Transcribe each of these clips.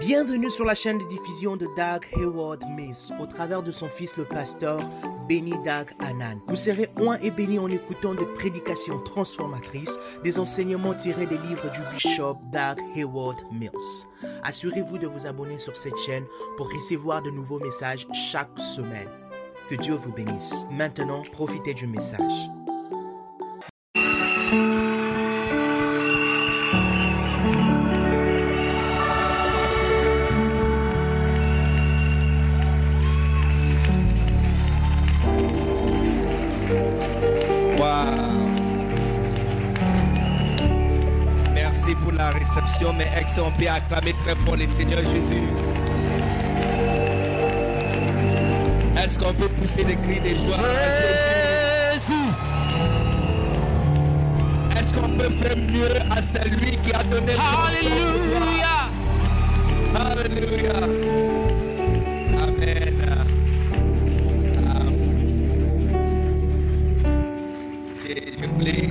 Bienvenue sur la chaîne de diffusion de Doug Hayward Mills au travers de son fils le pasteur Benny Doug Anan. Vous serez oint et béni en écoutant des prédications transformatrices, des enseignements tirés des livres du bishop Doug Hayward Mills. Assurez-vous de vous abonner sur cette chaîne pour recevoir de nouveaux messages chaque semaine. Que Dieu vous bénisse. Maintenant, profitez du message. Est-ce qu'on peut acclamer très fort le Seigneur Jésus? Est-ce qu'on peut pousser des cris de joie à Jésus? Est-ce qu'on peut faire mieux à celui qui a donné son sang? Alléluia. Amen. Je, je voulais,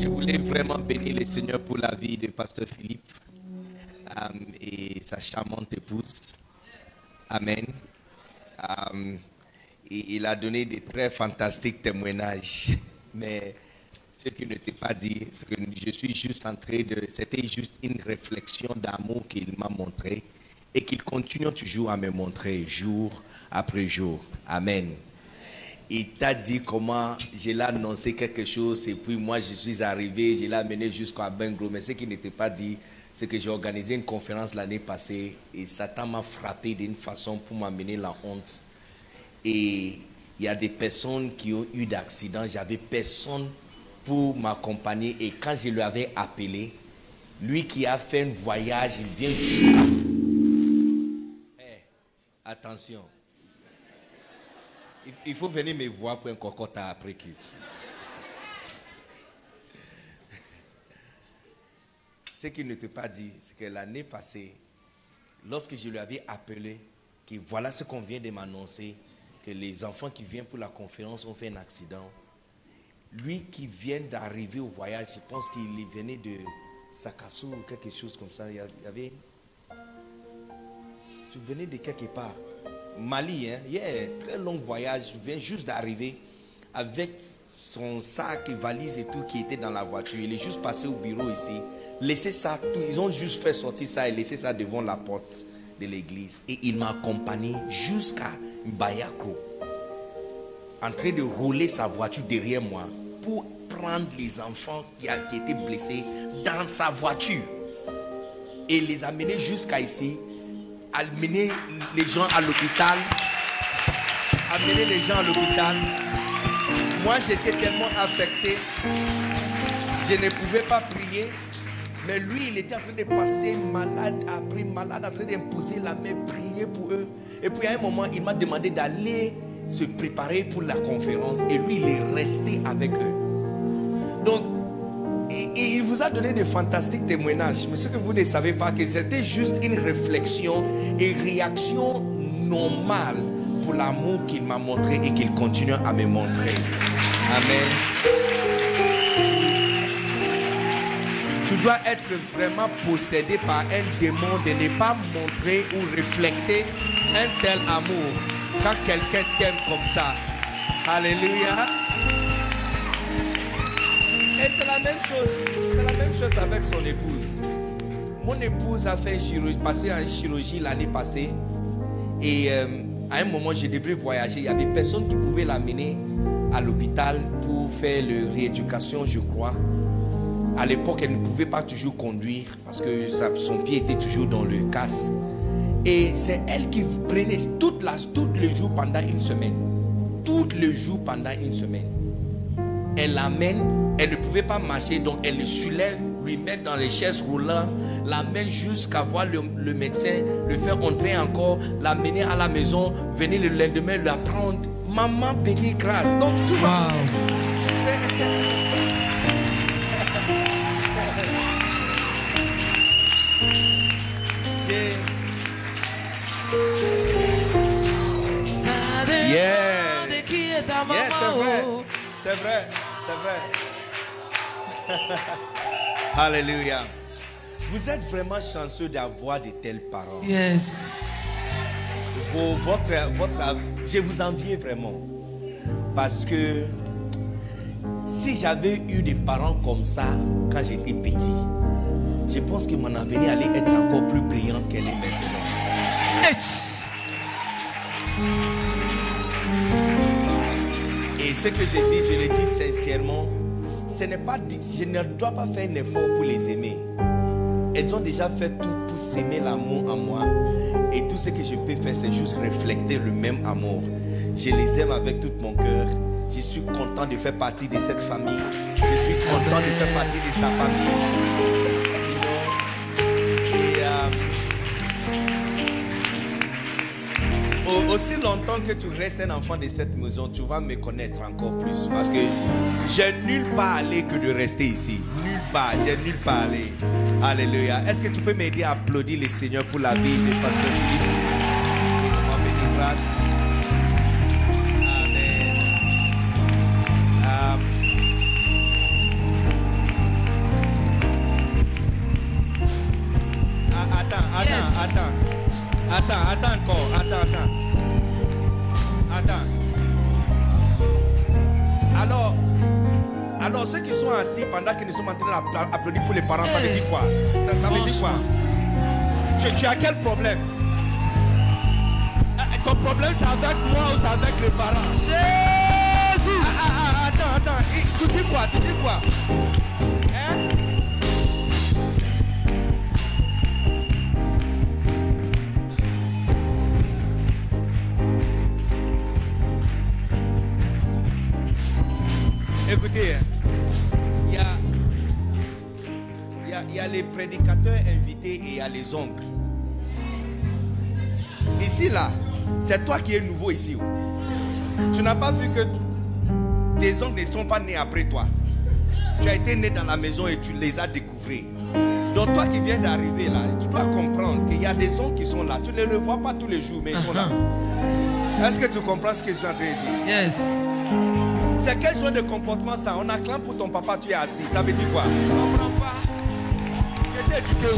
je voulais vraiment bénir le Seigneur pour la vie de Pasteur Philippe euh, et sa charmante épouse. Amen. Et il a donné des très fantastiques témoignages. Mais ce qui ne t'est pas dit, c'est que je suis juste en. C'était juste une réflexion d'amour qu'il m'a montré et qu'il continue toujours à me montrer jour après jour. Amen. Il t'a dit comment je l'ai annoncé quelque chose et puis moi je suis arrivé, je l'ai amené jusqu'à Bengro. Mais ce qui n'était pas dit, c'est que j'ai organisé une conférence l'année passée et Satan m'a frappé d'une façon pour m'amener la honte. Et il y a des personnes qui ont eu d'accidents, j'avais personne pour m'accompagner et quand je lui avais appelé, lui qui a fait un voyage, il vient attention. Il- Il faut venir me voir pour un cocotte après culte. Ce qu'il ne t'a pas dit, c'est que l'année passée, lorsque je lui avais appelé, que voilà ce qu'on vient de m'annoncer, que les enfants qui viennent pour la conférence ont fait un accident, lui qui vient d'arriver au voyage, je pense qu'il venait de Sakasu ou quelque chose comme ça, il y avait... Tu venais de quelque part. Mali, hein? Yeah, très long voyage. Je viens juste d'arriver avec son sac valise et tout qui était dans la voiture. Il est juste passé au bureau ici. Laissé ça. Ils ont juste fait sortir ça et laissé ça devant la porte de l'église. Et il m'a accompagné jusqu'à Bayakro. En train de rouler sa voiture derrière moi pour prendre les enfants qui, qui étaient blessés dans sa voiture. Et les amener jusqu'à ici amener les gens à l'hôpital, amener les gens à l'hôpital. Moi, j'étais tellement affecté, je ne pouvais pas prier. Mais lui, il était en train de passer malade après malade, en train d'imposer la main, prier pour eux. Et puis à un moment, il m'a demandé d'aller se préparer pour la conférence. Et lui, il est resté avec eux. Donc, il vous a donné de fantastiques témoignages. Mais ce que vous ne savez pas, que c'était juste une réflexion et réaction normale pour l'amour qu'il m'a montré et qu'il continue à me montrer. Amen. Tu dois être vraiment possédé par un démon de ne pas montrer ou refléter un tel amour quand quelqu'un t'aime comme ça. Alléluia. Et c'est la même chose. C'est la même chose avec son épouse. Mon épouse a fait chirurgie, passé en chirurgie l'année passée. Et euh, à un moment, je devrais voyager. Il y avait personne qui pouvait l'amener à l'hôpital pour faire la rééducation, je crois. À l'époque, elle ne pouvait pas toujours conduire parce que son pied était toujours dans le casse. Et c'est elle qui prenait tout le jour pendant une semaine. Tout le jour pendant une semaine elle l'amène, elle ne pouvait pas marcher, donc elle le soulève, lui met dans les chaises roulantes, l'amène jusqu'à voir le, le médecin, le faire entrer encore, l'amener à la maison, venir le lendemain la prendre. Maman bénie grâce. Donc tu vois. Yeah, c'est vrai. C'est vrai. C'est vrai. Alléluia. Vous êtes vraiment chanceux d'avoir de tels parents. Yes. Vos- votre, votre, je vous enviais vraiment. Parce que si j'avais eu des parents comme ça quand j'étais petit, je pense que mon avenir allait être encore plus brillante qu'elle est maintenant. Et ce que je dis, je le dis sincèrement, je ne dois pas faire un effort pour les aimer. Elles ont déjà fait tout pour s'aimer l'amour en moi. Et tout ce que je peux faire, c'est juste refléter le même amour. Je les aime avec tout mon cœur. Je suis content de faire partie de cette famille. Je suis content de faire partie de sa famille. Aussi longtemps que tu restes un enfant de cette maison, tu vas me connaître encore plus. Parce que j'ai nulle part allé que de rester ici. Nulle part, j'ai nulle part allé. Alléluia. Est-ce que tu peux m'aider à applaudir le Seigneur pour la vie de Pasteur Philippe? Parents, ça veut dire quoi? Ça, ça veut dire quoi? Tu, tu as quel problème? Ah, Ton problème c'est avec moi ou c'est avec les parents? Jésus. Ah, ah, ah, Attends, attends. Tu dis quoi? Tu dis quoi? A les oncles. Ici, là, c'est toi qui es nouveau ici. Tu n'as pas vu que tes oncles ne sont pas nés après toi. Tu as été né dans la maison et tu les as découverts. Donc toi qui viens d'arriver là, tu dois comprendre qu'il y a des oncles qui sont là. Tu ne les vois pas tous les jours, mais ils sont là. Est-ce que tu comprends ce que je suis en train de dire? Yes. C'est quel genre de comportement ça? On acclame pour ton papa, tu es assis. Ça veut dire quoi? Je comprends pas. Éduqué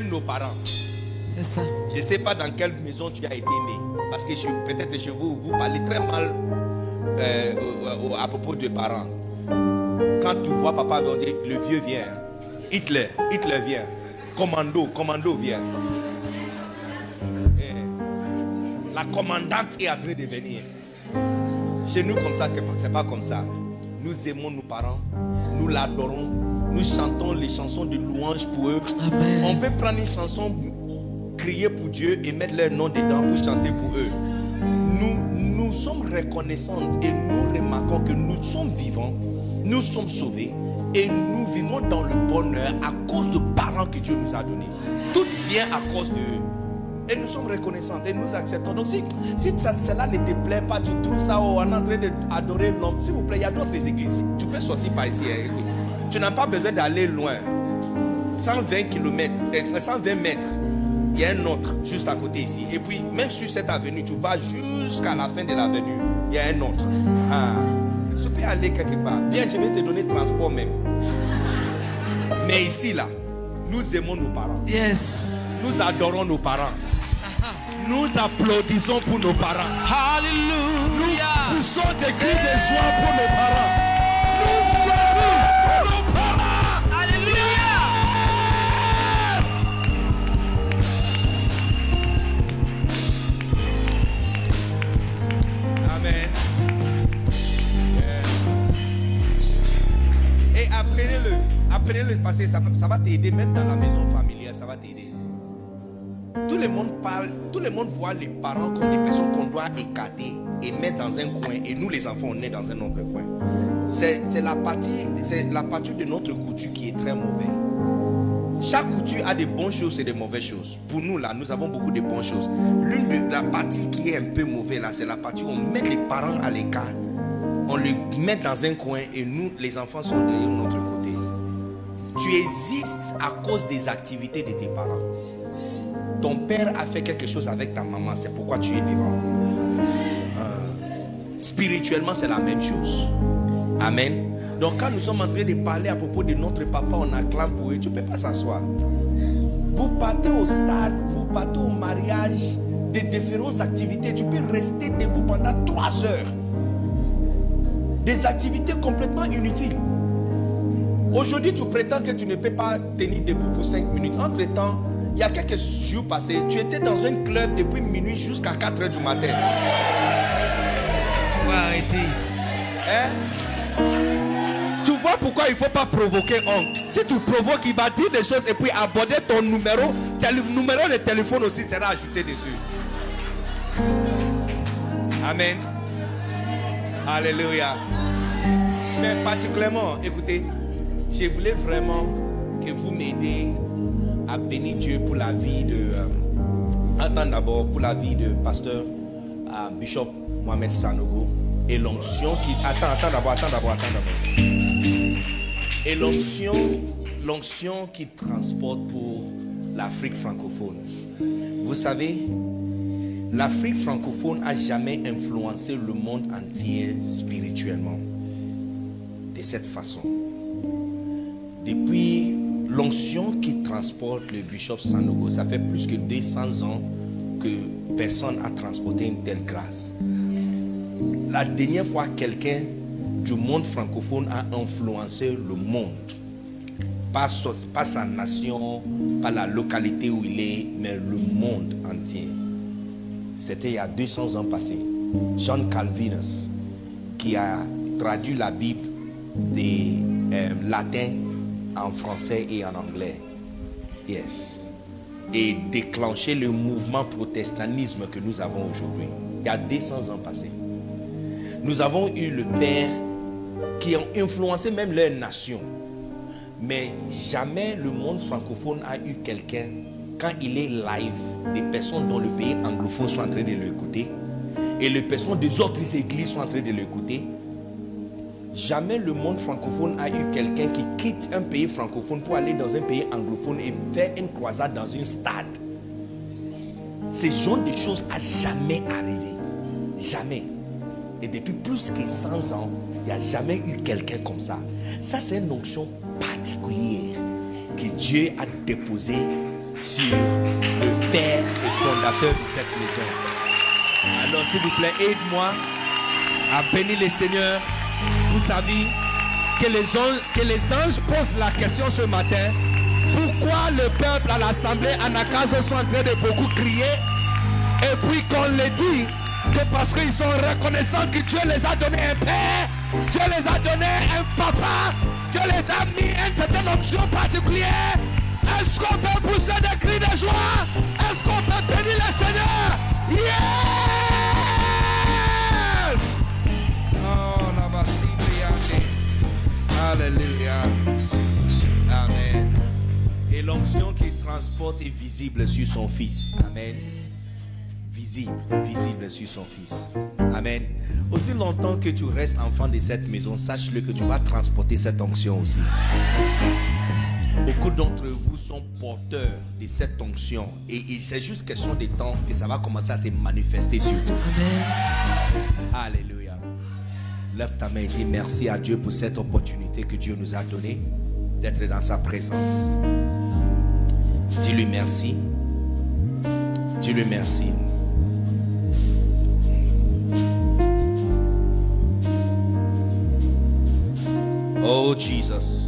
nos parents. C'est ça. Je ne sais pas dans quelle maison tu as été né. Parce que je- peut-être chez vous, vous parlez très mal euh, à propos des parents. Quand tu vois papa, on dit le vieux vient. Hitler, Hitler vient. Commando, commando vient. Eh, la commandante est en train de venir. Chez nous, comme ça, que- c'est pas comme ça. Nous aimons nos parents, nous l'adorons, nous chantons les chansons de louange pour eux. Amen. On peut prendre une chanson, crier pour Dieu et mettre leur nom dedans pour chanter pour eux. Nous, nous sommes reconnaissantes et nous remarquons que nous sommes vivants, nous sommes sauvés et nous vivons dans le bonheur à cause de parents que Dieu nous a donnés. Tout vient à cause d'eux. Et nous sommes reconnaissants et nous acceptons. Donc si, si ça- cela ne te plaît pas, tu trouves ça, oh, on est en train d'adorer l'homme, s'il vous plaît, il y a d'autres églises. Tu peux sortir par ici. hein, écoute. Tu n'as pas besoin d'aller loin. 120 km, 120 mètres, il y a un autre juste à côté ici. Et puis, même sur cette avenue, tu vas jusqu'à la fin de l'avenue, il y a un autre. Ah, tu peux aller quelque part. Viens, je vais te donner transport même. Mais ici, là, nous aimons nos parents. Yes. Nous adorons nos parents. Nous applaudissons pour nos parents. Hallelujah. Poussons des cris de joie pour nos parents. Apprenez-le. Apprenez-le parce que ça, ça va t'aider même dans la maison familiale. Ça va t'aider. Tout le monde parle, tout le monde voit les parents comme des personnes qu'on doit écarter et mettre dans un coin. Et nous, les enfants, on est dans un autre coin. C'est la partie, c'est la partie de notre couture qui est très mauvaise. Chaque couture a des bonnes choses et des mauvaises choses. Pour nous, là, nous avons beaucoup de bonnes choses. L'une de la partie qui est un peu mauvaise, là, c'est la partie où on met les parents à l'écart. On les met dans un coin et nous, les enfants, sont de notre côté. Tu existes à cause des activités de tes parents. Ton père a fait quelque chose avec ta maman, c'est pourquoi tu es vivant. Ah. Spirituellement, c'est la même chose. Amen. Donc quand nous sommes en train de parler à propos de notre papa, on acclame pour eux, tu ne peux pas s'asseoir. Vous partez au stade, vous partez au mariage, des différentes activités, tu peux rester debout pendant trois heures. Des activités complètement inutiles. Aujourd'hui, tu prétends que tu ne peux pas tenir debout pour cinq minutes. Entre-temps, il y a quelques jours passés, tu étais dans un club depuis minuit jusqu'à 4 heures du matin. Arrêter. Hein? Tu vois pourquoi il ne faut pas provoquer honte. Si tu provoques, il va dire des choses et puis aborder ton numéro. Ton numéro de téléphone aussi sera ajouté dessus. Amen. Alléluia. Mais particulièrement, écoutez, je voulais vraiment que vous m'aidiez à bénir Dieu pour la vie de. Euh, attends d'abord pour la vie de pasteur euh, Bishop Mohamed Sanogo et l'onction qui. Attends, attends d'abord, attends d'abord, attends d'abord. Et l'onction, l'onction qui transporte pour l'Afrique francophone. Vous savez, l'Afrique francophone a jamais influencé le monde entier spirituellement de cette façon. Depuis l'onction qui transporte le bishop Sanogo, ça fait plus que 200 ans que personne n'a transporté une telle grâce. La dernière fois, quelqu'un du monde francophone a influencé le monde. Pas, pas sa nation, pas la localité où il est, mais le monde entier. C'était il y a 200 ans passés. John Calvinus, qui a traduit la Bible des euh, latin en français et en anglais. Yes. Et déclenché le mouvement protestantisme que nous avons aujourd'hui. Il y a 200 ans passés. Nous avons eu le Père qui ont influencé même leur nation. Mais jamais le monde francophone a eu quelqu'un, quand il est live, des personnes dont le pays anglophone sont en train de l'écouter, et les personnes des autres églises sont en train de l'écouter. Jamais le monde francophone a eu quelqu'un qui quitte un pays francophone pour aller dans un pays anglophone et faire une croisade dans une stade. Ce genre de choses a jamais arrivé. Jamais. Et depuis plus que 100 ans, il n'y a jamais eu quelqu'un comme ça. Ça, c'est une onction particulière que Dieu a déposée sur le Père et fondateur de cette maison. Alors, s'il vous plaît, aide-moi à bénir le Seigneur. Que les, anges, que les anges posent la question ce matin. Pourquoi le peuple à l'assemblée Anakazo sont en train de beaucoup crier et puis qu'on les dit que parce qu'ils sont reconnaissants que Dieu les a donné un père, Dieu les a donné un papa, Dieu les a mis une certaine option particulière. Est-ce qu'on peut pousser des cris de joie? Est-ce qu'on peut bénir le Seigneur? Yes Oh, la. Alléluia. Amen. Et l'onction qui transporte est visible sur son fils. Amen. Visible, visible sur son fils. Amen. Aussi longtemps que tu restes enfant de cette maison, sache-le que tu vas transporter cette onction aussi. Beaucoup d'entre vous sont porteurs de cette onction et, c'est juste question de temps que ça va commencer à se manifester sur vous. Alléluia. Lève ta main et dis merci à Dieu pour cette opportunité que Dieu nous a donnée d'être dans sa présence. Dis-lui merci. Dis-lui merci. Oh Jesus.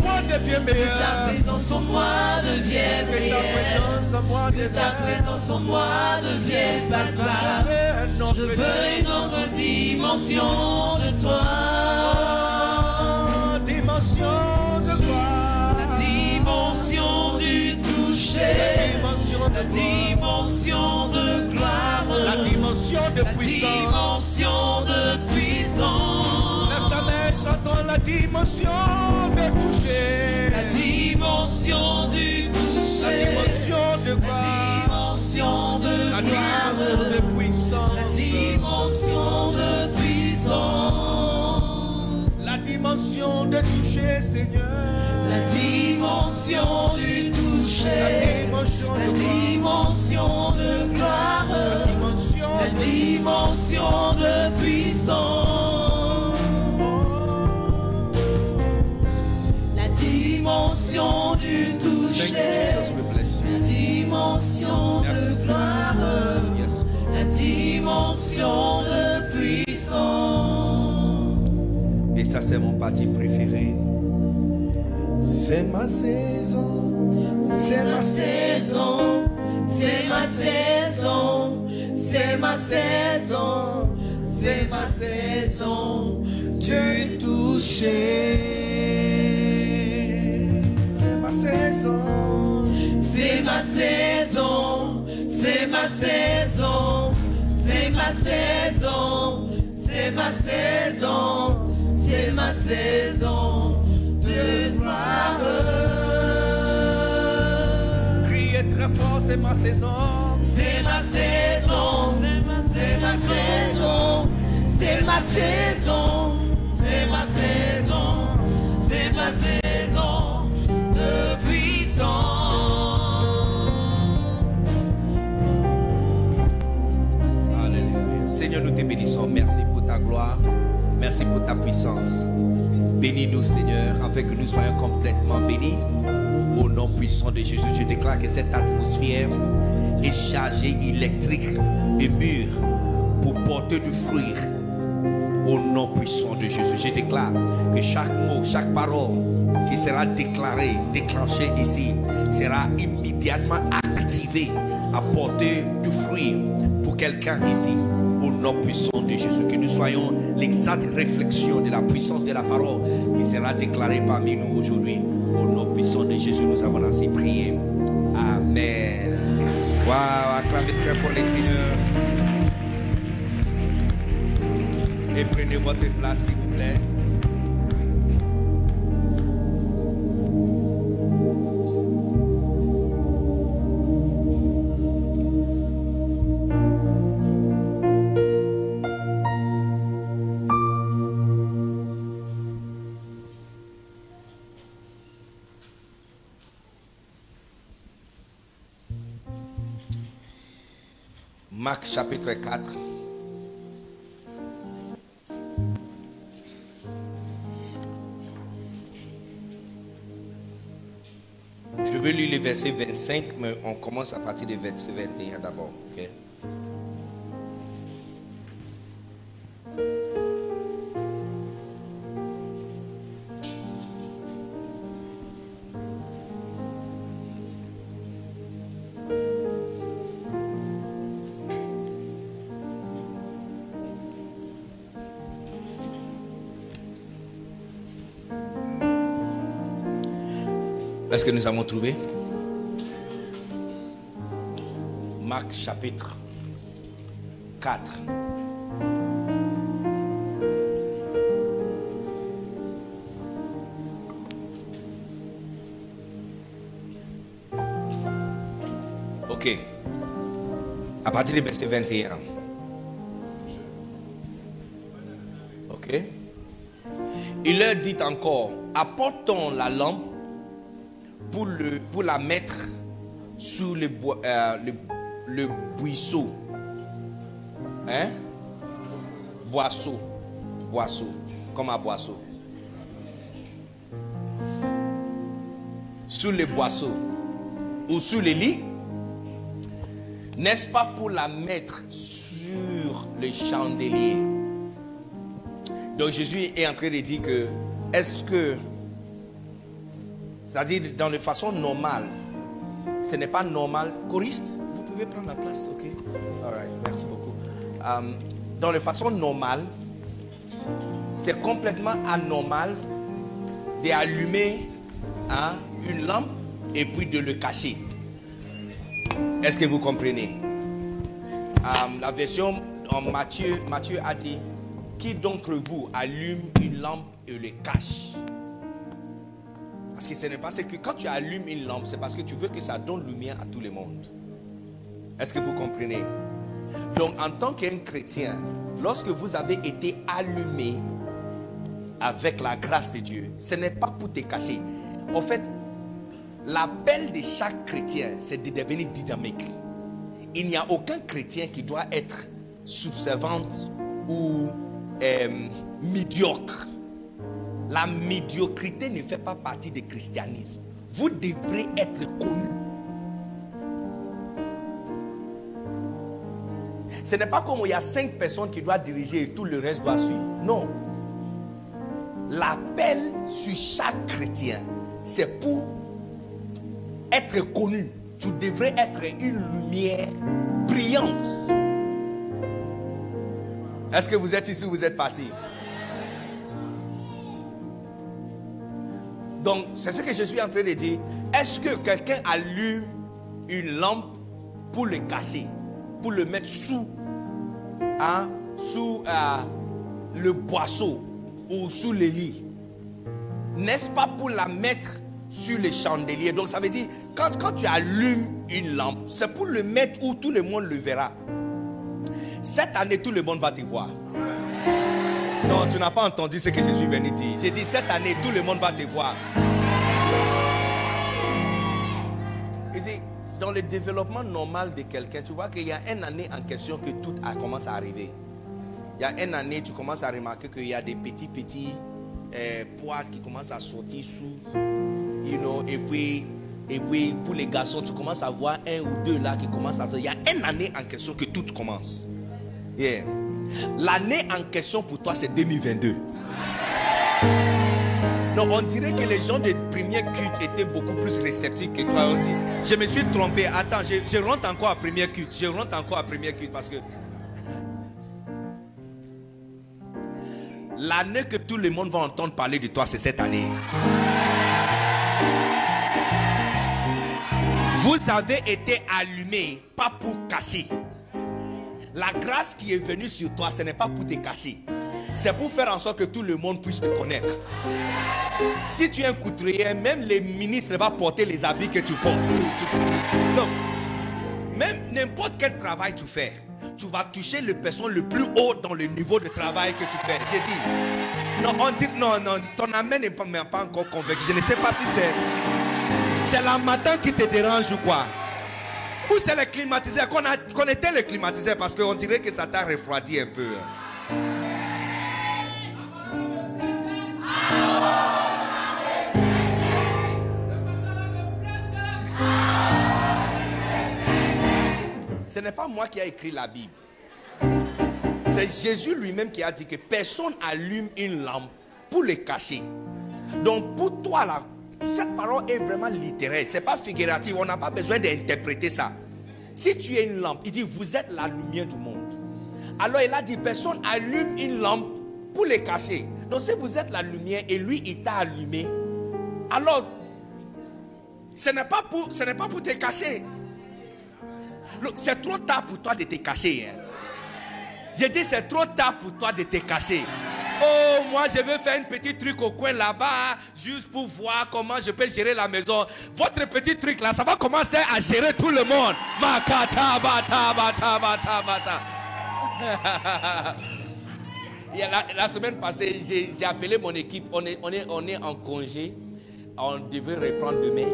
présence en moi devienne Que ta présence en moi devienne Que ta présence en moi Que ta devienne. présence en moi devienne palpable. Je veux une autre dimension de toi. Dimension de La gloire. dimension du toucher. La dimension La de gloire. La dimension de La puissance. dimension de puissance. Lève ta main, chantons la dimension de toucher. La dimension du La toucher. dimension de La gloire. dimension de La dimension de puissance. La dimension de puissance. La dimension de toucher, Seigneur. La dimension du La toucher. dimension La de dimension de gloire. La La dimension de puissance. Dimension du toucher. Dimension de gloire. La dimension de puissance. Et ça, c'est mon parti préféré. C'est ma saison. C'est ma saison, c'est ma saison, c'est ma saison, c'est ma saison du toucher. C'est ma saison. C'est ma saison, c'est ma saison, c'est ma saison, c'est ma saison, c'est ma saison de gloire. Criez très fort, c'est ma saison. C'est ma saison, c'est ma saison, c'est ma saison, c'est ma saison, c'est ma saison Seigneur, nous te bénissons. Merci pour ta gloire. Merci pour ta puissance. Bénis-nous, Seigneur, afin que nous soyons complètement bénis. Au nom puissant de Jésus, je déclare que cette atmosphère est chargée électrique et mûre pour porter du fruit. Au nom puissant de Jésus, je déclare que chaque mot, chaque parole qui sera déclarée, déclenchée ici, sera immédiatement activée à porter du fruit pour quelqu'un ici. Au nom puissant de Jésus, que nous soyons l'exacte réflexion de la puissance de la parole qui sera déclarée parmi nous aujourd'hui. Au nom puissant de Jésus, nous avons ainsi prié. Amen. Waouh, acclamez très fort les seigneurs. Et prenez votre place, s'il vous plaît. Marc chapitre 4. Je vais lire le verset 25, mais on commence à partir du verset 21 d'abord. ok? Nous avons trouvé Marc chapitre 4. Ok. À partir du verset 21. Ok. Il leur dit encore, apportons la lampe pour, la mettre sous le, euh, le, le. Hein? Boisseau. Boisseau. Comme un boisseau. Sous le boisseau. Ou sous le lit. N'est-ce pas pour la mettre sur le chandelier? Donc Jésus est en train de dire que est-ce que c'est-à-dire, dans les façons normales, ce n'est pas normal. Choriste, vous pouvez prendre la place, ok? All right, merci beaucoup. Euh, dans les façons normales, c'est complètement anormal d'allumer hein, une lampe et puis de le cacher. Est-ce que vous comprenez? Euh, la version en Matthieu, Matthieu a dit Qui d'entre vous allume une lampe et le cache? Parce que ce n'est pas ce que quand tu allumes une lampe, c'est parce que tu veux que ça donne lumière à tout le monde. Est-ce que vous comprenez? Donc, en tant qu'un chrétien, lorsque vous avez été allumé avec la grâce de Dieu, ce n'est pas pour te cacher. En fait, l'appel de chaque chrétien, c'est de devenir dynamique. Il n'y a aucun chrétien qui doit être subservante ou euh, médiocre. La médiocrité ne fait pas partie du christianisme. Vous devrez être connu. Ce n'est pas comme il y a cinq personnes qui doivent diriger et tout le reste doit suivre. Non. L'appel sur chaque chrétien, c'est pour être connu. Tu devrais être une lumière brillante. Est-ce que vous êtes ici ou vous êtes parti? Donc, c'est ce que je suis en train de dire. Est-ce que quelqu'un allume une lampe pour le cacher, pour le mettre sous, hein, sous euh, le boisseau ou sous le lit? N'est-ce pas pour la mettre sur le chandelier? Donc, ça veut dire, quand, quand tu allumes une lampe, c'est pour le mettre où tout le monde le verra. Cette année, tout le monde va te voir. Non, tu n'as pas entendu ce que je suis venu dire. J'ai dit cette année, tout le monde va te voir. Et dans le développement normal de quelqu'un, tu vois qu'il y a une année en question que tout a commencé à arriver. Il y a une année, tu commences à remarquer qu'il y a des petits, petits euh, poils qui commencent à sortir sous. You know, et puis, et puis, pour les garçons, tu commences à voir un ou deux là qui commencent à sortir. Il y a une année en question que tout commence. Yeah. L'année en question pour toi, c'est 2022. Non, on dirait que les gens des premiers cultes étaient beaucoup plus réceptifs que toi. Je me suis trompé. Attends, je, rentre encore à premier culte. Je rentre encore à premier culte parce que l'année que tout le monde va entendre parler de toi, c'est cette année. Vous avez été allumé, pas pour cacher. La grâce qui est venue sur toi, ce n'est pas pour te cacher. C'est pour faire en sorte que tout le monde puisse te connaître. Si tu es un couturier, même les ministres vont porter les habits que tu portes. Non. Même n'importe quel travail tu fais, tu vas toucher le personne le plus haut dans le niveau de travail que tu fais. J'ai dit. Non, on dit non, non, ton amène n'est pas, pas encore convaincu. Je ne sais pas si c'est. C'est la matin qui te dérange ou quoi. C'est les climatiseurs. Qu'on a, qu'on était les climatiseurs parce qu'on dirait que ça t'a refroidi un peu. Ce n'est pas moi qui ai écrit la Bible. C'est Jésus lui-même qui a dit que personne allume une lampe pour le cacher. Donc pour toi là, cette parole est vraiment littéraire, c'est pas figuratif, on n'a pas besoin d'interpréter ça. Si tu es une lampe, il dit vous êtes la lumière du monde. Alors il a dit personne allume une lampe pour le cacher. Donc si vous êtes la lumière et lui il t'a allumé, alors ce n'est pas pour ce n'est pas pour te cacher. C'est trop tard pour toi de te cacher. Hein. J'ai dit c'est trop tard pour toi de te cacher. Oh, moi je veux faire un petit truc au coin là-bas, juste pour voir comment je peux gérer la maison. Votre petit truc là, ça va commencer à gérer tout le monde. Makata, bata, bata, bata, bata. la, la, semaine passée, j'ai appelé mon équipe. On est, on, est, on est en congé. On devrait reprendre demain.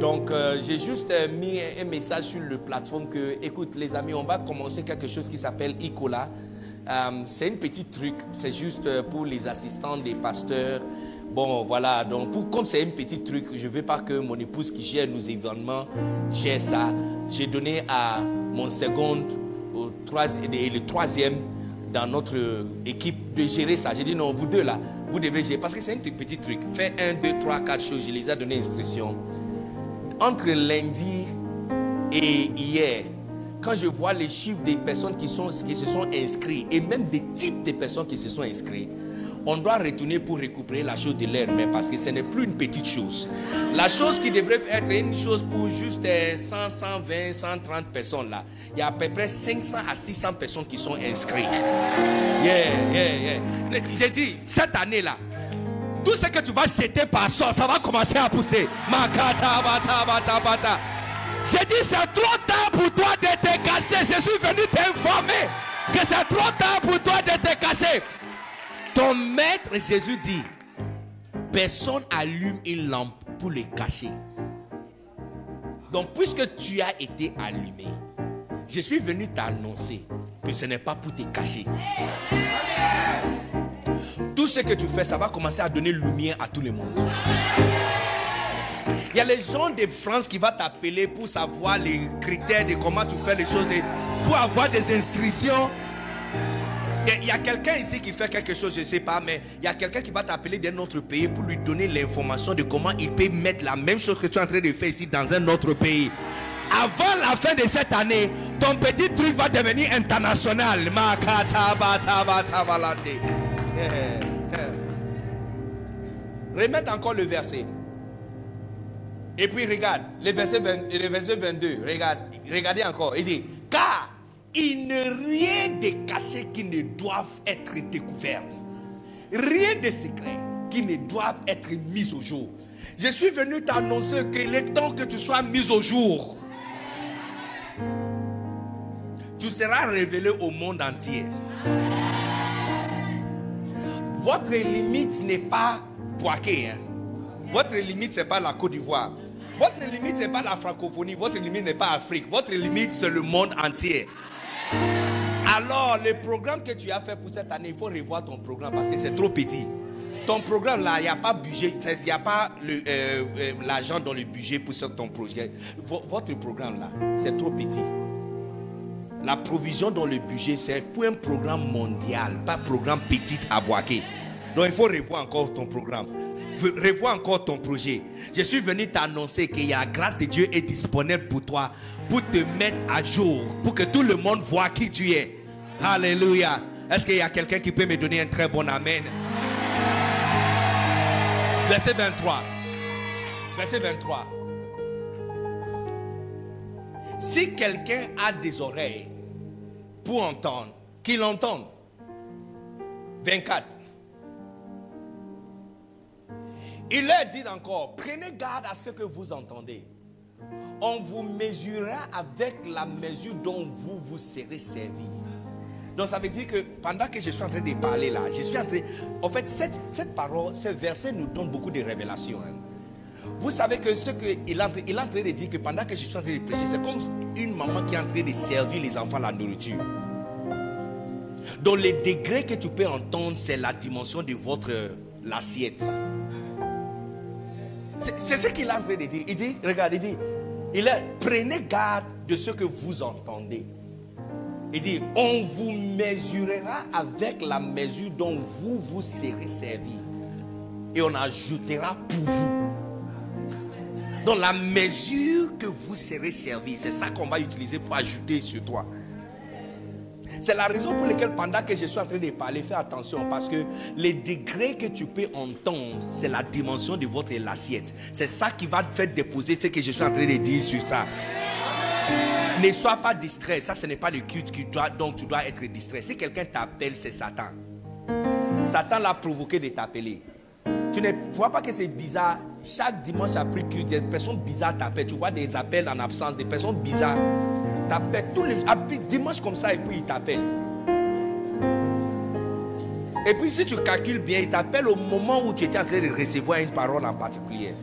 Donc, euh, j'ai juste euh, mis un message sur le plateforme que, écoute, les amis, on va commencer quelque chose qui s'appelle Icola. Euh, c'est un petit truc, c'est juste pour les assistants des pasteurs. Bon, voilà, donc comme c'est un petit truc, je ne veux pas que mon épouse qui gère nos événements gère ça. J'ai donné à mon second au troisième, et le troisième dans notre équipe de gérer ça. J'ai dit non, vous deux là, vous devez gérer parce que c'est un petit truc. Fais un, deux, trois, quatre choses. Je les ai donné instruction entre lundi et hier, quand je vois les chiffres des personnes qui, sont, qui se sont inscrites et même des types de personnes qui se sont inscrites, on doit retourner pour récupérer la chose de l'air, mais parce que ce n'est plus une petite chose. La chose qui devrait être une chose pour juste 100, 120, 130 personnes là, il y a à peu près 500 à 600 personnes qui sont inscrites. Yeah, yeah, yeah. J'ai dit, cette année là, tout ce que tu vas jeter par sort, ça va commencer à pousser. Makata, bata, bata, bata. J'ai dit, c'est trop tard pour toi de te cacher. Je suis venu t'informer que c'est trop tard pour toi de te cacher. Ton maître Jésus dit, personne allume une lampe pour le cacher. Donc, puisque tu as été allumé, je suis venu t'annoncer que ce n'est pas pour te cacher tout ce que tu fais, ça va commencer à donner lumière à tout le monde. Il y a les gens de France qui vont t'appeler pour savoir les critères de comment tu fais les choses, pour avoir des instructions. Il y a, quelqu'un ici qui fait quelque chose, je ne sais pas, mais il y a quelqu'un qui va t'appeler d'un autre pays pour lui donner l'information de comment il peut mettre la même chose que tu es en train de faire ici dans un autre pays. Avant la fin de cette année, ton petit truc va devenir international. Remettre encore le verset. Et puis regarde, le verset, le verset 22, regarde, regardez encore. Il dit, car il n'est rien de caché qui ne doivent être découvertes. Rien de secret qui ne doivent être mis au jour. Je suis venu t'annoncer que le temps que tu sois mis au jour, tu seras révélé au monde entier. Votre limite n'est pas Hein. Votre limite, ce n'est pas la Côte d'Ivoire. Votre limite, ce n'est pas la francophonie. Votre limite n'est pas l'Afrique. Votre limite, c'est le monde entier. Alors, le programme que tu as fait pour cette année, il faut revoir ton programme parce que c'est trop petit. Ton programme là, il n'y a pas budget, il n'y a pas euh, euh, l'argent dans le budget pour ton projet. Votre programme là, c'est trop petit. La provision dans le budget, c'est pour un programme mondial, pas un programme petit à Boaké. Donc il faut revoir encore ton programme. Revoir encore ton projet. Je suis venu t'annoncer que la grâce de Dieu est disponible pour toi, pour te mettre à jour, pour que tout le monde voit qui tu es. Alléluia. Est-ce qu'il y a quelqu'un qui peut me donner un très bon Amen? Verset 23. Verset 23. Si quelqu'un a des oreilles pour entendre, qu'il entende. 24. Il leur dit encore, prenez garde à ce que vous entendez. On vous mesurera avec la mesure dont vous vous serez servi. Donc ça veut dire que pendant que je suis en train de parler là, je suis en train... En fait, cette, cette parole, ce verset nous donne beaucoup de révélations. Hein. Vous savez que ce qu'il est, en train- il est en train de dire que pendant que je suis en train de prêcher, c'est comme une maman qui est en train de servir les enfants la nourriture. Donc les degrés que tu peux entendre, c'est la dimension de votre euh, l'assiette. C'est ce qu'il est en train de dire. Il dit, regarde, il dit, il est, prenez garde de ce que vous entendez. Il dit, on vous mesurera avec la mesure dont vous vous serez servi. Et on ajoutera pour vous. Donc la mesure que vous serez servi, c'est ça qu'on va utiliser pour ajouter sur toi. C'est la raison pour laquelle pendant que je suis en train de parler, fais attention parce que les degrés que tu peux entendre, c'est la dimension de votre l'assiette. C'est ça qui va te faire déposer ce que je suis en train de dire sur ça. Ne sois pas distrait. Ça, ce n'est pas le culte qui doit, donc tu dois être distrait. Si quelqu'un t'appelle, c'est Satan. Satan l'a provoqué de t'appeler. Tu ne vois pas que c'est bizarre. Chaque dimanche après culte, des personnes bizarres t'appellent. Tu vois des appels en absence, des personnes bizarres t'appellent tous les après dimanche comme ça et puis ils t'appellent. Et puis si tu calcules bien, ils t'appellent au moment où tu étais en train de recevoir une parole en particulier.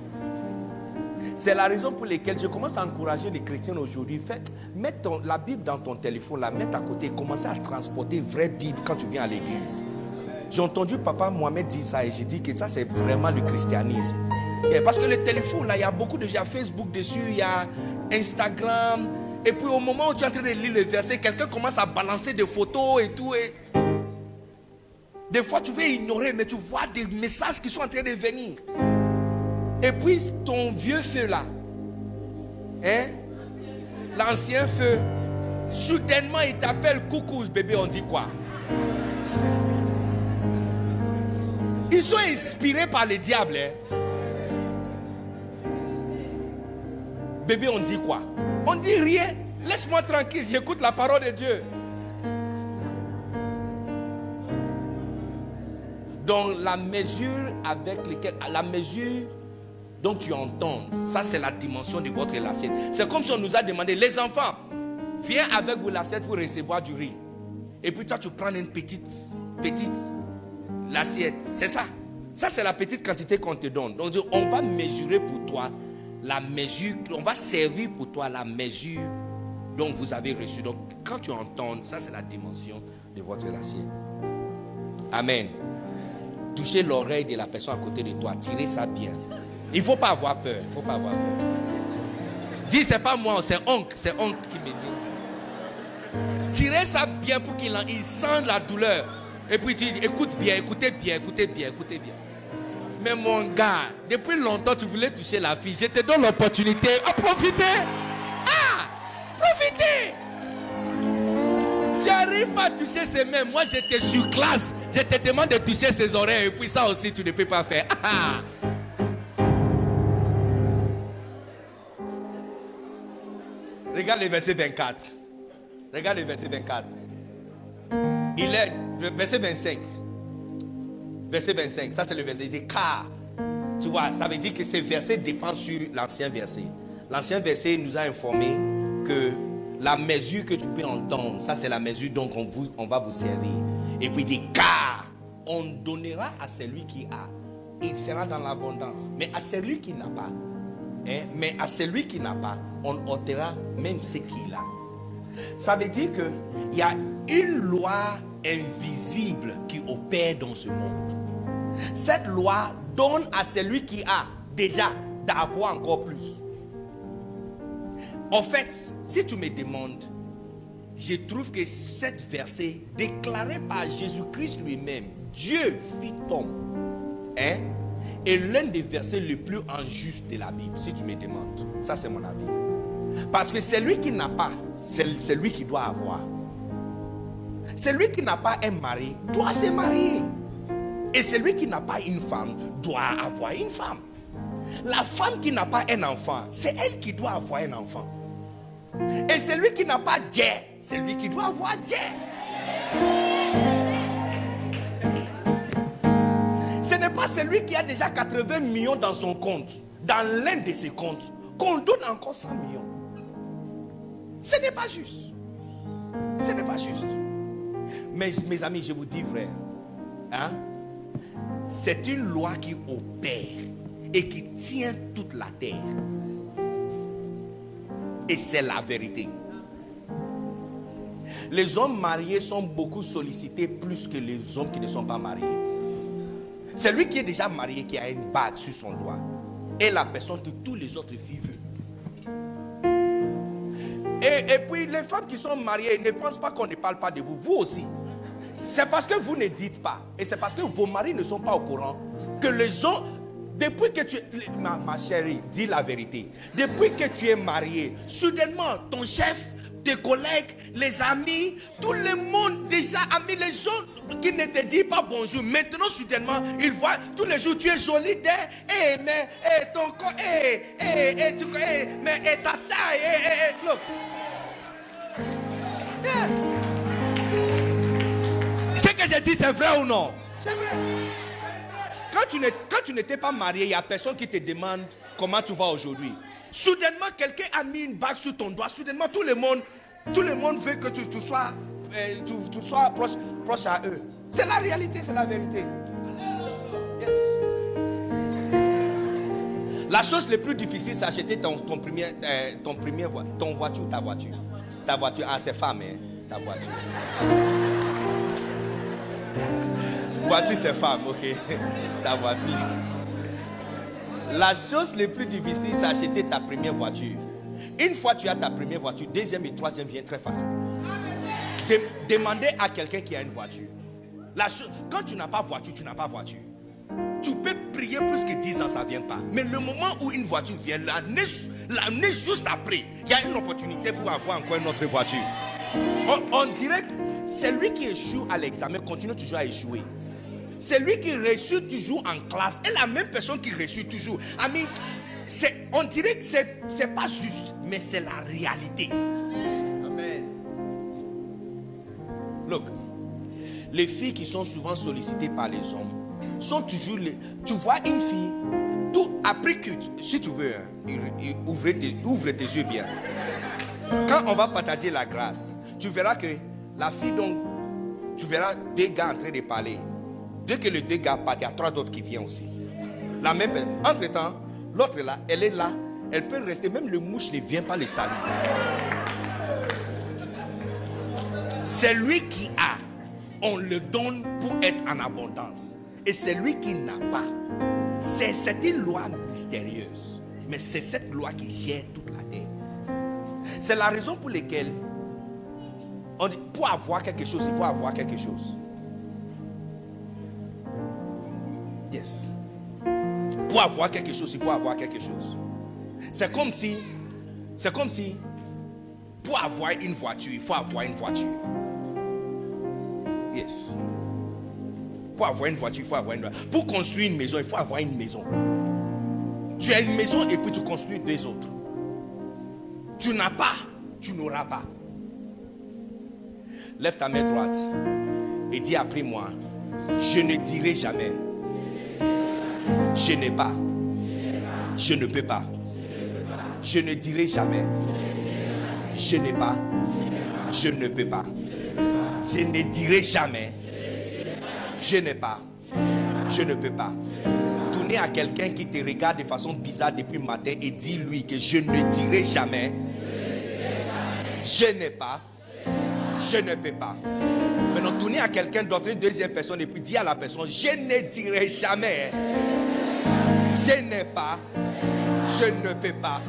C'est la raison pour laquelle je commence à encourager les chrétiens aujourd'hui. Faites, mets ton- la Bible dans ton téléphone, la mets à côté, commencez à transporter vraie Bible quand tu viens à l'église. J'ai entendu papa Mohamed dire ça et j'ai dit que ça c'est vraiment le christianisme. Et parce que le téléphone là, il y a beaucoup de il a Facebook dessus, il y a Instagram. Et puis au moment où tu es en train de lire le verset, quelqu'un commence à balancer des photos et tout. Des fois tu veux ignorer, mais tu vois des messages qui sont en train de venir. Et puis ton vieux feu là, hein, l'ancien feu, soudainement il t'appelle coucou bébé, on dit quoi? Ils sont inspirés par le diable. hein. Bébé, on dit quoi? On dit rien. Laisse-moi tranquille, j'écoute la parole de Dieu. Donc la mesure avec laquelle, la mesure dont tu entends, ça c'est la dimension de votre assiette. C'est comme si on nous a demandé, les enfants, viens avec vous l'assiette pour recevoir du riz. Et puis toi tu prends une petite, petite l'assiette. C'est ça. Ça, c'est la petite quantité qu'on te donne. Donc, on va mesurer pour toi la mesure, on va servir pour toi la mesure dont vous avez reçu. Donc, quand tu entends, ça, c'est la dimension de votre assiette. Amen. Touchez l'oreille de la personne à côté de toi. Tirez ça bien. Il ne faut pas avoir peur. Il ne faut pas avoir peur. Dis, c'est pas moi, c'est oncle. C'est oncle qui me dit. Tirez ça bien pour qu'il il sente la douleur. Et puis tu dis, écoute bien, écoutez bien, écoutez bien, écoutez bien. Mais mon gars, depuis longtemps tu voulais toucher la fille. Je te donne l'opportunité. À profiter. Ah, profitez. Tu n'arrives pas à toucher ses mains. Moi, j'étais sur classe. Je te demande de toucher ses oreilles. Et puis ça aussi, tu ne peux pas faire. Ah. Regarde le verset 24. Regarde le verset 24. Il est, verset 25. Verset 25, ça c'est le verset. Il dit car. Tu vois, ça veut dire que ce verset dépend sur l'ancien verset. L'ancien verset nous a informé que la mesure que tu peux entendre, ça c'est la mesure dont on, va vous servir. Et puis il dit car on donnera à celui qui a. Il sera dans l'abondance. Mais à celui qui n'a pas, hein, mais à celui qui n'a pas, on ôtera même ce qu'il a. Ça veut dire qu'il y a une loi invisible qui opère dans ce monde. Cette loi donne à celui qui a déjà d'avoir encore plus. En fait, si tu me demandes, je trouve que cet verset déclaré par Jésus-Christ lui-même, Dieu fit homme, hein, est l'un des versets les plus injustes de la Bible, si tu me demandes. Ça, c'est mon avis. Parce que celui qui n'a pas, c'est celui qui doit avoir. Celui qui n'a pas un mari doit se marier. Et celui qui n'a pas une femme doit avoir une femme. La femme qui n'a pas un enfant, c'est elle qui doit avoir un enfant. Et celui qui n'a pas Dieu, c'est lui qui doit avoir Dieu. Ce n'est pas celui qui a déjà 80 millions dans son compte, dans l'un de ses comptes, qu'on donne encore 100 millions. Ce n'est pas juste. Ce n'est pas juste. Mes amis, je vous dis, frère, hein, c'est une loi qui opère. et qui tient toute la terre. Et c'est la vérité. Les hommes mariés sont beaucoup sollicités plus que les hommes qui ne sont pas mariés. C'est lui qui est déjà marié qui a une bague sur son doigt. Et la personne que tous les autres filles veulent. Et, et puis les femmes qui sont mariées ne pensent pas qu'on ne parle pas de vous. Vous aussi. C'est parce que vous ne dites pas. Et c'est parce que vos maris ne sont pas au courant que les gens, depuis que tu... Ma, ma chérie, dis la vérité. Depuis que tu es marié, soudainement, ton chef, tes collègues, les amis, tout le monde déjà amis, les gens qui ne te disent pas bonjour. Maintenant, soudainement, ils voient tous les jours, tu es joli. Eh, mais eh, ton corps, eh, eh, eh, tu, eh, mais eh, ta taille, eh, eh, eh, look. Que j'ai dit, c'est vrai ou non? C'est vrai. Quand tu n'es- quand tu n'étais pas marié, il n'y a personne qui te demande comment tu vas aujourd'hui. Soudainement, quelqu'un a mis une bague sur ton doigt. Soudainement, tout le monde, tout le monde veut que tu, tu sois, euh, tu, tu sois proche, proche à eux. C'est la réalité, c'est la vérité. Yes. La chose la plus difficile, c'est acheter ton, ton premier, euh, ton premier voi- ton voiture ta voiture. Ta voiture, ah c'est femme, hein, ta voiture. Voiture, c'est femme, ok. Ta voiture. La chose la plus difficile, c'est acheter ta première voiture. Une fois tu as ta première voiture, deuxième et troisième vient très facile. De- demandez à quelqu'un qui a une voiture. La cho- quand tu n'as pas voiture, tu n'as pas voiture. Tu peux prier plus que 10 ans, ça ne vient pas. Mais le moment où une voiture vient, l'année juste après, il y a une opportunité pour avoir encore une autre voiture. On, on dirait celui qui échoue à l'examen continue toujours à échouer. Celui qui réussit toujours en classe est la même personne qui réussit toujours. C'est- on dirait que ce n'est pas juste, mais c'est la réalité. Look, les filles qui sont souvent sollicitées par les hommes sont toujours les. Tu vois une fille, tout après que, si tu veux, hein, ouvre, tes, ouvre tes yeux bien. Quand on va partager la grâce, tu verras que la fille, donc, tu verras deux gars en train de parler. Dès que les deux gars partent, il y a trois autres qui viennent aussi. La même, entre-temps, l'autre là, elle est là, elle peut rester, même le mouche ne vient pas le saluer. C'est lui qui a, on le donne pour être en abondance. Et c'est lui qui n'a pas. C'est une loi mystérieuse. Mais c'est cette loi qui gère toute la terre. C'est la raison pour laquelle, on dit, pour avoir quelque chose, il faut avoir quelque chose. Yes. Pour avoir quelque chose, il faut avoir quelque chose. C'est comme si, c'est comme si, pour avoir une voiture, il faut avoir une voiture. Yes. Pour avoir une voiture, il faut avoir une voiture. Pour construire une maison, il faut avoir une maison. Tu as une maison et puis tu construis deux autres. Tu n'as pas, tu n'auras pas. Lève ta main droite et dis après moi, je ne dirai jamais, je n'ai pas, je ne peux pas. Je ne dirai jamais, je n'ai pas, je ne peux pas. Je ne dirai jamais, je n'ai pas, je ne peux pas. Tournez à quelqu'un qui te regarde de façon bizarre depuis le matin et dis-lui que je ne dirai jamais, je n'ai pas, je ne peux pas. Maintenant, tournez à quelqu'un d'autre, une deuxième personne, et puis dis à la personne, je ne dirai jamais, je n'ai pas, je ne peux pas.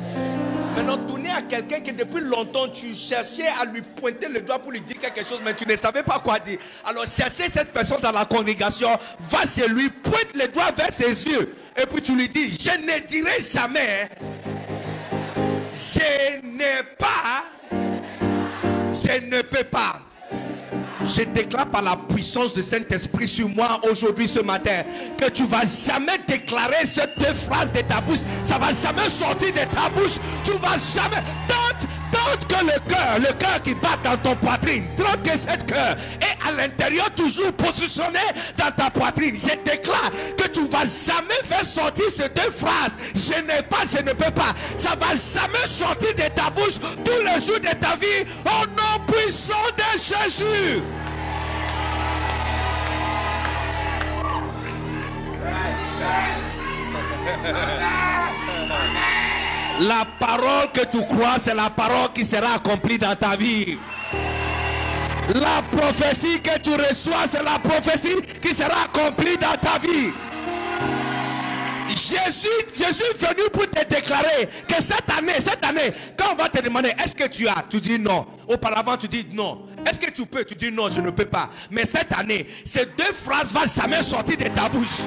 Maintenant, tournez à quelqu'un que depuis longtemps tu cherchais à lui pointer le doigt pour lui dire quelque chose, mais tu ne savais pas quoi dire. Alors, cherchez cette personne dans la congrégation, va chez lui, pointe le doigt vers ses yeux, et puis tu lui dis Je ne dirai jamais, je n'ai pas, je ne peux pas. Je déclare par la puissance du Saint-Esprit sur moi aujourd'hui ce matin que tu vas jamais déclarer ces deux phrases de ta bouche. Ça va jamais sortir de ta bouche. Tu vas jamais. Que le cœur, le cœur qui bat dans ton poitrine, tente que ce cœur est à l'intérieur toujours positionné dans ta poitrine. Je déclare que tu vas jamais faire sortir ces deux phrases. Je n'ai pas, je ne peux pas. Ça va jamais sortir de ta bouche tous les jours de ta vie au nom puissant de Jésus. La parole que tu crois, c'est la parole qui sera accomplie dans ta vie. La prophétie que tu reçois, c'est la prophétie qui sera accomplie dans ta vie. Jésus, Jésus est venu pour te déclarer que cette année, cette année, quand on va te demander est-ce que tu as, tu dis non. Auparavant, tu dis non. Est-ce que tu peux, tu dis non, je ne peux pas. Mais cette année, ces deux phrases vont jamais sortir de ta bouche.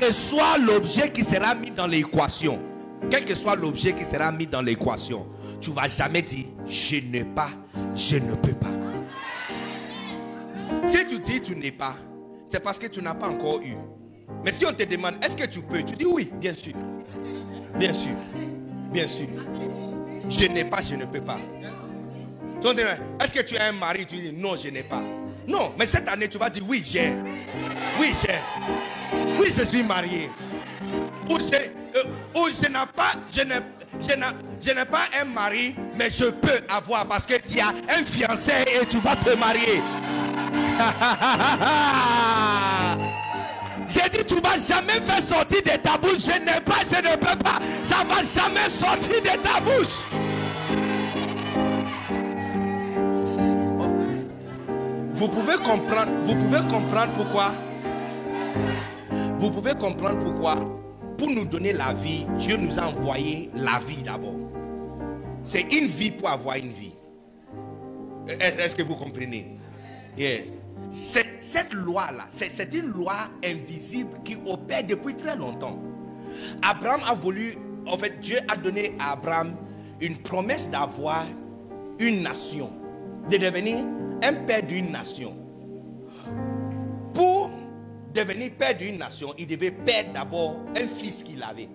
Que soit l'objet qui sera mis dans l'équation, quel que soit l'objet qui sera mis dans l'équation, tu vas jamais dire je n'ai pas, je ne peux pas. Si tu dis tu n'es pas, c'est parce que tu n'as pas encore eu. Mais si on te demande est-ce que tu peux, tu dis oui, bien sûr. Bien sûr. Bien sûr. Je n'ai pas, je ne peux pas. Est-ce que tu as un mari? Tu dis non, je n'ai pas. Non, mais cette année, tu vas dire oui, j'ai. Oui, j'ai. Oui, je suis marié. Ou je, euh, je n'ai pas, je n'ai, je n'ai pas un mari, mais je peux avoir parce que tu as un fiancé et tu vas te marier. J'ai dit, tu ne vas jamais faire sortir de ta bouche. Je n'ai pas, je ne peux pas. Ça ne va jamais sortir de ta bouche. Vous pouvez comprendre, vous pouvez comprendre pourquoi? Vous pouvez comprendre pourquoi? Pour nous donner la vie, Dieu nous a envoyé la vie d'abord. C'est une vie pour avoir une vie. Est-ce que vous comprenez? Yes. Cette, loi-là, c'est une loi invisible qui opère depuis très longtemps. Abraham a voulu, en fait, Dieu a donné à Abraham une promesse d'avoir une nation, de devenir un père d'une nation. Pour devenir père d'une nation, il devait perdre d'abord un fils qu'il avait.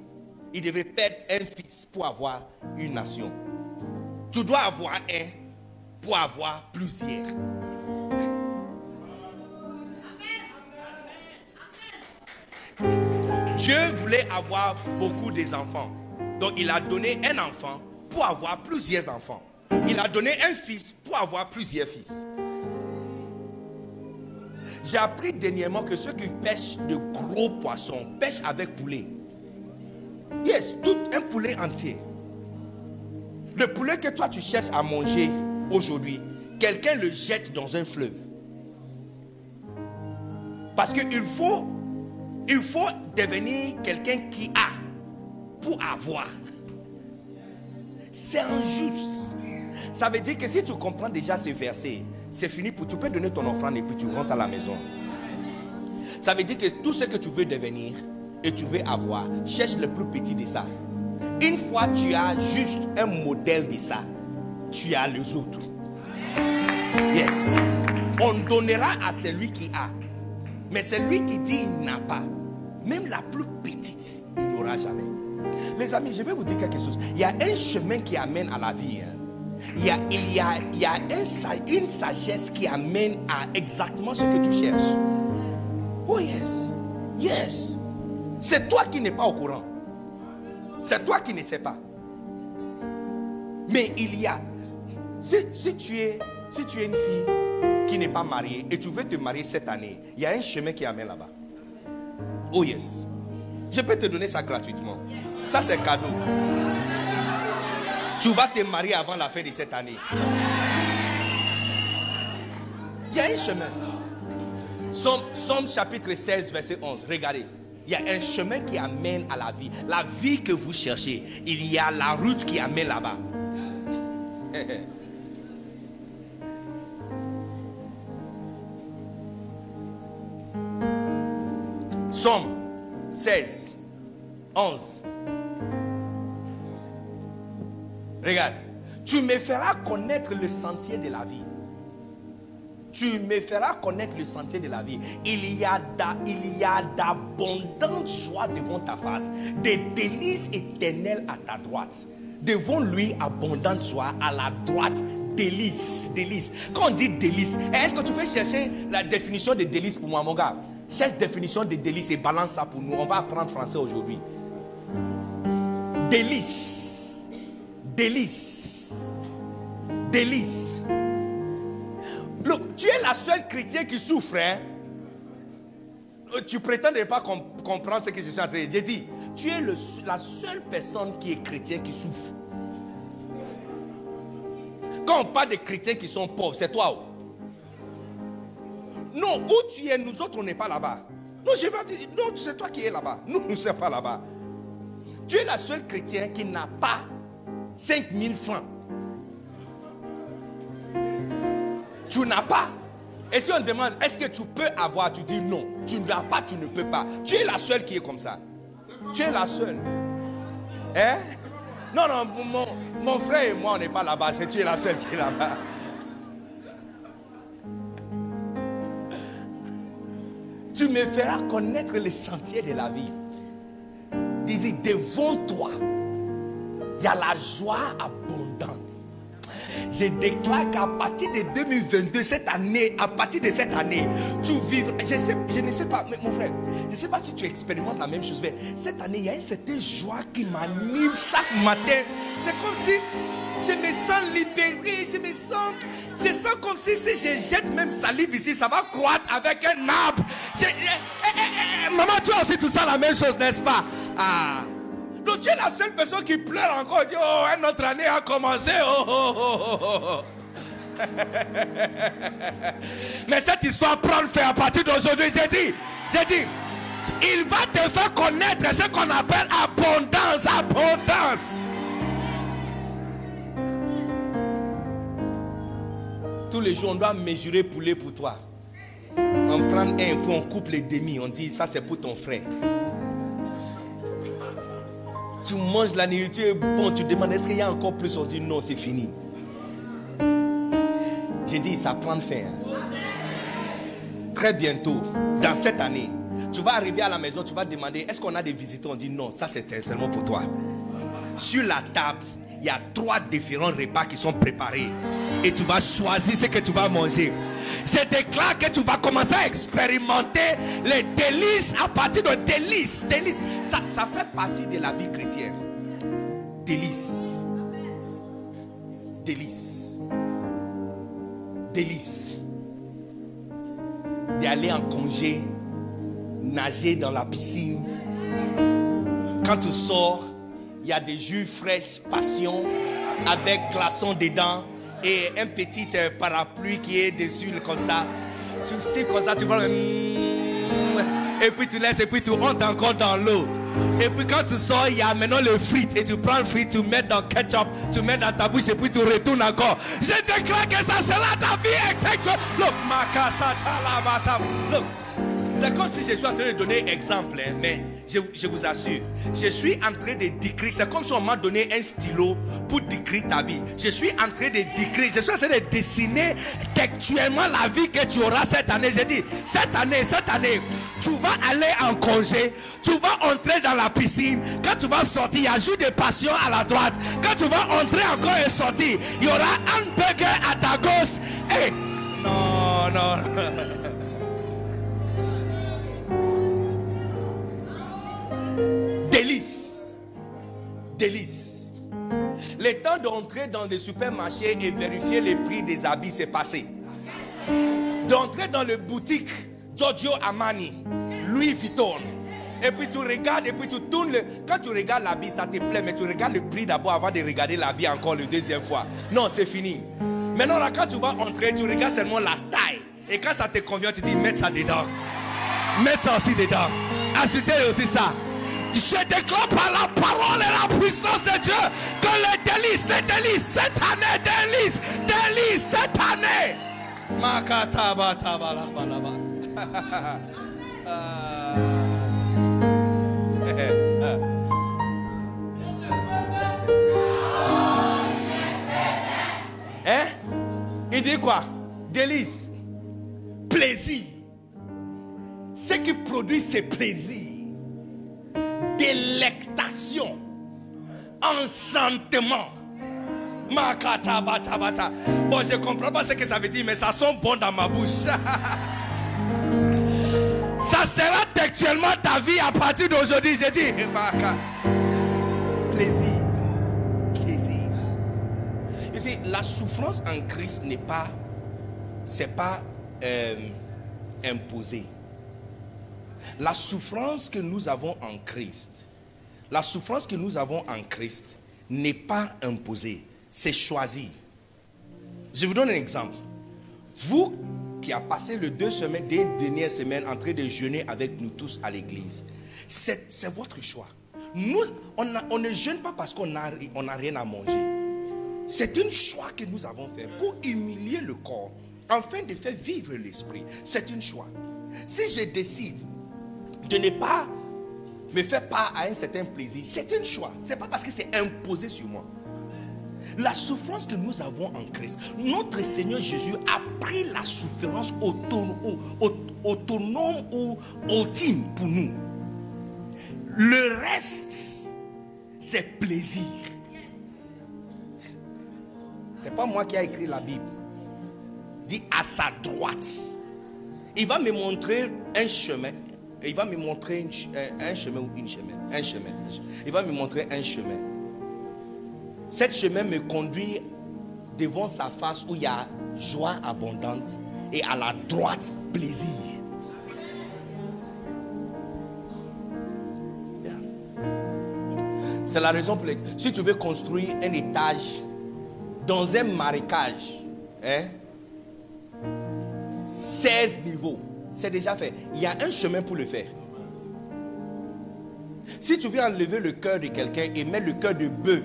Il devait perdre un fils pour avoir une nation. Tu dois avoir un pour avoir plusieurs. Dieu voulait avoir beaucoup d'enfants. Donc il a donné un enfant pour avoir plusieurs enfants. Il a donné un fils pour avoir plusieurs fils. J'ai appris dernièrement que ceux qui pêchent de gros poissons pêchent avec poulet. Yes, tout un poulet entier. Le poulet que toi tu cherches à manger aujourd'hui, quelqu'un le jette dans un fleuve. Parce qu'il faut il faut devenir quelqu'un qui a pour avoir. C'est injuste. Ça veut dire que si tu comprends déjà ce verset, c'est fini pour tu peux donner ton offrande et puis tu rentres à la maison. Ça veut dire que tout ce que tu veux devenir et tu veux avoir, cherche le plus petit de ça. Une fois tu as juste un modèle de ça, tu as les autres. Yes. On donnera à celui qui a. Mais celui qui dit il n'a pas, même la plus petite, il n'aura jamais. Mes amis, je vais vous dire quelque chose. Il y a un chemin qui amène à la vie. Hein. Il y a, une sagesse qui amène à exactement ce que tu cherches. Oh yes. Yes. C'est toi qui n'es pas au courant. C'est toi qui ne sais pas. Mais il y a. Si, si, tu es, si tu es une fille qui n'est pas marié et tu veux te marier cette année, il y a un chemin qui amène là-bas. Oh yes. Je peux te donner ça gratuitement. Ça c'est cadeau. Tu vas te marier avant la fin de cette année. Il y a un chemin. Somme, chapitre 16, verset 11. Regardez. Il y a un chemin qui amène à la vie. La vie que vous cherchez. Il y a la route qui amène là-bas. Somme 16, 11. Regarde. Tu me feras connaître le sentier de la vie. Tu me feras connaître le sentier de la vie. Il y a d'abondantes joies devant ta face, des délices éternelles à ta droite. Devant lui, abondante joie à la droite délices, délices. Quand on dit délices, est-ce que tu peux chercher la définition de délices pour moi, mon gars? Cherche définition de délice et balance ça pour nous. On va apprendre français aujourd'hui. Délice. Délice. Délice. Look, tu es la seule chrétienne qui souffre. Hein? euh, tu prétends ne pas comprendre ce que je suis en train de dire. J'ai dit, tu es la seule personne qui est chrétien qui souffre. Quand on parle de chrétiens qui sont pauvres, c'est toi. Oh. Non, où tu es, nous autres, on n'est pas là-bas. Non, je dire, non, c'est toi qui es là-bas. Nous, nous ne sommes pas là-bas. Tu es la seule chrétienne qui n'a pas 5000 francs. Tu n'as pas. Et si on demande, est-ce que tu peux avoir Tu dis non. Tu n'as pas, tu ne peux pas. Tu es la seule qui est comme ça. Tu es la seule. Hein? Non, non, mon, mon frère et moi, on n'est pas là-bas. C'est tu es la seule qui est là-bas. Tu me feras connaître les sentiers de la vie. Dis-y, devant toi, il y a la joie abondante. Je déclare qu'à partir de 2022, cette année, à partir de cette année, tu vivras. Je, je ne sais pas, mon frère, je ne sais pas si tu expérimentes la même chose, mais cette année, il y a une certaine joie qui m'anime chaque matin. C'est comme si je me sens libéré, je me sens, je sens comme si si je jette même salive ici, ça va croître avec un arbre. Eh, eh, eh, maman, tu as aussi tout ça la même chose, n'est-ce pas? Ah. Donc tu es la seule personne qui pleure encore. Dit, oh, une autre année a commencé. Oh, oh, oh, Mais cette histoire prend fin à partir d'aujourd'hui. J'ai dit, j'ai dit, il va te faire connaître ce qu'on appelle abondance, abondance. Tous les jours, on doit mesurer poulet pour toi. On prend un peu, on coupe les demi, on dit ça c'est pour ton frère. Tu manges la nourriture bon, tu demandes est-ce qu'il y a encore plus On dit non, c'est fini. J'ai dit ça prend fin. Très bientôt, dans cette année, tu vas arriver à la maison, tu vas demander est-ce qu'on a des visiteurs? On dit non, ça c'est seulement pour toi. Sur la table, il y a trois différents repas qui sont préparés. Et tu vas choisir ce que tu vas manger. Je déclare que tu vas commencer à expérimenter les délices à partir de délices. délices. Ça, ça fait partie de la vie chrétienne. Délices. Délices. Délices. D'aller en congé, nager dans la piscine. Quand tu sors, il y a des jus fraîches, passion, avec glaçons dedans et un petit euh, parapluie qui est dessus comme ça. Tu sais comme ça, tu vois. Et puis tu laisses et puis tu rentres encore dans l'eau. Et puis quand tu sors, il y a maintenant le frites. Et tu prends le frites, tu mets dans ketchup, tu mets dans ta bouche et puis tu retournes encore. Je déclare que ça sera ta vie. Look, Look. C'est comme si je suis en train de donner exemple, hein, mais je, vous assure, je suis en train de décrire. C'est comme si on m'a donné un stylo pour décrire ta vie. Je suis en train de décrire, je suis en train de dessiner textuellement la vie que tu auras cette année. J'ai dit, cette année, cette année, tu vas aller en congé, tu vas entrer dans la piscine. Quand tu vas sortir, il y a juste des passions à la droite. Quand tu vas entrer encore et sortir, il y aura un burger à ta gauche. Et non, non. Délice. Le temps d'entrer dans les supermarchés et vérifier les prix des habits, c'est passé. D'entrer dans les boutiques Giorgio Armani, Louis Vuitton. Et puis tu regardes, et puis tu tournes. Quand tu regardes l'habit, ça te plaît, mais tu regardes le prix d'abord avant de regarder l'habit encore la deuxième fois. Non, c'est fini. Maintenant, là, quand tu vas entrer, tu regardes seulement la taille. Et quand ça te convient, tu dis, mets ça dedans. Mets ça aussi dedans. Ajoutez aussi ça. Je déclare par la parole et la puissance de Dieu que les délices, les délices, cette année, délices, délices, cette année. Hein? Il dit quoi? Délice. Plaisir. Ce qui produit ces plaisirs délectation, enchantement. Bon, je comprends pas ce que ça veut dire, mais ça sent bon dans ma bouche. ça sera actuellement ta vie à partir d'aujourd'hui. J'ai dit, plaisir, plaisir. la souffrance en Christ n'est pas, c'est pas euh, imposé. La souffrance que nous avons en Christ, la souffrance que nous avons en Christ n'est pas imposée, c'est choisi. Je vous donne un exemple. Vous qui avez passé les deux semaines, des dernières semaines en train de jeûner avec nous tous à l'église, c'est votre choix. Nous, on, ne jeûne pas parce qu'on n'a a rien à manger. C'est un choix que nous avons fait pour humilier le corps, afin de faire vivre l'esprit. C'est un choix. Si je décide de ne pas me faire part à un certain plaisir, c'est un choix. Ce n'est pas parce que c'est imposé sur moi. La souffrance que nous avons en Christ, notre Seigneur Jésus a pris la souffrance autonome, ou ultime pour nous. Le reste, c'est plaisir. C'est pas moi qui ai écrit la Bible. Dit à sa droite. Il va me montrer un chemin. Il va me montrer un, chemin ou une chemin. Un chemin. Il va me montrer un chemin. Cet chemin me conduit devant sa face où il y a joie abondante et à la droite plaisir. C'est la raison pour laquelle, si tu veux construire un étage dans un marécage, hein, 16 niveaux, c'est déjà fait. Il y a un chemin pour le faire. Si tu veux enlever le cœur de quelqu'un et mettre le cœur de bœuf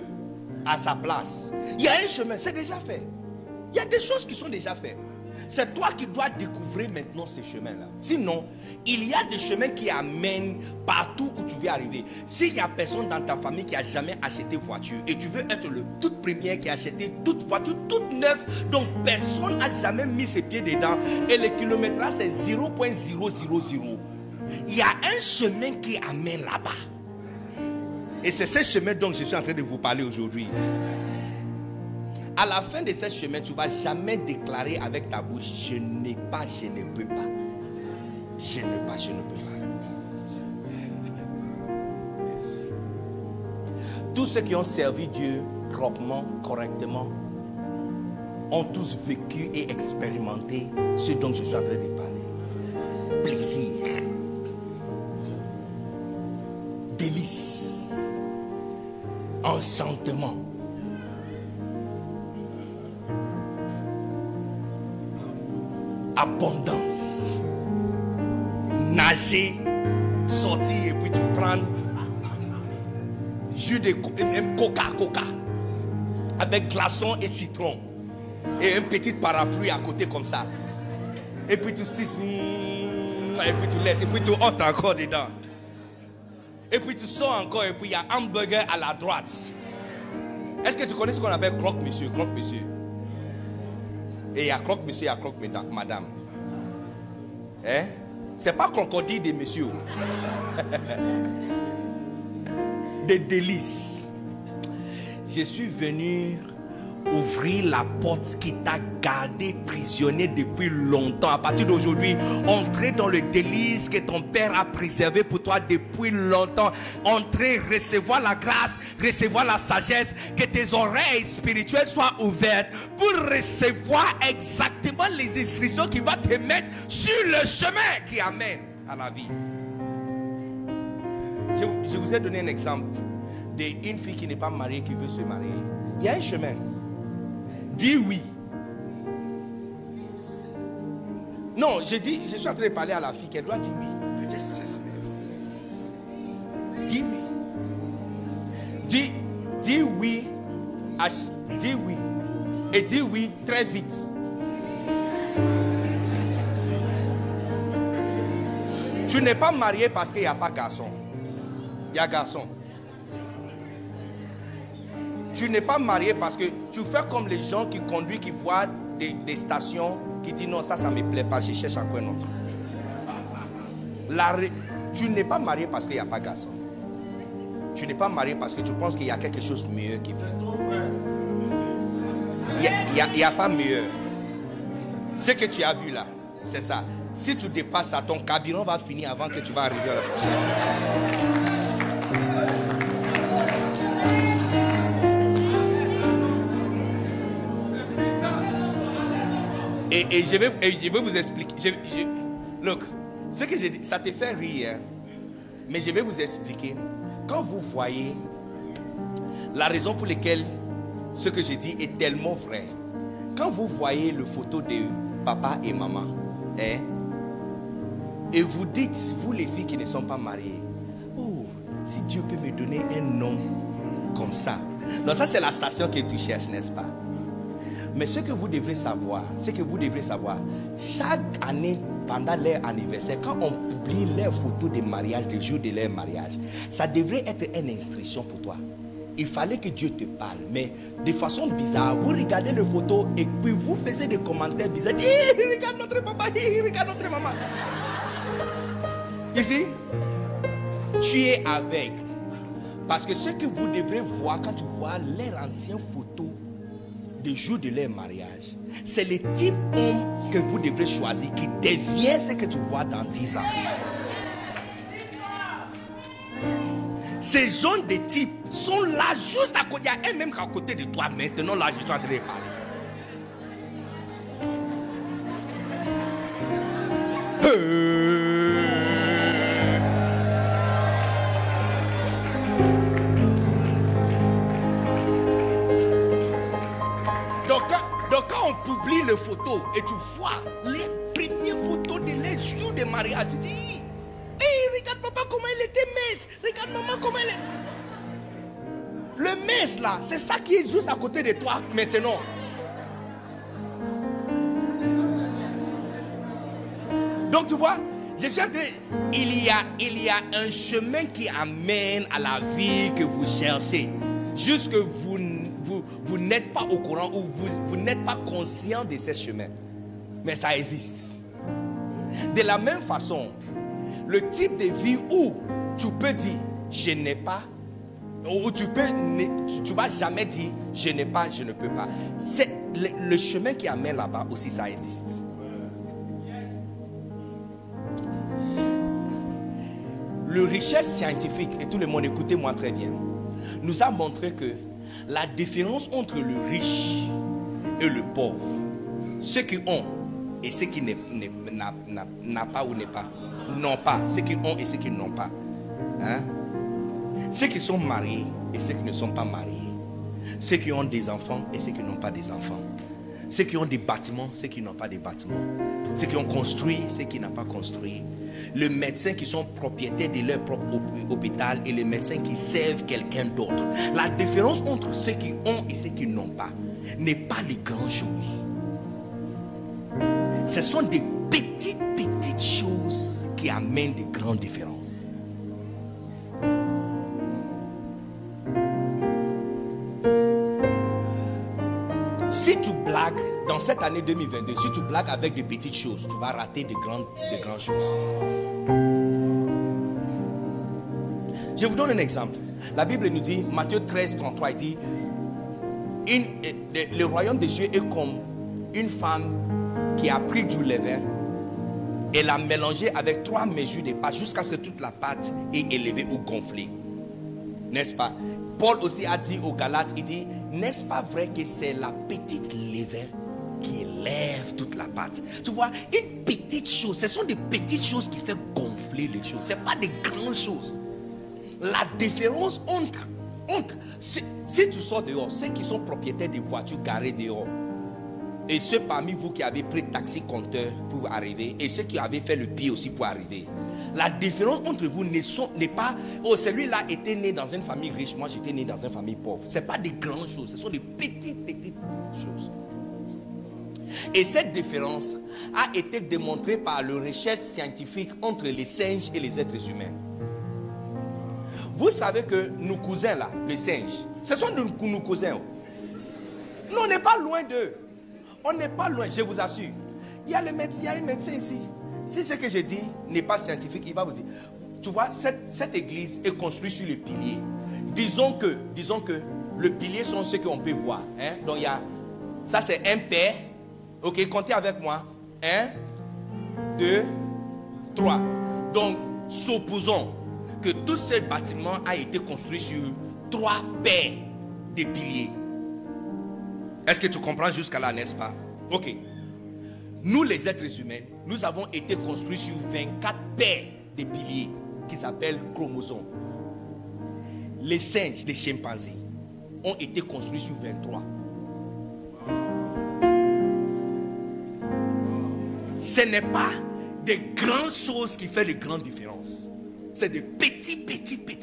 à sa place, il y a un chemin, c'est déjà fait. Il y a des choses qui sont déjà faites. C'est toi qui dois découvrir maintenant ces chemins-là. Sinon, il y a des chemins qui amènent partout où tu veux arriver. S'il n'y a personne dans ta famille qui a jamais acheté voiture et tu veux être le tout premier qui a acheté toute voiture toute neuve, donc personne n'a jamais mis ses pieds dedans et le kilométrage c'est 0.000. Il y a un chemin qui amène là-bas. Et c'est ce chemin dont je suis en train de vous parler aujourd'hui. À la fin de ce chemin, tu ne vas jamais déclarer avec ta bouche, je n'ai pas, je ne peux pas. Je n'ai pas, je ne peux pas. Tous ceux qui ont servi Dieu proprement, correctement, ont tous vécu et expérimenté ce dont je suis en train de parler. Plaisir. Délice. Enchantement. Abondance nager, sortir et puis tu prends jus de coca, coca, avec glaçon et citron, et un petit parapluie à côté comme ça. Et puis tu six, hmm, et puis tu laisses, et puis tu entres encore dedans. Et puis tu sors encore, et puis il y a hamburger à la droite. Est-ce que tu connais ce qu'on appelle croque monsieur, croque monsieur Et il y a croque monsieur, il y a croque madame. Hein? C'est pas crocodile des messieurs. des délices. Je suis venu ouvrir la porte qui t'a gardé prisonnier depuis longtemps. À partir d'aujourd'hui, entrer dans le délice que ton Père a préservé pour toi depuis longtemps. Entrer, recevoir la grâce, recevoir la sagesse, que tes oreilles spirituelles soient ouvertes pour recevoir exactement les instructions qui vont te mettre sur le chemin qui amène à la vie. Je, je vous ai donné un exemple d'une fille qui n'est pas mariée, qui veut se marier. Il y a un chemin. Dis oui. Non, je dis, je suis en train de parler à la fille qu'elle doit dire oui. Dis oui. Dis, dis oui. Dis oui. Et dis oui très vite. Tu n'es pas marié parce qu'il n'y a pas garçon. Il y a garçon. Tu n'es pas marié parce que tu fais comme les gens qui conduisent, qui voient des, stations, qui disent non, ça, ça ne me plaît pas, je cherche encore un autre. tu n'es pas marié parce qu'il n'y a pas garçon. Tu n'es pas marié parce que tu penses qu'il y a quelque chose de mieux qui vient. Il n'y a, pas mieux. Ce que tu as vu là, c'est ça. Si tu dépasses ça, ton carburant va finir avant que tu vas arriver à la prochaine. Et, je, vais, je vous expliquer. look, Ce que j'ai dit, ça te fait rire. hein. Mais je vais vous expliquer. Quand vous voyez la raison pour laquelle ce que j'ai dit est tellement vrai. Quand vous voyez le photo de papa et maman, hein, et vous dites, vous les filles qui ne sont pas mariées, oh, si Dieu peut me donner un nom comme ça. Donc ça c'est la station que tu cherches, n'est-ce pas? Mais ce que vous devrez savoir, c'est que vous devrez savoir, chaque année pendant leur anniversaire, quand on publie leurs photos de mariage, le jour de leur mariage, ça devrait être une instruction pour toi. Il fallait que Dieu te parle, mais de façon bizarre, vous regardez les photos et puis vous faisiez des commentaires bizarres. Hi, regarde notre papa, hi, regarde notre maman. Ici, tu es avec. Parce que ce que vous devrez voir quand tu vois leurs anciennes photos du jour de leur mariage, c'est le type que vous devrez choisir qui devient ce que tu vois dans 10 ans. Ces jeunes de type sont là juste à côté. Il y a un même à côté de toi. Maintenant, là, je suis en train de parler. C'est ça qui est juste à côté de toi maintenant. Donc tu vois, je suis en il y a, il y a un chemin qui amène à la vie que vous cherchez. Juste que vous, vous, vous n'êtes pas au courant ou vous, vous n'êtes pas conscient de ce chemin. Mais ça existe. De la même façon, le type de vie où tu peux dire je n'ai pas, ou tu peux, tu, vas jamais dire je n'ai pas, je ne peux pas. C'est le, chemin qui amène là-bas aussi, ça existe. Le richesse scientifique, et tout le monde écoutez-moi très bien, nous a montré que la différence entre le riche et le pauvre, ceux qui ont et ceux qui n'a pas ou n'est pas, n'ont pas, ceux qui ont et ceux qui n'ont pas, hein? Ceux qui sont mariés et ceux qui ne sont pas mariés, ceux qui ont des enfants et ceux qui n'ont pas des enfants, ceux qui ont des bâtiments, ceux qui n'ont pas des bâtiments, ceux qui ont construit, ceux qui n'ont pas construit, les médecins qui sont propriétaires de leur propre hôp- hôpital et les médecins qui servent quelqu'un d'autre. La différence entre ceux qui ont et ceux qui n'ont pas n'est pas les grandes choses. Ce sont des petites, petites choses qui amènent de grandes différences. Dans cette année 2022, si tu blagues avec des petites choses, tu vas rater de grandes, de grandes choses. Je vous donne un exemple. La Bible nous dit, Matthieu 13, 33, il dit, le royaume des cieux est comme une femme qui a pris du levain et l'a mélangé avec trois mesures de pâte jusqu'à ce que toute la pâte est élevée ou gonflée. N'est-ce pas? Paul aussi a dit aux Galates, il dit, n'est-ce pas vrai que c'est la petite levain qui élève toute la pâte? Tu vois, une petite chose, ce sont des petites choses qui font gonfler les choses. Ce n'est pas des grandes choses. La différence entre, entre si, si tu sors dehors, ceux qui sont propriétaires de voitures garées dehors, et ceux parmi vous qui avez pris taxi compteur pour arriver, et ceux qui avaient fait le pied aussi pour arriver, la différence entre vous n'est pas, oh celui-là était né dans une famille riche, moi j'étais né dans une famille pauvre. Ce n'est pas des grandes choses, ce sont des petites, petites choses. Et cette différence a été démontrée par la recherche scientifique entre les singes et les êtres humains. Vous savez que nos cousins là, les singes, ce sont nos, nos cousins. oh. Nous, on n'est pas loin d'eux. On n'est pas loin, je vous assure. Il y a le médecin, il y a un médecin ici. Si ce que je dis n'est pas scientifique, il va vous dire. Tu vois, cette, église est construite sur le pilier. Disons que, disons que le pilier sont ceux qu'on peut voir. hein. Donc il y a, ça c'est un père. Ok, comptez avec moi. Un, deux, trois. Donc, supposons que tout ce bâtiment a été construit sur trois paires de piliers. Est-ce que tu comprends jusqu'à là, n'est-ce pas? Ok. Nous les êtres humains, nous avons été construits sur 24 paires de piliers qui s'appellent chromosomes. Les singes, les chimpanzés, ont été construits sur 23. Ce n'est pas des grandes choses qui font de grandes différences. C'est de petits, petits, petits, petits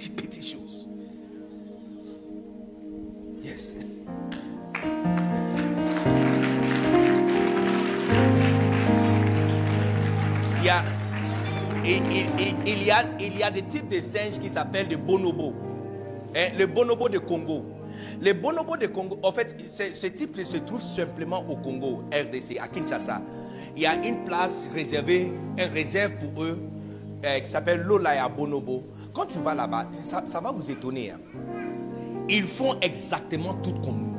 il, y a, il y a des types de singes qui s'appellent des bonobos. Hein, le bonobo de Congo. Les bonobos de Congo, en fait, ce type se trouve simplement au Congo, RDC, à Kinshasa. Il y a une place réservée, une réserve pour eux, euh, qui s'appelle Lolaya Bonobo. Quand tu vas là-bas, ça, ça va vous étonner. hein. Ils font exactement tout comme nous.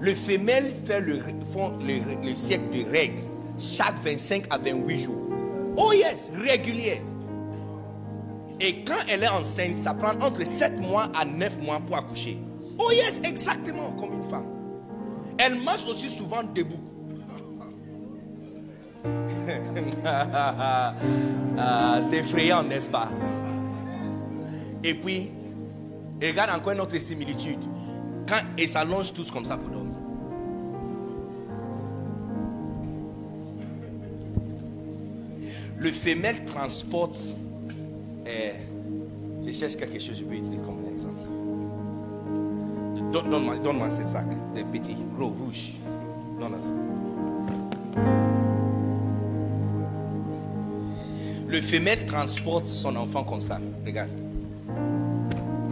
Le femelle fait le, font le, le siècle de règles chaque 25 à 28 jours. Oh yes, régulier. Et quand elle est enceinte, ça prend entre 7 mois à 9 mois pour accoucher. Oh yes, exactement comme une femme. Elle marche aussi souvent debout. Ah, c'est effrayant, n'est-ce pas? Et puis, regarde encore une autre similitude. Quand ils s'allongent tous comme ça pour dormir. Le femelle transporte. je cherche quelque chose, je peux utiliser comme un exemple. Donne- Donne-moi donne ce sac, de petits, gros, rouge. Donne-moi ça. Le femelle transporte son enfant comme ça. Regarde.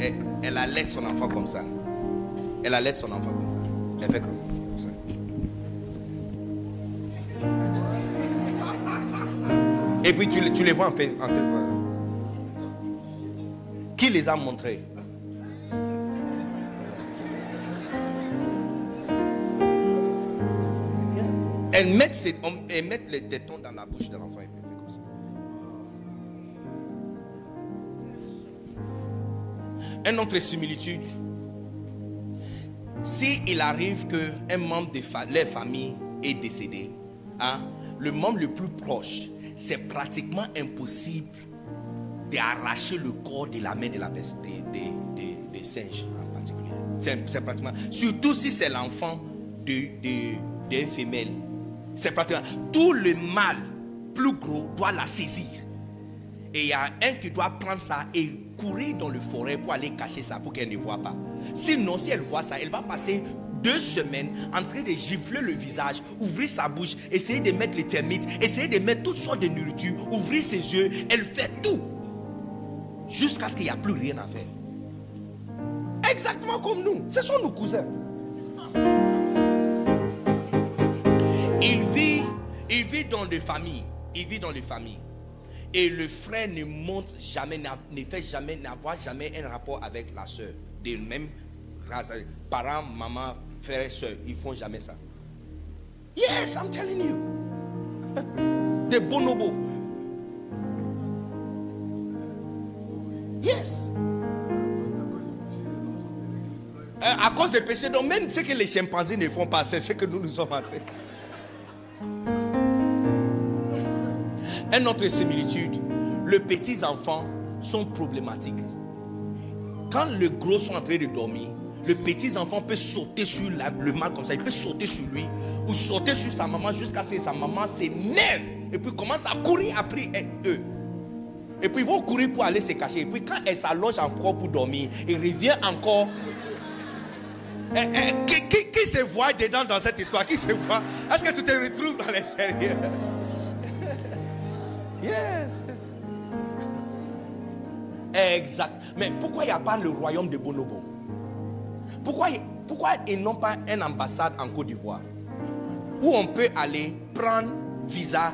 Elle, elle allait son enfant comme ça. Elle allait son enfant comme ça. Elle fait comme ça. Et puis tu, le- tu les vois en, fait, téléphone. Qui les a montrés? Elles mettent, les tétons dans la bouche de l'enfant comme. Une autre similitude. Si il arrive qu'un membre de leur famille est décédé, hein, le membre le plus proche, c'est pratiquement impossible d'arracher le corps de la main de la bête, des, singes en particulier. C'est pratiquement. Surtout si c'est l'enfant de, de, d'un femelle. C'est pratiquement. Tout le mâle plus gros doit la saisir. Et il y a un qui doit prendre ça et courir dans le forêt pour aller cacher ça pour qu'elle ne voit pas. Sinon, si elle voit ça, elle va passer deux semaines en train de gifler le visage, ouvrir sa bouche, essayer de mettre les termites, essayer de mettre toutes sortes de nourriture, ouvrir ses yeux. Elle fait tout jusqu'à ce qu'il n'y a plus rien à faire. Exactement comme nous. Ce sont nos cousins. Il vit, il vit dans des familles. Il vit dans les familles. Et le frère ne monte jamais, ne fait jamais, n'avoir jamais un rapport avec la soeur. Des mêmes. Parents, maman, frère, soeur, ils font jamais ça. Yes, I'm telling you. Des bonobos. Yes. Euh, à cause des péchés, donc même ce que les chimpanzés ne font pas, c'est ce que nous nous sommes train. Une autre similitude, les petits enfants sont problématiques. Quand les gros sont en train de dormir, le petit enfant peut sauter sur le mâle comme ça, il peut sauter sur lui ou sauter sur sa maman jusqu'à ce que sa maman s'énerve et puis commence à courir après eux. Et puis ils vont courir pour aller se cacher. Et puis quand elle s'allonge encore pour dormir, il revient encore. Eh, eh, qui, qui- qui se voit dedans dans cette histoire? Qui se voit? Est-ce que tu te retrouves dans l'intérieur? Yes, yes. Exact. Mais pourquoi il n'y a pas le royaume de Bonobo? Pourquoi, ils n'ont pas une ambassade en Côte d'Ivoire Où on peut aller prendre visa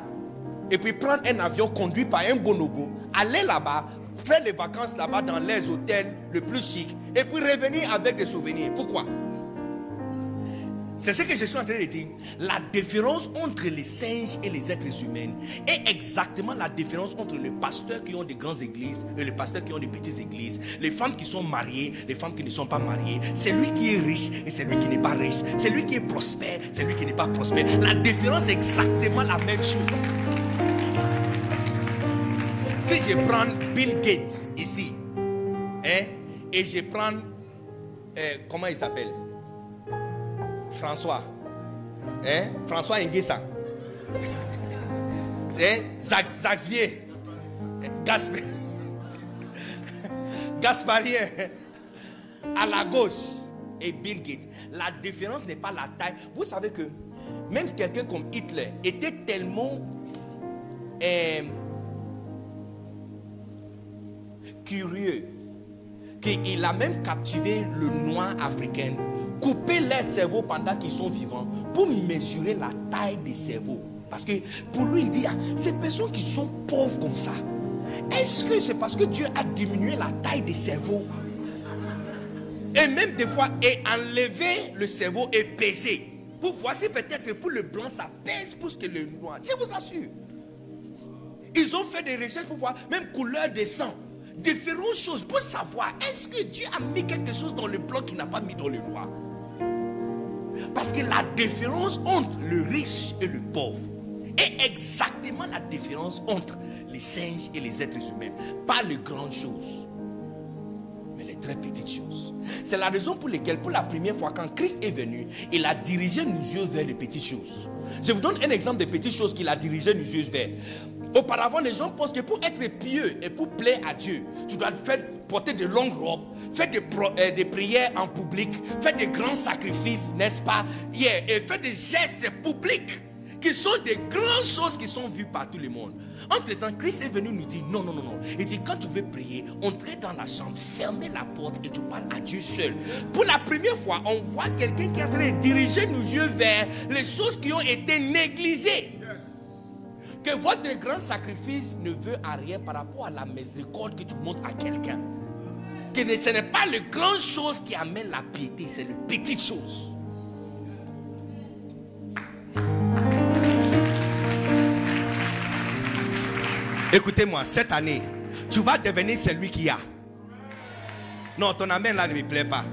et puis prendre un avion conduit par un bonobo, aller là-bas, faire les vacances là-bas dans les hôtels le plus chic et puis revenir avec des souvenirs? Pourquoi? C'est ce que je suis en train de dire. La différence entre les singes et les êtres humains est exactement la différence entre les pasteurs qui ont des grandes églises et les pasteurs qui ont des petites églises. Les femmes qui sont mariées, les femmes qui ne sont pas mariées. C'est lui qui est riche et c'est lui qui n'est pas riche. C'est lui qui est prospère, c'est lui qui n'est pas prospère. La différence est exactement la même chose. Si je prends Bill Gates ici, hein, et je prends, euh, comment il s'appelle? François. Hein? François Nguessa. hein? Xavier. Gasp... Gasparien. À la gauche. Et Bill Gates. La différence n'est pas la taille. Vous savez que même quelqu'un comme Hitler était tellement euh, curieux qu'il a même captivé le noir africain couper leurs cerveaux pendant qu'ils sont vivants pour mesurer la taille des cerveaux. Parce que pour lui, il dit, ah, ces personnes qui sont pauvres comme ça, est-ce que c'est parce que Dieu a diminué la taille des cerveaux? Et même des fois, et enlever le cerveau et peser. Pour voir si peut-être pour le blanc, ça pèse plus que le noir. Je vous assure. Ils ont fait des recherches pour voir même couleur de sang différentes choses pour savoir est-ce que Dieu a mis quelque chose dans le blanc qu'il n'a pas mis dans le noir? Parce que la différence entre le riche et le pauvre est exactement la différence entre les singes et les êtres humains. Pas les grandes choses, mais les très petites choses. C'est la raison pour laquelle, pour la première fois, quand Christ est venu, il a dirigé nos yeux vers les petites choses. Je vous donne un exemple des petites choses qu'il a dirigé nos yeux vers. Auparavant, les gens pensent que pour être pieux et pour plaire à Dieu, tu dois faire porter de longues robes, faire des, euh, des prières en public, faire des grands sacrifices, n'est-ce pas? Et faire des gestes publics qui sont des grandes choses qui sont vues par tout le monde. Entre temps, Christ est venu nous dire non, non, non, non. Il dit quand tu veux prier, entrez dans la chambre, fermez la porte et tu parles à Dieu seul. Pour la première fois, on voit quelqu'un qui est en train de diriger nos yeux vers les choses qui ont été négligées. Que votre grand sacrifice ne veut à rien par rapport à la miséricorde que tu montres à quelqu'un. Que ce n'est pas les grandes choses qui amènent la piété, c'est les petites choses. Écoutez-moi, cette année, tu vas devenir celui qui a. Non, ton amène là ne me plaît pas.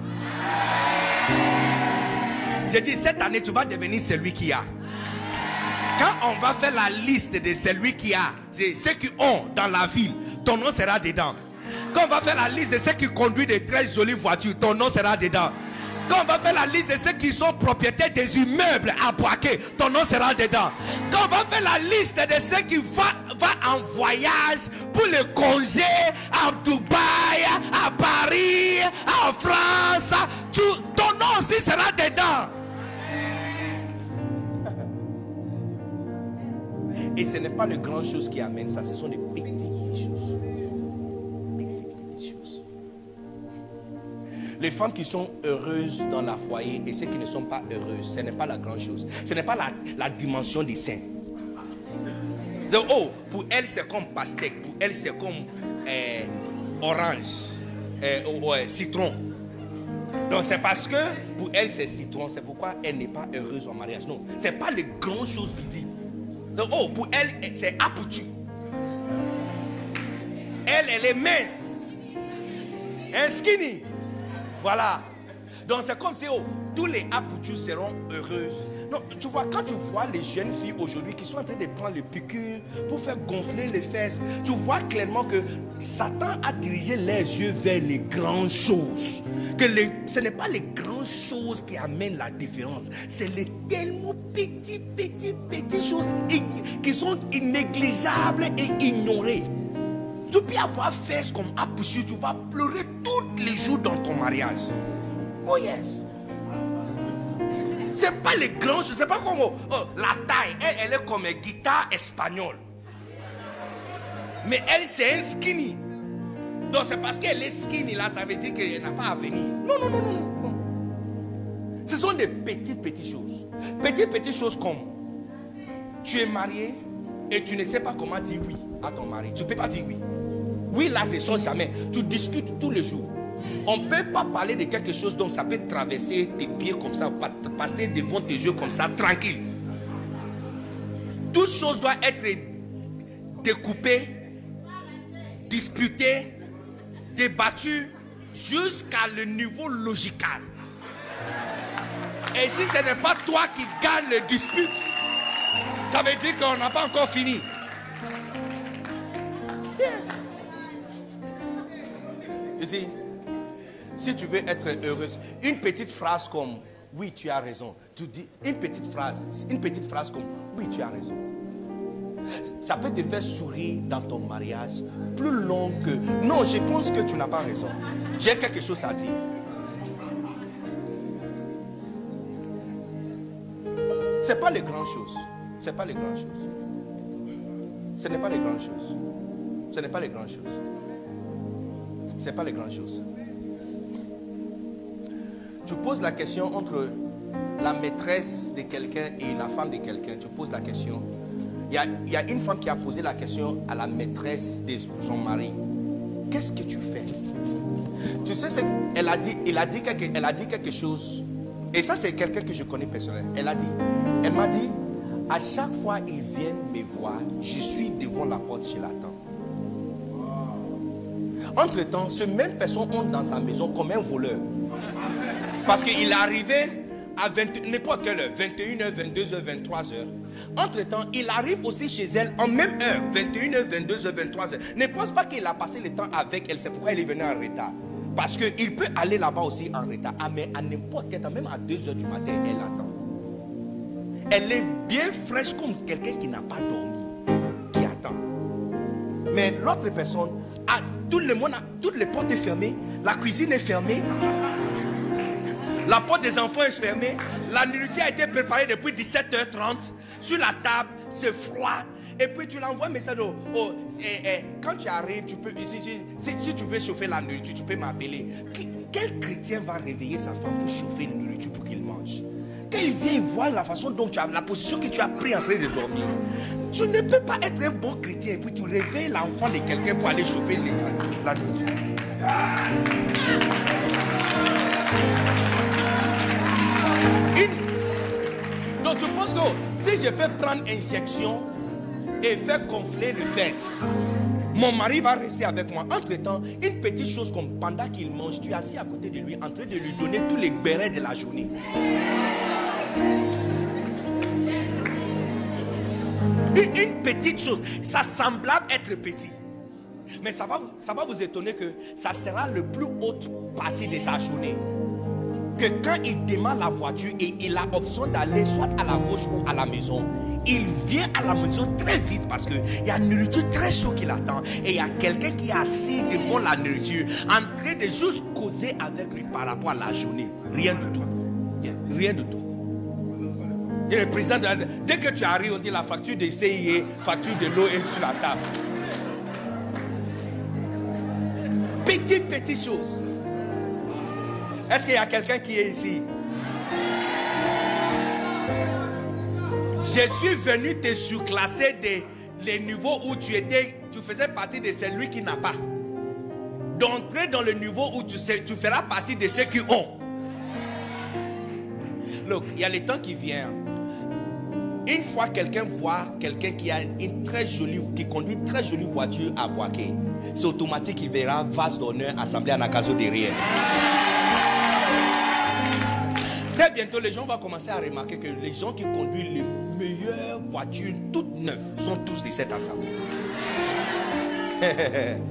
J'ai dit, cette année, tu vas devenir celui qui a. Quand on va faire la liste de celui qui a, ceux qui ont dans la ville, ton nom sera dedans. Quand on va faire la liste de ceux qui conduisent de très jolies voitures, ton nom sera dedans. Quand on va faire la liste de ceux qui sont propriétaires des immeubles à Boaké, ton nom sera dedans. Quand on va faire la liste de ceux qui vont en voyage pour le congé à Dubaï, à Paris, en France, ton nom aussi sera dedans. Et ce n'est pas les grandes choses qui amènent ça, ce sont des petites Les femmes qui sont heureuses dans la foyer et ceux qui ne sont pas heureuses, ce n'est pas la grande chose. Ce n'est pas la, dimension des saints. oh, pour elle c'est comme pastèque, pour elle c'est comme eh, orange, oh, citron. Donc c'est parce que pour elle c'est citron, c'est pourquoi elle n'est pas heureuse en mariage. Non, ce n'est pas les grandes choses visibles. Donc, oh, pour elle, c'est apoutu. Elle, elle est mince. Un skinny. Voilà. Donc, c'est comme si oh, tous les apoutus seront heureuses. Non, tu vois, quand tu vois les jeunes filles aujourd'hui qui sont en train de prendre les piqûres pour faire gonfler les fesses, tu vois clairement que Satan a dirigé les yeux vers les grandes choses. Que ce n'est pas les grandes choses qui amènent la différence, c'est les tellement petits, petits, petites choses qui sont négligeables et ignorées. Tu peux avoir fesses comme apoutu, tu vas pleurer tous les jours dans ton mariage. Oh yes. C'est pas les grands choses, c'est pas comme oh, la taille. Elle, elle est comme une guitare espagnole. Mais elle, c'est un skinny. Donc c'est parce qu'elle est skinny là, ça veut dire qu'elle n'a pas à venir. Non, non, non, non, non. Ce sont des petites, petites choses. Petites, petites choses comme tu es marié et tu ne sais pas comment dire oui à ton mari. Tu ne peux pas dire oui. Oui, là, ne sort jamais. Tu discutes tous les jours. On ne peut pas parler de quelque chose donc ça peut traverser tes pieds comme ça, passer devant tes yeux comme ça, tranquille. Toute chose doit être découpée, disputée, débattue jusqu'à le niveau logical. Et si ce n'est pas toi qui gagne le dispute, ça veut dire qu'on n'a pas encore fini. Si tu veux être heureuse, une petite phrase comme oui, tu as raison. Tu dis une petite phrase, une petite phrase comme oui, tu as raison. Ça peut te faire sourire dans ton mariage plus long que non, je pense que tu n'as pas raison. J'ai quelque chose à dire. Ce n'est pas les grandes choses. Ce n'est pas les grandes choses. Ce n'est pas les grandes choses. Ce n'est pas les grandes choses. Ce n'est pas les grandes choses. Tu poses la question entre la maîtresse de quelqu'un et la femme de quelqu'un. Tu poses la question. Il y, a, une femme qui a posé la question à la maîtresse de son mari. Qu'est-ce que tu fais? Tu sais, elle a dit, il a dit quelque, elle a dit quelque chose. Et ça, c'est quelqu'un que je connais personnellement. Elle a dit, elle m'a dit, à chaque fois qu'ils viennent me voir, je suis devant la porte, je l'attends. Entre-temps, ce même personne entre dans sa maison comme un voleur. Parce qu'il est arrivé à n'importe quelle heure, 21h, 22h, 23h. Entre-temps, il arrive aussi chez elle en même heure, 21h, 22h, 23h. Ne pense pas qu'il a passé le temps avec elle, c'est pourquoi il est venu en retard. Parce qu'il peut aller là-bas aussi en retard. Ah, mais à n'importe quel temps, même à 2h du matin, elle attend. Elle est bien fraîche comme quelqu'un qui n'a pas dormi, qui attend. Mais l'autre personne, a, tout le monde, toutes les portes sont fermées, la cuisine est fermée, la porte des enfants est fermée, la nourriture a été préparée depuis 17h30 sur la table, c'est froid. Et puis tu l'envoies un message. Oh, quand tu arrives, tu peux, si, si, tu veux chauffer la nourriture, tu peux m'appeler. Quel chrétien va réveiller sa femme pour chauffer la nourriture pour qu'il mange? Quand il vient voir la façon dont tu as, la position que tu as pris en train de dormir, tu ne peux pas être un bon chrétien et puis tu réveilles l'enfant de quelqu'un pour aller chauffer la nourriture. Donc tu penses que si je peux prendre injection et faire gonfler le fesses, mon mari va rester avec moi. Entre-temps, une petite chose comme pendant qu'il mange, tu es assis à côté de lui en train de lui donner tous les bérets de la journée. Une, petite chose, ça semblable être petit. Mais ça va, vous étonner que ça sera le plus haute partie de sa journée que quand il démarre la voiture et il a option d'aller soit à la gauche ou à la maison, il vient à la maison très vite parce qu'il y a une nourriture très chaude qui l'attend. Et il y a quelqu'un qui est assis devant la nourriture en train de juste causer avec lui par rapport à la journée. Rien du tout. Rien du tout. Dès que tu arrives, on dit la facture de CIE, facture de l'eau est sur la table. Petite, petite chose. Est-ce qu'il y a quelqu'un qui est ici? Je suis venu te surclasser des niveaux où tu étais, tu faisais partie de celui qui n'a pas. D'entrer dans le niveau où tu, sais, tu feras partie de ceux qui ont. Look, il y a le temps qui vient. Une fois quelqu'un voit quelqu'un qui a une très jolie, qui conduit une très jolie voiture à Boaké, c'est automatique, il verra vase d'honneur assemblée à Nakazo derrière. Très bientôt, les gens vont commencer à remarquer que les gens qui conduisent les meilleures voitures toutes neuves sont tous de cette assemblée.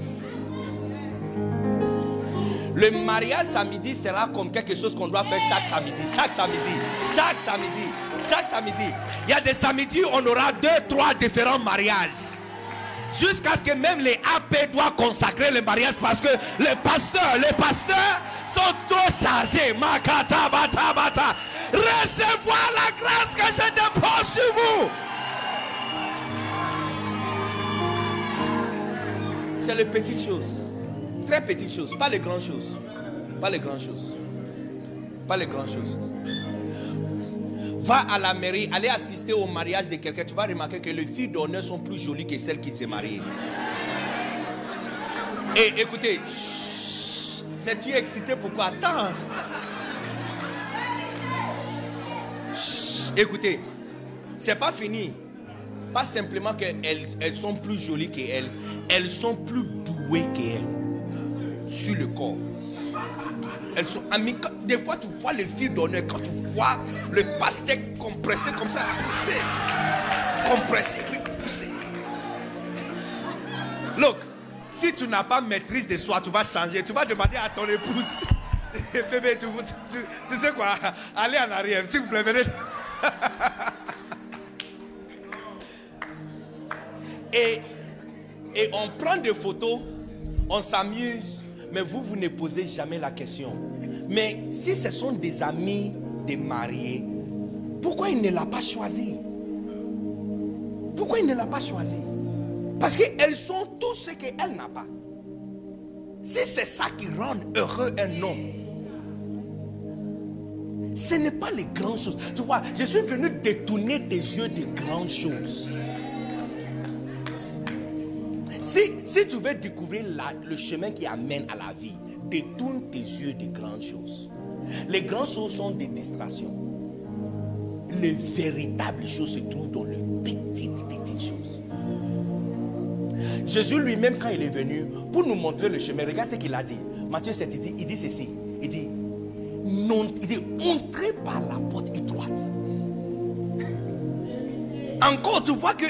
Le mariage samedi sera comme quelque chose qu'on doit faire chaque samedi. Chaque samedi. Chaque samedi. Chaque samedi. Il y a des samedis où on aura deux, trois différents mariages. Jusqu'à ce que même les AP doivent consacrer le mariage parce que les pasteurs, les pasteurs sont trop chargés. Makata, bata, bata. Recevoir la grâce que je dépose sur vous. C'est les petites choses. Très petites choses. Pas les grandes choses. Pas les grandes choses. Pas les grandes choses. Va à la mairie, allez assister au mariage de quelqu'un. Tu vas remarquer que les filles d'honneur sont plus jolies que celles qui s'est mariées. Et écoutez, Mais tu es excité pourquoi? Attends. Chut, écoutez, c'est pas fini. Pas simplement qu'elles elles sont plus jolies qu'elles, elles sont plus douées qu'elles sur le corps. Elles sont amicales. Des fois, tu vois les filles d'honneur quand tu vois le pastèque compressé comme ça, poussé. Compressé, puis poussé. Look, si tu n'as pas maîtrise de soi, tu vas changer. Tu vas demander à ton épouse. Bébé, tu sais quoi? Allez en arrière, s'il vous plaît, venez. Et, et on prend des photos, on s'amuse, mais vous, vous ne posez jamais la question. Mais si ce sont des amis des mariés, pourquoi il ne l'a pas choisi? Pourquoi il ne l'a pas choisi? Parce qu'elles sont tout ce qu'elle n'a pas. Si c'est ça qui rend heureux un homme, ce n'est pas les grandes choses. Tu vois, je suis venu détourner tes yeux des grandes choses. Si, si tu veux découvrir le chemin qui amène à la vie, détourne tes yeux des grandes choses. Les grandes choses sont des distractions. Les véritables choses se trouvent dans les petites, petites choses. Jésus lui-même, quand il est venu, pour nous montrer le chemin, regarde ce qu'il a dit. Matthieu 7, il dit, il dit ceci. Il dit, non, il dit, entrez par la porte étroite. Encore, tu vois que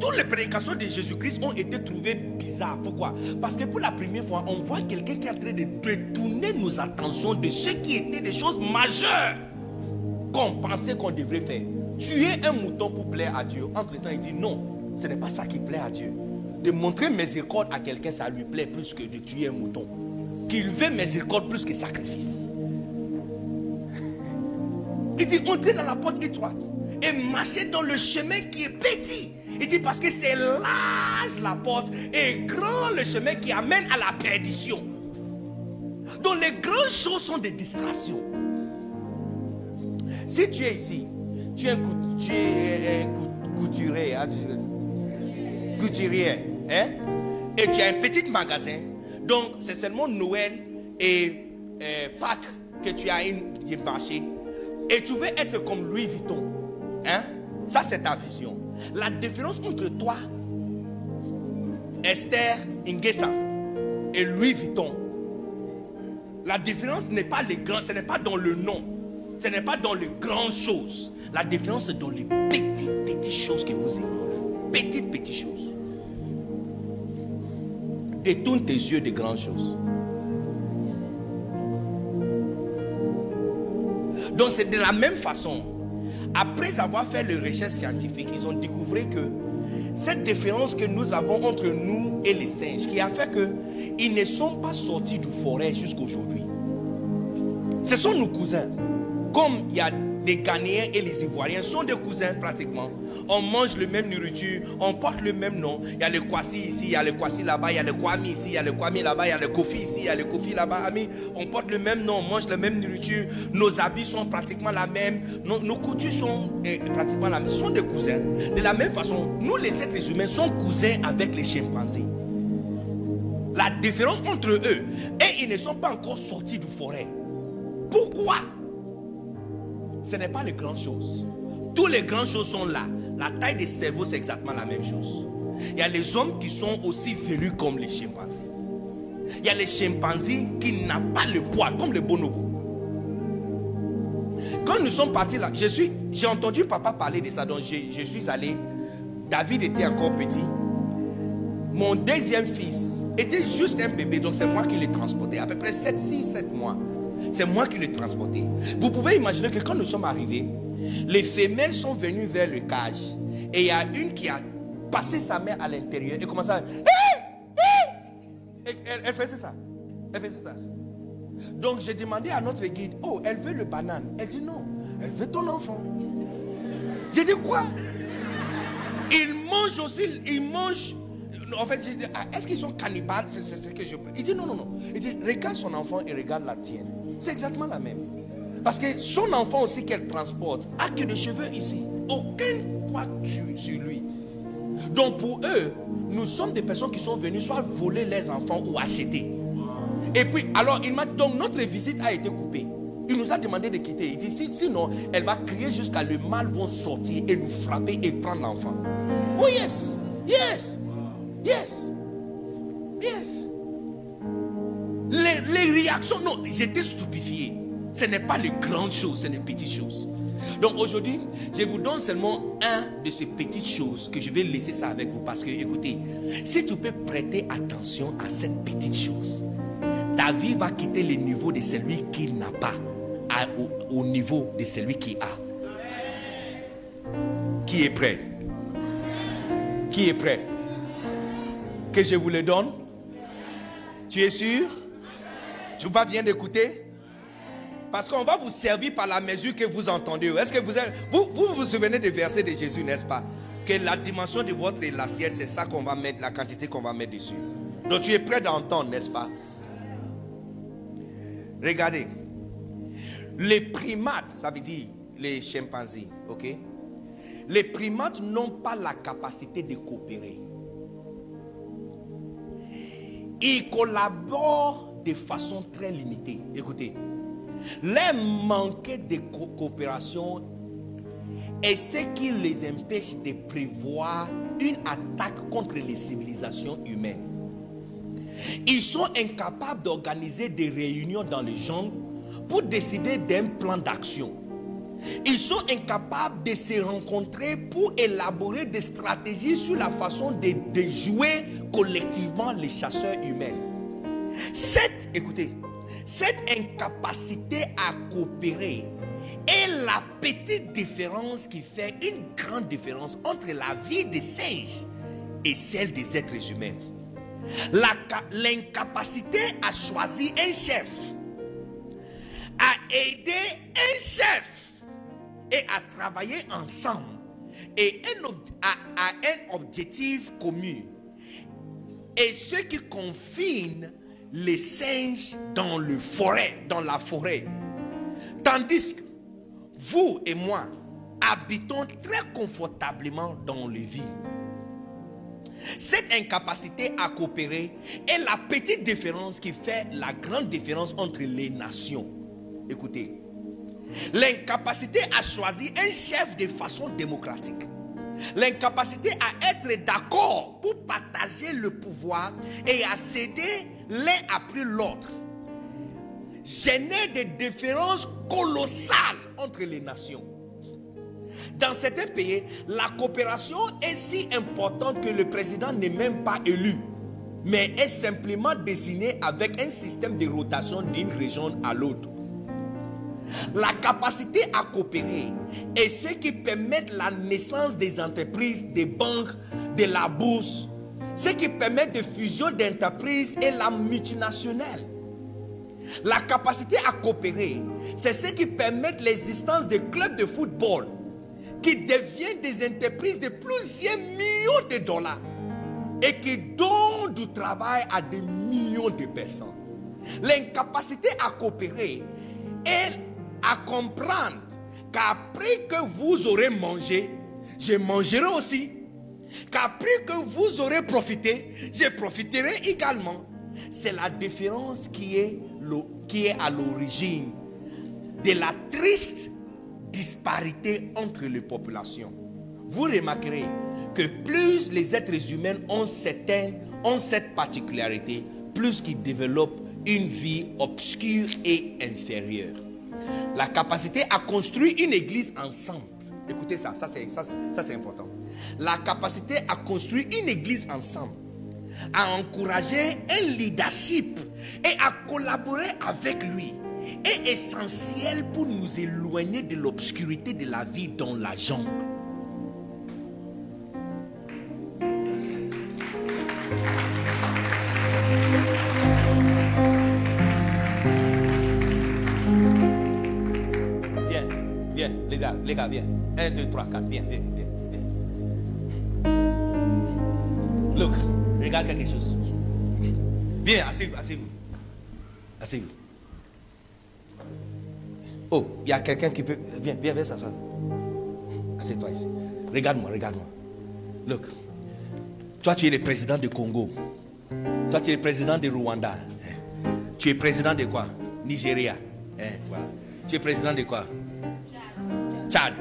toutes les prédications de Jésus-Christ ont été trouvées bizarres. Pourquoi? Parce que pour la première fois, on voit quelqu'un qui est en train de détourner nos attentions de ce qui était des choses majeures qu'on pensait qu'on devrait faire. Tuer un mouton pour plaire à Dieu. Entre-temps, il dit non, ce n'est pas ça qui plaît à Dieu. De montrer miséricorde à quelqu'un, ça lui plaît plus que de tuer un mouton. Qu'il veut miséricorde plus que sacrifice. Il dit entrez dans la porte étroite et marchez dans le chemin qui est petit. Il dit parce que c'est large la porte et grand le chemin qui amène à la perdition. Donc les grandes choses sont des distractions. Si tu es ici, tu es un, un cou- couturier, hein, tu- couturier, hein, et tu as un petit magasin, donc c'est seulement Noël et euh, Pâques que tu as une, une marché, et tu veux être comme Louis Vuitton, hein, ça c'est ta vision. La différence entre toi, Esther Ingesa et Louis Vuitton, la différence n'est pas les grands, ce n'est pas dans le nom, ce n'est pas dans les grandes choses. La différence est dans les petites, petites choses que vous ignorez. Petites, petites choses. Détourne tes yeux des grandes choses. Donc c'est de la même façon. Après avoir fait les recherches scientifiques, ils ont découvert que cette différence que nous avons entre nous et les singes, qui a fait que ils ne sont pas sortis du forêt jusqu'aujourd'hui. Ce sont nos cousins. Comme il y a des Ghanéens et les Ivoiriens sont des cousins pratiquement. On mange le même nourriture, on porte le même nom. Il y a le Kwasi ici, il y a le Kwasi là-bas, il y a le Kwami ici, il y a le Kwami là-bas, il y a le Kofi ici, il y a le Kofi là-bas. Amis, on porte le même nom, on mange la même nourriture. Nos habits sont pratiquement la même. Nos, coutumes sont eh, pratiquement la même. Ce sont des cousins. De la même façon, nous les êtres humains sommes cousins avec les chimpanzés. La différence entre eux, et ils ne sont pas encore sortis du forêt. Pourquoi? Ce n'est pas les grandes choses. Toutes les grandes choses sont là. La taille des cerveaux, c'est exactement la même chose. Il y a les hommes qui sont aussi velus comme les chimpanzés. Il y a les chimpanzés qui n'ont pas le poids, comme les bonobos. Quand nous sommes partis là, je suis, j'ai entendu papa parler de ça, donc je, je suis allé. David était encore petit. Mon deuxième fils était juste un bébé, donc c'est moi qui l'ai transporté. À peu près 7, 6, 7 mois. C'est moi qui l'ai transporté. Vous pouvez imaginer que quand nous sommes arrivés, les femelles sont venues vers le cage. Et il y a une qui a passé sa main à l'intérieur et commençait à... Elle, elle faisait ça. Elle faisait ça. Donc j'ai demandé à notre guide, oh, elle veut le banane. Elle dit non, elle veut ton enfant. J'ai dit quoi? Ils mangent aussi, ils mangent. En fait, j'ai dit, ah, est-ce qu'ils sont cannibales? C'est ce que je. Il dit non, non, non. Il dit, regarde son enfant et regarde la tienne. C'est exactement la même. Parce que son enfant aussi qu'elle transporte a que des cheveux ici. Aucun poids sur, sur lui. Donc pour eux, nous sommes des personnes qui sont venues soit voler les enfants ou acheter. Et puis, alors, il m'a donc notre visite a été coupée. Il nous a demandé de quitter. Il dit, sinon, elle va crier jusqu'à le mal vont sortir et nous frapper et prendre l'enfant. Oh yes, yes, yes, yes. Les, réactions, non, j'étais stupéfié. Ce n'est pas les grandes choses, ce n'est les petites choses. Donc aujourd'hui, je vous donne seulement un de ces petites choses que je vais laisser ça avec vous. Parce que, écoutez, si tu peux prêter attention à cette petite chose, ta vie va quitter le niveau de celui qui n'a pas au, niveau de celui qui a. Qui est prêt? Qui est prêt? Que je vous le donne Tu es sûr? Tu vas bien d'écouter parce qu'on va vous servir par la mesure que vous entendez. Est-ce que vous, vous, vous souvenez des versets de Jésus, n'est-ce pas? Que la dimension de votre l'assiette, c'est ça qu'on va mettre, la quantité qu'on va mettre dessus. Donc tu es prêt d'entendre, n'est-ce pas? Regardez. Les primates, ça veut dire les chimpanzés, ok? Les primates n'ont pas la capacité de coopérer. Ils collaborent de façon très limitée. Écoutez, les manquer de coopération est ce qui les empêche de prévoir une attaque contre les civilisations humaines. Ils sont incapables d'organiser des réunions dans les jungles pour décider d'un plan d'action. Ils sont incapables de se rencontrer pour élaborer des stratégies sur la façon de, jouer collectivement les chasseurs humains. Cette, écoutez, cette incapacité à coopérer est la petite différence qui fait une grande différence entre la vie des singes et celle des êtres humains. L'incapacité à choisir un chef, à aider un chef et à travailler ensemble et à un objectif commun et ce qui confine les singes dans le forêt, dans la forêt. Tandis que vous et moi habitons très confortablement dans les villes. Cette incapacité à coopérer est la petite différence qui fait la grande différence entre les nations. Écoutez, l'incapacité à choisir un chef de façon démocratique, l'incapacité à être d'accord pour partager le pouvoir et à céder l'un après l'autre, génère des différences colossales entre les nations. Dans certains pays, la coopération est si importante que le président n'est même pas élu, mais est simplement désigné avec un système de rotation d'une région à l'autre. La capacité à coopérer est ce qui permet la naissance des entreprises, des banques, de la bourse, ce qui permet de fusion d'entreprises et la multinationale. La capacité à coopérer, c'est ce qui permet l'existence de clubs de football qui deviennent des entreprises de plusieurs millions de dollars et qui donnent du travail à des millions de personnes. L'incapacité à coopérer est à comprendre qu'après que vous aurez mangé, je mangerai aussi qu'après que vous aurez profité, je profiterai également. C'est la différence qui est, qui est à l'origine de la triste disparité entre les populations. Vous remarquerez que plus les êtres humains ont, ont cette particularité, plus qu'ils développent une vie obscure et inférieure. La capacité à construire une église ensemble. Écoutez ça, ça c'est ça, ça, important la capacité à construire une église ensemble, à encourager un leadership et à collaborer avec lui est essentiel pour nous éloigner de l'obscurité de la vie dans la jungle. Les gars, viens. 1, 2, 3, 4, viens, viens, viens. Look, regarde quelque chose. Viens, asseyez-vous, asseyez-vous. Asseyez-vous. Oh, il y a quelqu'un qui peut. Viens, viens, viens s'asseoir. Assieds-toi ici. Regarde-moi, regarde-moi. Look. Toi, tu es le président du Congo. Toi, tu es le président du Rwanda. Tu es président de quoi? Nigeria. Hein. Tu es président de quoi? Tchad.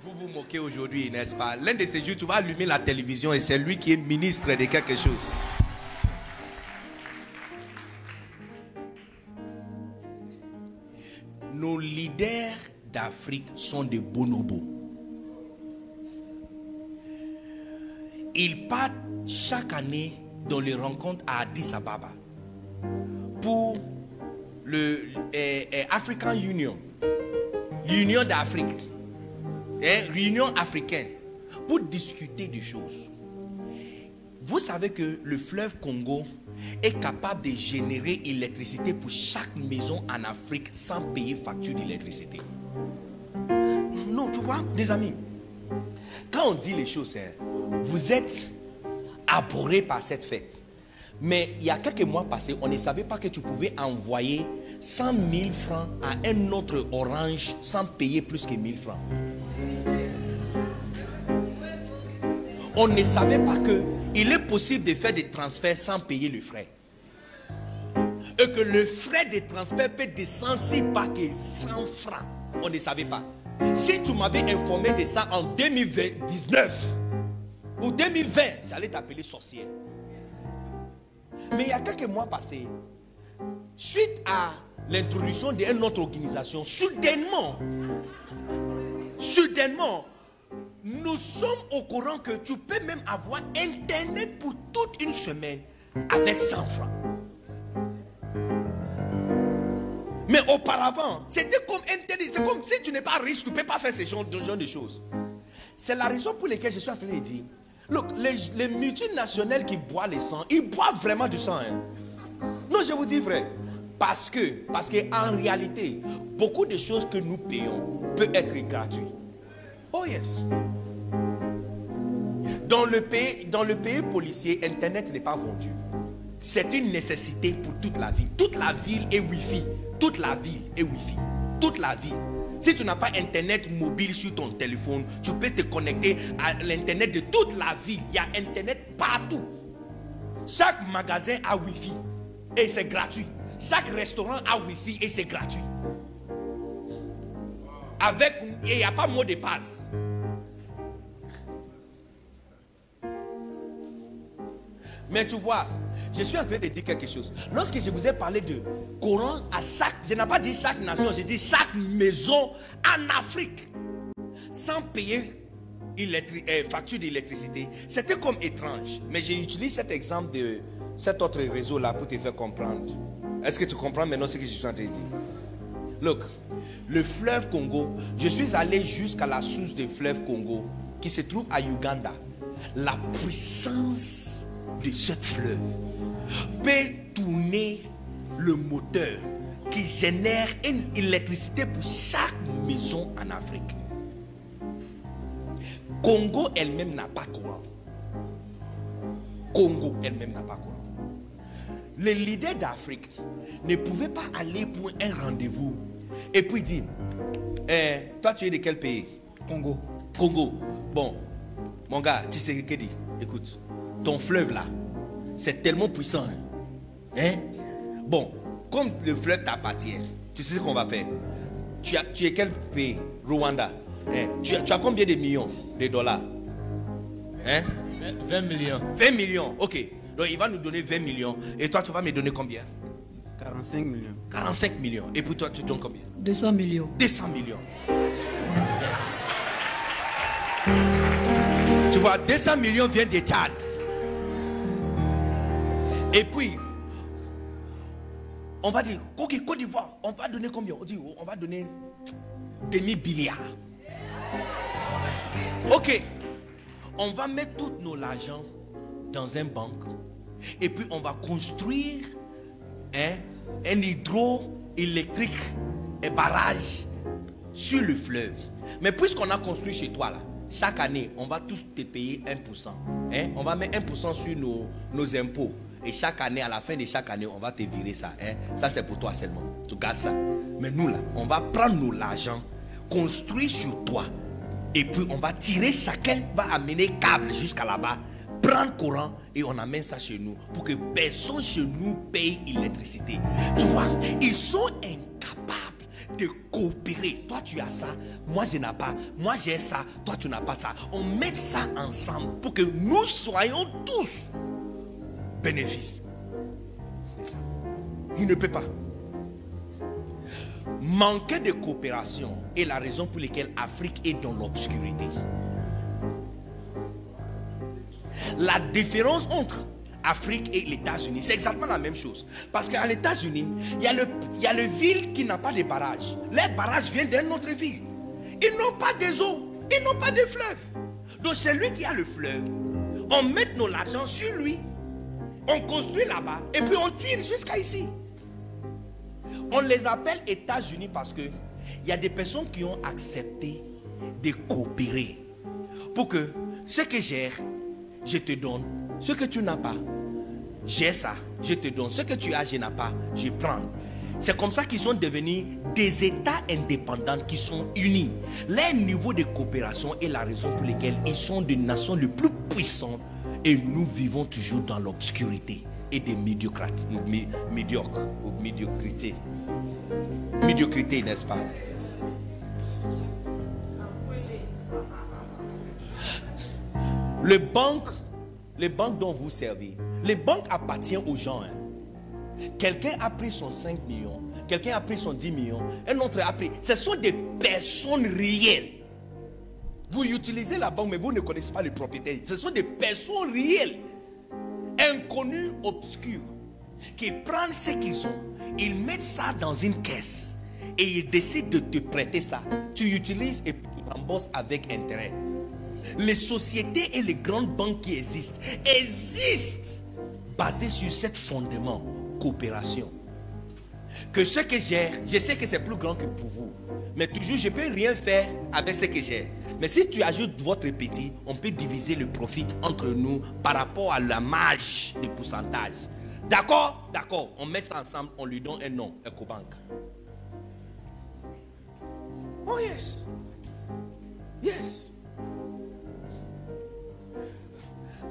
Vous vous moquez aujourd'hui, n'est-ce pas? L'un de ces jours, tu vas allumer la télévision et c'est lui qui est ministre de quelque chose. Nos leaders d'Afrique sont des bonobos. Ils partent chaque année dans les rencontres à Addis Ababa pour le eh, eh, African Union, l'Union d'Afrique, hein, l'Union africaine, pour discuter des choses. Vous savez que le fleuve Congo est capable de générer électricité pour chaque maison en Afrique sans payer facture d'électricité. Non, tu vois, des amis, quand on dit les choses, hein, vous êtes abhorrés par cette fête. Mais il y a quelques mois passés, on ne savait pas que tu pouvais envoyer 100 000 francs à un autre orange sans payer plus que 1000 francs. On ne savait pas que il est possible de faire des transferts sans payer le frais. Et que le frais de transfert peut descendre si pas que 100 francs. On ne savait pas. Si tu m'avais informé de ça en 2019 ou 2020, j'allais t'appeler sorcière. Mais il y a quelques mois passés, suite à l'introduction d'une autre organisation, soudainement, soudainement, nous sommes au courant que tu peux même avoir Internet pour toute une semaine avec 100 francs. Mais auparavant, c'était comme Internet. C'est comme si tu n'es pas riche, tu ne peux pas faire ce genre, de choses. C'est la raison pour laquelle je suis en train de dire Look, les, multinationales qui boivent le sang, ils boivent vraiment du sang. Hein. Non, je vous dis vrai. Parce que, qu'en réalité, beaucoup de choses que nous payons peuvent être gratuites. Oh yes. Dans le pays, dans le pays policier, Internet n'est pas vendu. C'est une nécessité pour toute la ville. Toute la ville est Wi-Fi. Toute la ville est Wi-Fi. Toute la ville. Si tu n'as pas Internet mobile sur ton téléphone, tu peux te connecter à l'Internet de toute la ville. Il y a Internet partout. Chaque magasin a Wi-Fi et c'est gratuit. Chaque restaurant a Wi-Fi et c'est gratuit. Avec, il n'y a pas mot de passe. Mais tu vois, je suis en train de dire quelque chose. Lorsque je vous ai parlé de Coran à chaque, je n'ai pas dit chaque nation, j'ai dit chaque maison en Afrique, sans payer euh, facture d'électricité, c'était comme étrange. Mais j'ai utilisé cet exemple de cet autre réseau-là pour te faire comprendre. Est-ce que tu comprends maintenant ce que je suis en train de dire? Look, le fleuve Congo, je suis allé jusqu'à la source du fleuve Congo qui se trouve à Uganda. La puissance de ce fleuve peut tourner le moteur qui génère une électricité pour chaque maison en Afrique. Congo elle-même n'a pas courant. Congo elle-même n'a pas courant. Les leaders d'Afrique ne pouvaient pas aller pour un rendez-vous et puis dire, eh, toi tu es de quel pays Congo. Congo. Bon, mon gars, tu sais ce qu'il dit Écoute, ton fleuve là, c'est tellement puissant. Hein? hein? Bon, comme le fleuve t'appartient, tu sais ce qu'on va faire. Tu, as, tu es quel pays? Rwanda. Hein? Tu, as, tu, as, combien de millions de dollars? Hein? 20 millions. 20 millions, ok. Donc il va nous donner 20 millions. Et toi, tu vas me donner combien? 45 millions. 45 millions. Et puis toi, tu donnes combien? 200 millions. 200 millions. Yes. Tu vois, 200 millions viennent de Tchad. Et puis, on va dire, ok, Côte d'Ivoire, on va donner combien? On dit, on va donner demi-billiard. Ok, on va mettre tout nos argent dans un banque et puis on va construire hein, un hydroélectrique, un barrage sur le fleuve. Mais puisqu'on a construit chez toi là, chaque année, on va tous te payer 1%. Hein? On va mettre 1% sur nos impôts. Et chaque année, à la fin de chaque année, on va te virer ça. Hein? Ça, c'est pour toi seulement. Tu gardes ça. Mais nous, là, on va prendre nos l'argent, construire sur toi. Et puis, on va tirer, chacun va amener câble jusqu'à là-bas prend courant et on amène ça chez nous pour que personne chez nous paye l'électricité. Tu vois, ils sont incapables de coopérer. Toi, tu as ça, moi, je n'ai pas. Moi, j'ai ça, toi, tu n'as pas ça. On met ça ensemble pour que nous soyons tous bénéfices. C'est ça. Il ne peut pas. Manquer de coopération est la raison pour laquelle l'Afrique est dans l'obscurité. La différence entre Afrique et les États-Unis, c'est exactement la même chose. Parce qu'à États-Unis, il y, a le, il le ville qui n'a pas de barrage. Les barrages viennent d'une autre ville. Ils n'ont pas des eaux, ils n'ont pas de fleuve. Donc c'est lui qui a le fleuve. On met nos l'argent sur lui. On construit là-bas et puis on tire jusqu'à ici. On les appelle États-Unis parce que il y a des personnes qui ont accepté de coopérer pour que ce que j'ai, je te donne. Ce que tu n'as pas, j'ai ça, je te donne. Ce que tu as, je n'ai pas, je prends. C'est comme ça qu'ils sont devenus des États indépendants qui sont unis. Leur niveau de coopération est la raison pour laquelle ils sont des nations les plus puissantes et nous vivons toujours dans l'obscurité et des médiocres, médiocres médiocrité. Médiocrité, n'est-ce pas? Les banques, les banques dont vous servez, les banques appartiennent aux gens. Hein. Quelqu'un a pris son 5 millions, quelqu'un a pris son 10 millions, un autre a pris. Ce sont des personnes réelles. Vous utilisez la banque, mais vous ne connaissez pas les propriétaires. Ce sont des personnes réelles, inconnues, obscures, qui prennent ce qu'ils ont, ils mettent ça dans une caisse et ils décident de te prêter ça. Tu utilises et tu rembourses avec intérêt. Les sociétés et les grandes banques qui existent existent basées sur ce fondement, coopération. Que ce que j'ai, je sais que c'est plus grand que pour vous. Mais toujours, je ne peux rien faire avec ce que j'ai. Mais si tu ajoutes votre petit, on peut diviser le profit entre nous par rapport à la marge de pourcentage. D'accord? D'accord. On met ça ensemble, on lui donne un nom, EcoBank. Oh yes. Yes.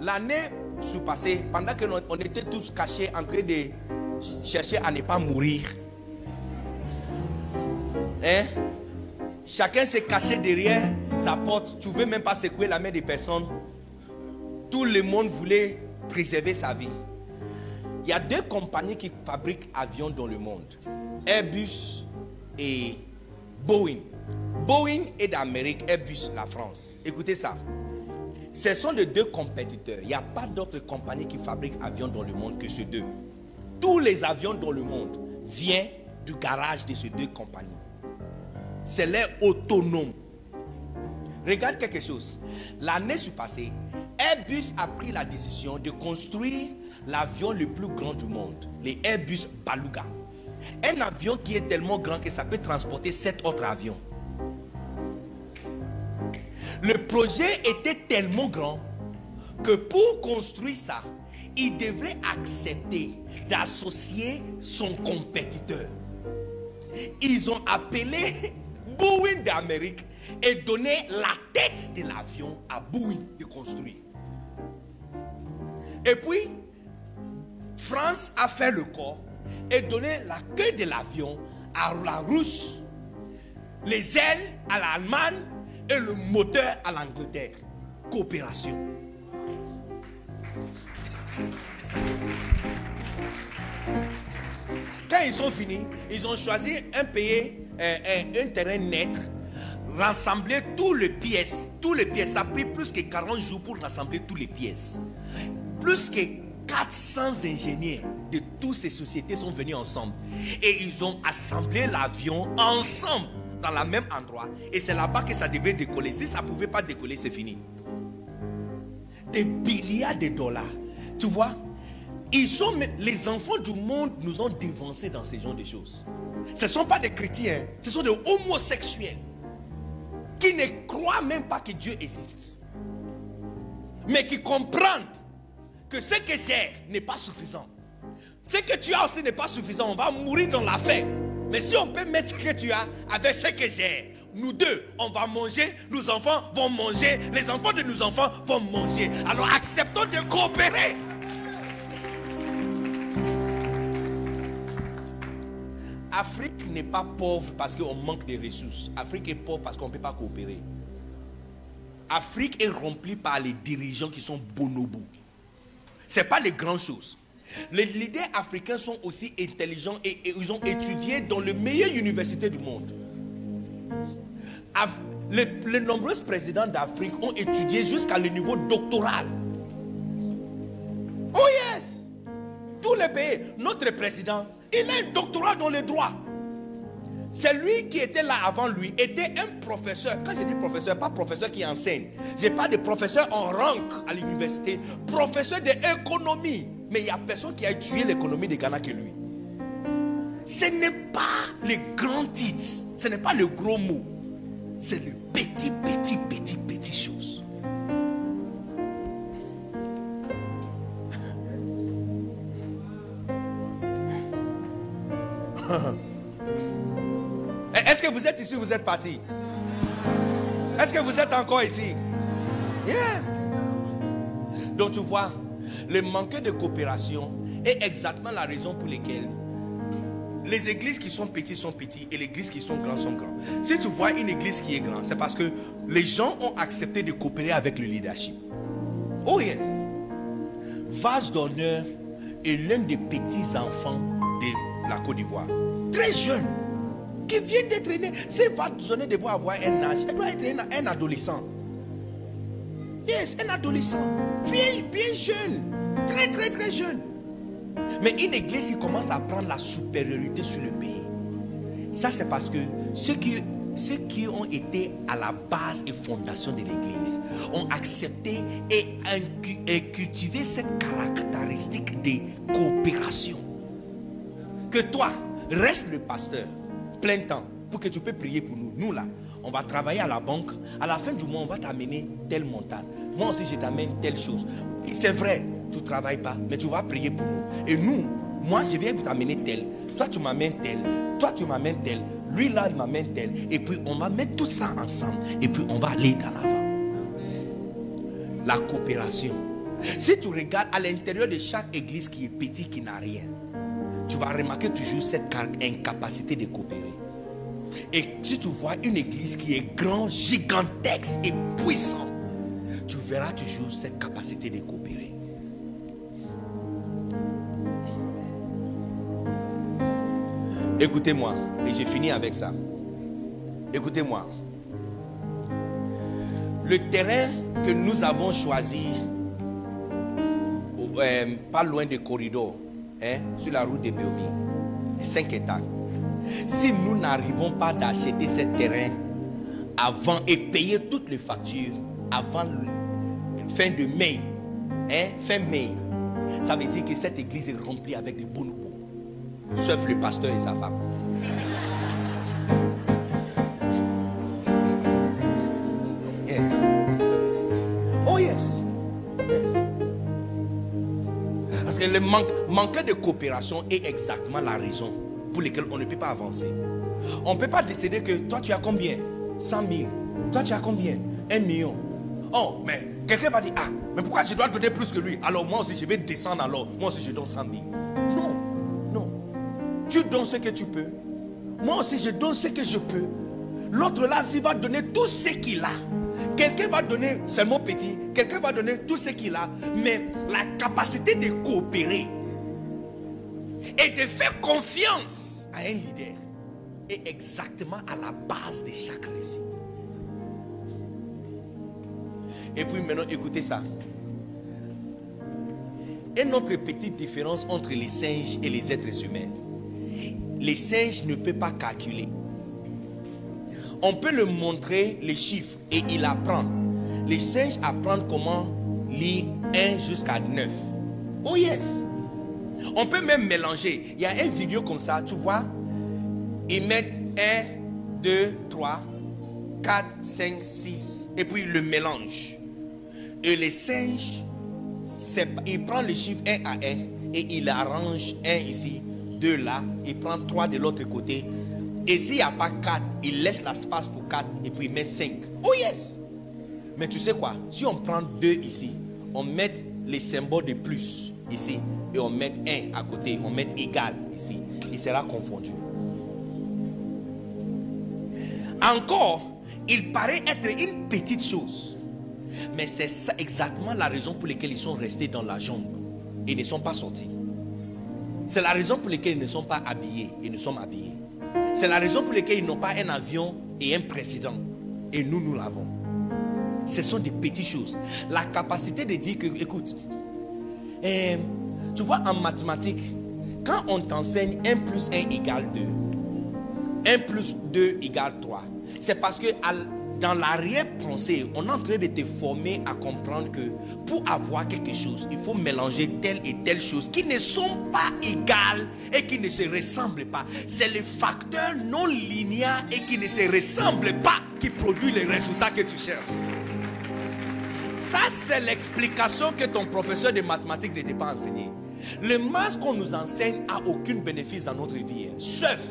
L'année sous-passée, pendant que on était tous cachés en train de chercher à ne pas mourir, hein? chacun s'est caché derrière sa porte. Tu ne veux même pas secouer la main des personnes. Tout le monde voulait préserver sa vie. Il y a deux compagnies qui fabriquent avions dans le monde Airbus et Boeing. Boeing est d'Amérique, Airbus la France. Écoutez ça. Ce sont les deux compétiteurs. Il n'y a pas d'autre compagnie qui fabrique avions dans le monde que ces deux. Tous les avions dans le monde viennent du garage de ces deux compagnies. C'est l'air autonome. Regarde quelque chose. L'année passée, Airbus a pris la décision de construire l'avion le plus grand du monde, les Airbus Baluga. Un avion qui est tellement grand que ça peut transporter sept autres avions. Le projet était tellement grand que pour construire ça, il devrait accepter d'associer son compétiteur. Ils ont appelé Boeing d'Amérique et donné la tête de l'avion à Boeing de construire. Et puis, France a fait le corps et donné la queue de l'avion à la Russe, les ailes à l'Allemagne et le moteur à l'Angleterre. Coopération. Quand ils sont finis, ils ont choisi un pays, un, terrain net, rassembler toutes les pièces. Toutes les pièces. Ça a pris plus que 40 jours pour rassembler toutes les pièces. Plus que 400 ingénieurs de toutes ces sociétés sont venus ensemble. Et ils ont assemblé l'avion ensemble dans le même endroit. Et c'est là-bas que ça devait décoller. Si ça ne pouvait pas décoller, c'est fini. Des milliards de dollars. Tu vois, ils les enfants du monde nous ont dévancés dans ces genre de choses. Ce ne sont pas des chrétiens, ce sont des homosexuels qui ne croient même pas que Dieu existe. Mais qui comprennent que ce que j'ai n'est pas suffisant. Ce que tu as aussi n'est pas suffisant. On va mourir dans la faim. Mais si on peut mettre ce que tu as avec ce que j'ai, nous deux, on va manger, nos enfants vont manger, les enfants de nos enfants vont manger. Alors acceptons de coopérer. Afrique n'est pas pauvre parce qu'on manque de ressources. Afrique est pauvre parce qu'on ne peut pas coopérer. Afrique est remplie par les dirigeants qui sont bonobos. Ce n'est pas les grandes choses. Les leaders africains sont aussi intelligents et, ils ont étudié dans les meilleures universités du monde. Les, les nombreux présidents d'Afrique ont étudié jusqu'à le niveau doctoral. Oh yes! Tous les pays, notre président, il a un doctorat dans les droits. C'est lui qui était là avant lui, était un professeur. Quand je dis professeur, pas professeur qui enseigne. Je pas de professeur en rang à l'université, professeur d'économie. Mais il n'y a personne qui a tué l'économie de Ghana que lui. Ce n'est pas le grand titre, ce n'est pas le gros mot. C'est le petit, petit, petit, petit chose. Est-ce que vous êtes ici ou vous êtes parti? Est-ce que vous êtes encore ici? Donc tu vois, le manque de coopération est exactement la raison pour laquelle les églises qui sont petites sont petites et les églises qui sont grandes sont grandes. Si tu vois une église qui est grande, c'est parce que les gens ont accepté de coopérer avec le leadership. Oh yes. Vase d'honneur est l'un des petits enfants la Côte d'Ivoire. Très jeune qui vient d'être né. S'il va donner de avoir un âge, elle doit être un, adolescent. Yes, un adolescent. Bien, bien jeune. Très, très, très jeune. Mais une église qui commence à prendre la supériorité sur le pays, ça c'est parce que ceux qui, ceux qui ont été à la base et fondation de l'église ont accepté et, et cultivé cette caractéristique de coopération. Que toi, reste le pasteur plein temps pour que tu peux prier pour nous. Nous là, on va travailler à la banque. À la fin du mois, on va t'amener telle montagne. Moi aussi, je t'amène telle chose. C'est vrai, tu ne travailles pas, mais tu vas prier pour nous. Et nous, moi, je viens t'amener tel. Toi, tu m'amènes tel. Toi, tu m'amènes tel. Lui, là, il m'amène tel. Et puis, on va mettre tout ça ensemble. Et puis, on va aller dans l'avant. La coopération. Si tu regardes à l'intérieur de chaque église qui est petite, qui n'a rien, tu vas remarquer toujours cette incapacité de coopérer. Et si tu vois une église qui est grande, gigantesque et puissante, tu verras toujours cette capacité de coopérer. Écoutez-moi, et j'ai fini avec ça. Écoutez-moi. Le terrain que nous avons choisi, euh, pas loin des corridors, Hein, sur la route de Béomi. 5 états. Si nous n'arrivons pas d'acheter ce terrain avant et payer toutes les factures avant fin de mai, hein, fin mai, ça veut dire que cette église est remplie avec des bonobos, sauf le pasteur et sa femme. le manque, de coopération est exactement la raison pour laquelle on ne peut pas avancer. On ne peut pas décider que toi tu as combien? 100 000. Toi tu as combien? 1 million. Oh, mais quelqu'un va dire, ah, mais pourquoi je dois donner plus que lui? Alors moi aussi je vais descendre alors. Moi aussi je donne 100 000. Non, non. Tu donnes ce que tu peux. Moi aussi je donne ce que je peux. L'autre là, il va donner tout ce qu'il a. Quelqu'un va donner seulement petit, quelqu'un va donner tout ce qu'il a, mais la capacité de coopérer et de faire confiance à un leader est exactement à la base de chaque réussite. Et puis maintenant, écoutez ça. Une autre petite différence entre les singes et les êtres humains. Les singes ne peuvent pas calculer on peut le montrer les chiffres et il apprend. Les singes apprennent comment lire 1 jusqu'à 9. Oh yes. On peut même mélanger. Il y a une vidéo comme ça, tu vois. Ils mettent 1, 2, 3, 4, 5, 6. Et puis le mélange. Et les singes, il prend les chiffres 1 à 1 et il arrange 1 ici, 2 là. Il prend 3 de l'autre côté Et s'il n'y a pas 4, il laisse l'espace pour 4 et puis il met 5. Oh yes. Mais tu sais quoi? Si on prend 2 ici, on met les symboles de plus ici et on met 1 à côté, on met égal ici, il sera confondu. Encore, il paraît être une petite chose. Mais c'est exactement la raison pour laquelle ils sont restés dans la jungle et ne sont pas sortis. C'est la raison pour laquelle ils ne sont pas habillés et nous sommes habillés. C'est la raison pour laquelle ils n'ont pas un avion et un président. Et nous, nous l'avons. Ce sont des petites choses. La capacité de dire que, écoute, eh, tu vois, en mathématiques, quand on t'enseigne 1 plus 1 égale 2, 1 plus 2 égale 3, c'est parce que dans l'arrière-pensée, on est en train de te former à comprendre que pour avoir quelque chose, il faut mélanger telle et telle chose qui ne sont pas égales et qui ne se ressemblent pas. C'est le facteur non linéaire et qui ne se ressemble pas qui produit les résultats que tu cherches. Ça, c'est l'explication que ton professeur de mathématiques ne t'a pas enseigné. Le masque qu'on nous enseigne a aucun bénéfice dans notre vie. Sauf,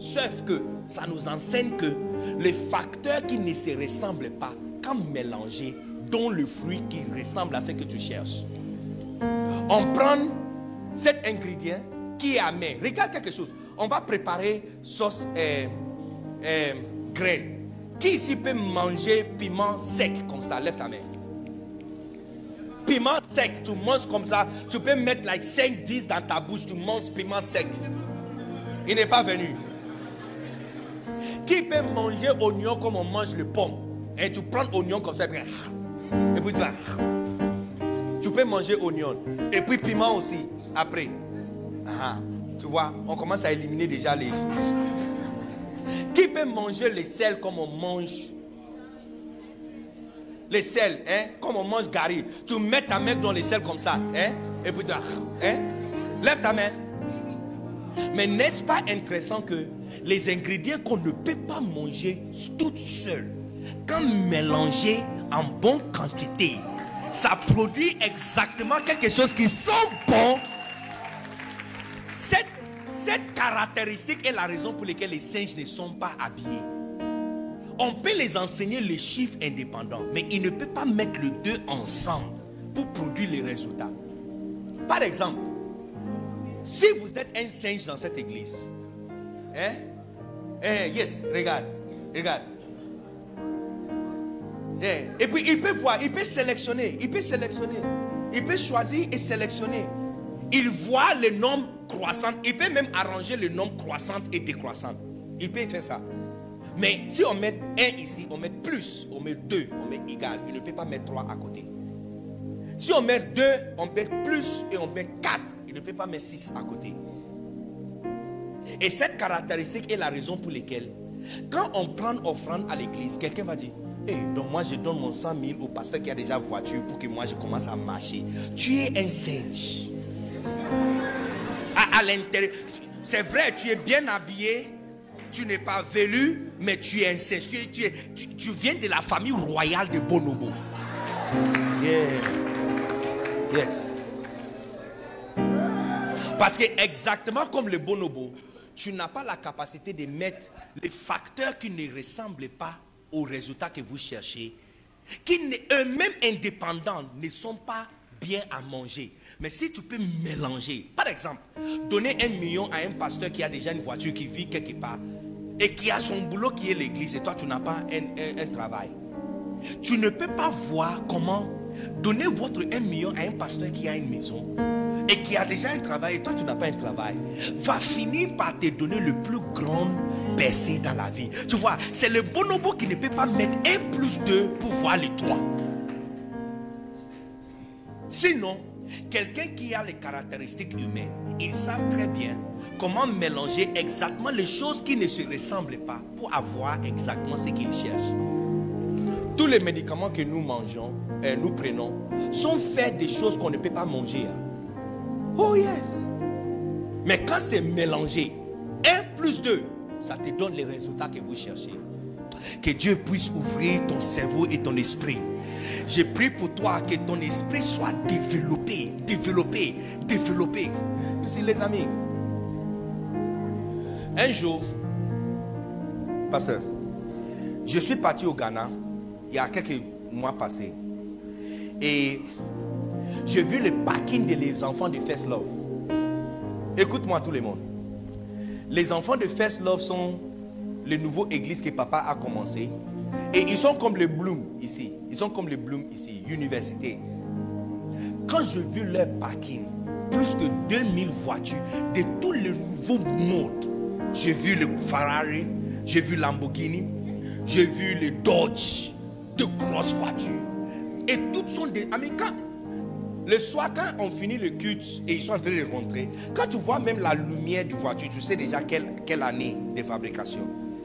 sauf que ça nous enseigne que les facteurs qui ne se ressemblent pas, quand mélangés, dont le fruit qui ressemble à ce que tu cherches. On prend cet ingrédient qui est amer. Regarde quelque chose. On va préparer sauce euh, euh, graine. Qui ici peut manger piment sec comme ça? Lève ta main. Piment sec, tu manges comme ça. Tu peux mettre like 5, 10 dans ta bouche. Tu manges piment sec. Il n'est pas venu. Qui peut manger oignon comme on mange le pomme? Et tu prends oignon comme ça, et puis, tu vas. Tu peux manger oignon. Et puis piment aussi, après. Tu vois, on commence à éliminer déjà les. Qui peut manger les sel comme on mange les sels, hein, comme on mange gari. Tu mets ta main dans les sels comme ça, hein, et puis tu hein, lève ta main. Mais n'est-ce pas intéressant que les ingrédients qu'on ne peut pas manger tout seuls, quand mélangés en bonne quantité, ça produit exactement quelque chose qui sent bon. Cette caractéristique est la raison pour laquelle les singes ne sont pas habillés. On peut les enseigner les chiffres indépendants, mais ils ne peuvent pas mettre les deux ensemble pour produire les résultats. Par exemple, si vous êtes un singe dans cette église, hein? Eh, yes, regarde, regarde. Eh, et puis il peut voir, il peut sélectionner, il peut sélectionner, il peut choisir et sélectionner. Il voit le nombre croissant, il peut même arranger le nombre croissant et décroissant. Il peut faire ça. Mais si on met 1 ici, on met plus, on met 2, on met égal. Il ne peut pas mettre 3 à côté. Si on met 2, on met plus et on met 4. Il ne peut pas mettre 6 à côté. Et cette caractéristique est la raison pour laquelle, quand on prend offrande à l'église, quelqu'un va dire hey, donc moi je donne mon 100 000 au pasteur qui a déjà voiture pour que moi je commence à marcher. Tu es un singe. À, l'intérieur, c'est vrai, tu es bien habillé, tu n'es pas velu, mais tu es singe. Tu, tu, viens de la famille royale de Bonobo. Yes. Parce que exactement comme le bonobo, tu n'as pas la capacité de mettre les facteurs qui ne ressemblent pas au résultat que vous cherchez, qui eux-mêmes indépendants ne sont pas bien à manger. Mais si tu peux mélanger, par exemple, donner un million à un pasteur qui a déjà une voiture, qui vit quelque part, et qui a son boulot qui est l'église, et toi tu n'as pas un, travail. Tu ne peux pas voir comment donner votre un million à un pasteur qui a une maison et qui a déjà un travail et toi tu n'as pas un travail, va finir par te donner le plus grand baissé dans la vie. Tu vois, c'est le bonobo qui ne peut pas mettre un plus deux pour voir les trois. Sinon, quelqu'un qui a les caractéristiques humaines, ils savent très bien comment mélanger exactement les choses qui ne se ressemblent pas pour avoir exactement ce qu'ils cherchent. Tous les médicaments que nous mangeons, et nous prenons, sont faits des choses qu'on ne peut pas manger. Hein. Oh yes. Mais quand c'est mélangé, 1 plus 2, ça te donne les résultats que vous cherchez. Que Dieu puisse ouvrir ton cerveau et ton esprit. Je prie pour toi que ton esprit soit développé, développé, développé. Vous les amis, un jour, Pasteur, je suis parti au Ghana il y a quelques mois passés. Et j'ai vu le parking des enfants de First Love. Écoute-moi tout le monde. Les enfants de First Love sont les nouveaux églises que papa a commencé. Et ils sont comme les Bloom ici. Ils sont comme les Bloom ici, université. Quand j'ai vu leur parking, plus que 2000 voitures de tous les nouveaux modes. J'ai vu le Ferrari, j'ai vu Lamborghini, j'ai vu les Dodge, de grosses voitures. Et toutes sont des. Américains. Le soir, quand on finit le culte et ils sont en train de rentrer, quand tu vois même la lumière du voiture, tu sais déjà quelle, quelle année de fabrication.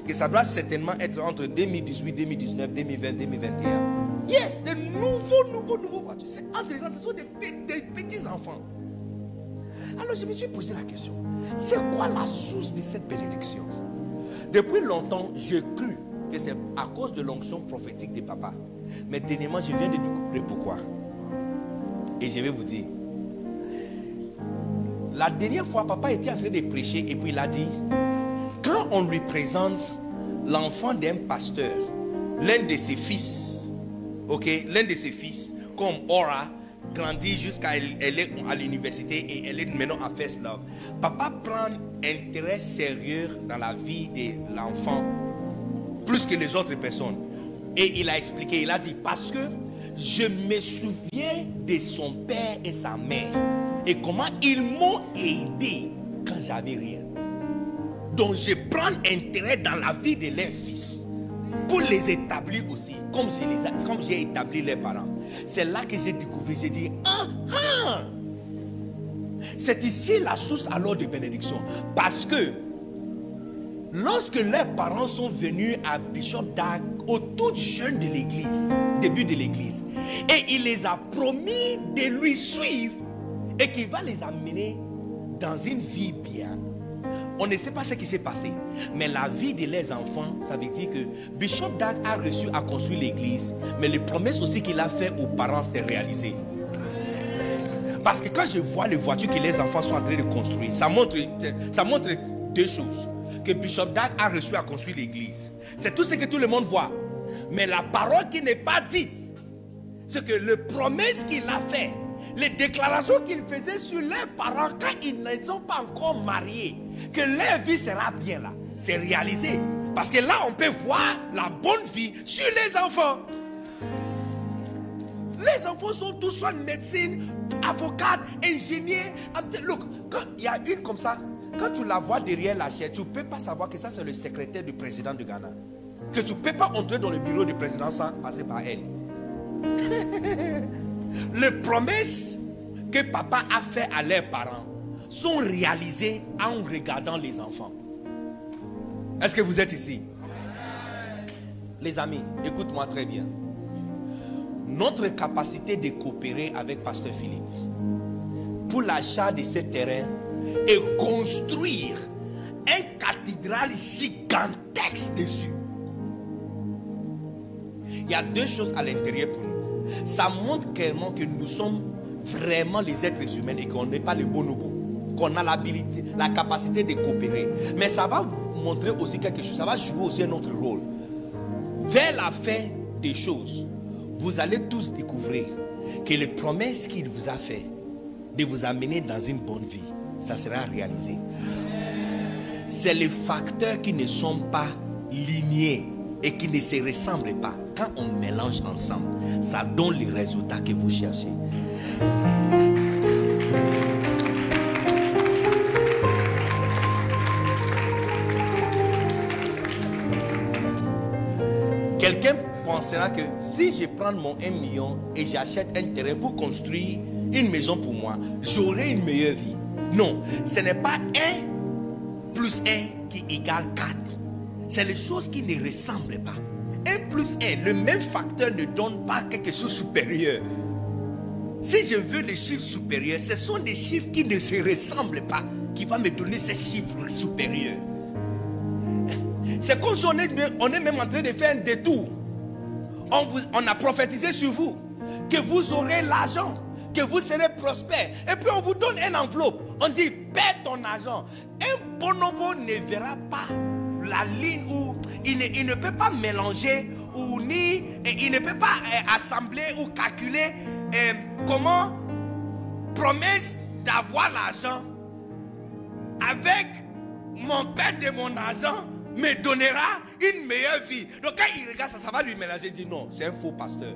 Que ça doit certainement être entre 2018, 2019, 2020, 2021. Yes, de nouveaux, nouveaux, nouveaux voitures. C'est intéressant, ce sont des, des petits enfants. Alors je me suis posé la question, c'est quoi la source de cette bénédiction? Depuis longtemps, j'ai cru que c'est à cause de l'onction prophétique de papa. Mais dernièrement, je viens de découvrir pourquoi. Et je vais vous dire. La dernière fois, papa était en train de prêcher et puis il a dit, quand on lui présente l'enfant d'un pasteur, l'un de ses fils, ok, l'un de ses fils, comme Aura, grandit jusqu'à elle, est à l'université et elle est maintenant à First Love. Papa prend intérêt sérieux dans la vie de l'enfant plus que les autres personnes. Et il a expliqué, il a dit, parce que je me souviens de son père et sa mère et comment ils m'ont aidé quand j'avais rien. Donc je prends intérêt dans la vie de leurs fils pour les établir aussi, comme j'ai établi leurs parents. C'est là que j'ai découvert, j'ai dit, ah ah, c'est ici la source alors de bénédiction. Parce que lorsque leurs parents sont venus à Bishop Dag au tout jeune de l'église, début de l'église, et il les a promis de lui suivre et qu'il va les amener dans une vie bien. On ne sait pas ce qui s'est passé, mais la vie de leurs enfants, ça veut dire que Bishop Dag a reçu à construire l'église, mais les promesses aussi qu'il a fait aux parents s'est réalisé. Parce que quand je vois les voitures que les enfants sont en train de construire, ça montre, ça montre deux choses que Bishop Dag a reçu à construire l'église. C'est tout ce que tout le monde voit. Mais la parole qui n'est pas dite, c'est que le promesse qu'il a fait, les déclarations qu'il faisait sur leurs parents quand ils ne sont pas encore mariés, que leur vie sera bien là, c'est réalisé. Parce que là, on peut voir la bonne vie sur les enfants. Les enfants sont tous soit médecine, avocat, ingénieur. Look, quand il y a une comme ça, quand tu la vois derrière la chaise, tu ne peux pas savoir que ça c'est le secrétaire du président du Ghana. Que tu ne peux pas entrer dans le bureau du président sans passer par elle. Les promesses que papa a fait à leurs parents sont réalisées en regardant les enfants. Est-ce que vous êtes ici? Les amis, écoute-moi très bien. Notre capacité de coopérer avec Pasteur Philippe pour l'achat de ce terrain et construire un cathédrale gigantesque dessus. Il y a deux choses à l'intérieur pour nous. Ça montre clairement que nous sommes vraiment les êtres humains et qu'on n'est pas les bonobos. Qu'on a l'habilité, la capacité de coopérer. Mais ça va montrer aussi quelque chose. Ça va jouer aussi un autre rôle. Vers la fin des choses, vous allez tous découvrir que les promesses qu'il vous a fait de vous amener dans une bonne vie, ça sera réalisé. C'est les facteurs qui ne sont pas lignés et qui ne se ressemblent pas. Quand on mélange ensemble, ça donne les résultats que vous cherchez. Pensera que si je prends mon 1 million et j'achète un terrain pour construire une maison pour moi, j'aurai une meilleure vie. Non, ce n'est pas 1 plus 1 qui égale 4. C'est les choses qui ne ressemblent pas. 1 plus 1, le même facteur ne donne pas quelque chose supérieur. Si je veux les chiffres supérieurs, ce sont des chiffres qui ne se ressemblent pas qui vont me donner ces chiffres supérieurs. C'est comme si on est, on est même en train de faire un détour. On, a prophétisé sur vous que vous aurez l'argent, que vous serez prospère. Et puis on vous donne une enveloppe. On dit, paie ton argent. Un bonobo ne verra pas la ligne où il ne, il ne peut pas mélanger ou ni il ne peut pas euh, assembler ou calculer euh, comment promesse d'avoir l'argent avec mon père de mon argent me donnera une meilleure vie. Donc quand il regarde ça, ça va lui mélanger. Il dit non, c'est un faux pasteur.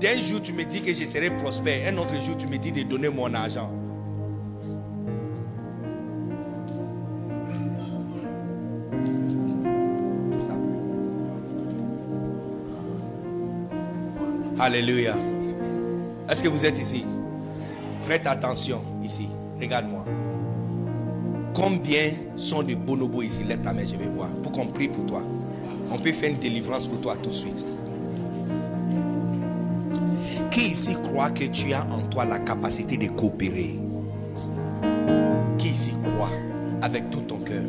D'un jour, tu me dis que je serai prospère. Un autre jour, tu me dis de donner mon argent. Alléluia. Est-ce que vous êtes ici? Prête attention ici. Regarde-moi. Combien sont de bonobos ici? Lève ta main, je vais voir. Pour qu'on prie pour toi. On peut faire une délivrance pour toi tout de suite. Qui ici croit que tu as en toi la capacité de coopérer? Qui ici croit avec tout ton cœur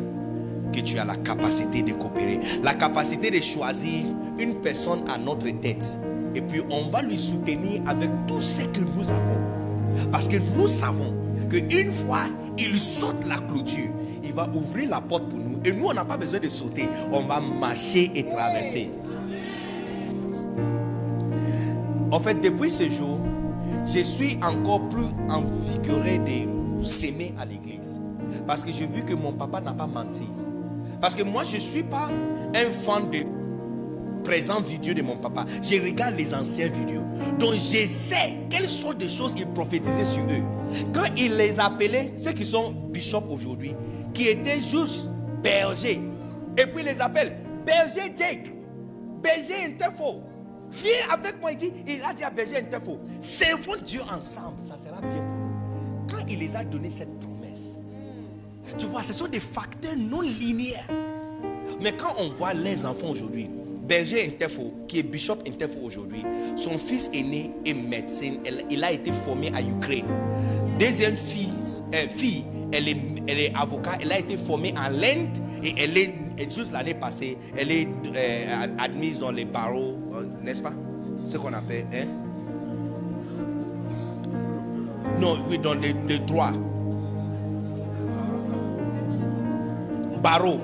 que tu as la capacité de coopérer? La capacité de choisir une personne à notre tête. Et puis on va lui soutenir avec tout ce que nous avons. Parce que nous savons qu'une fois il saute la clôture, il va ouvrir la porte pour nous. Et nous, on n'a pas besoin de sauter. On va marcher et traverser. En fait, depuis ce jour, je suis encore plus envigoré de s'aimer à l'église. Parce que j'ai vu que mon papa n'a pas menti. Parce que moi, je ne suis pas un fan de présents vidéo de mon papa. Je regarde les anciens vidéos. Donc je sais quelles sont des choses qu'il prophétisait sur eux. Quand il les appelait, ceux qui sont bishops aujourd'hui, qui étaient juste bergers, et puis il les appelle berger Jake, berger Intefo. Viens avec moi, il dit, il a dit à berger Intefo, servons Dieu ensemble, ça sera bien pour nous. Quand il les a donné cette promesse, tu vois, ce sont des facteurs non linéaires. Mais quand on voit les enfants aujourd'hui, Berger Intefo, qui est bishop Intefo aujourd'hui, son fils aîné est médecin. Il a été formé à Ukraine. Deuxième fille, euh, fille elle, est, elle avocat. Elle a été formée en l'Inde et elle est, juste l'année passée, elle est euh, admise dans les barreaux, euh, n'est-ce pas? Ce qu'on appelle, hein? Non, oui, dans les, les droits. Barreaux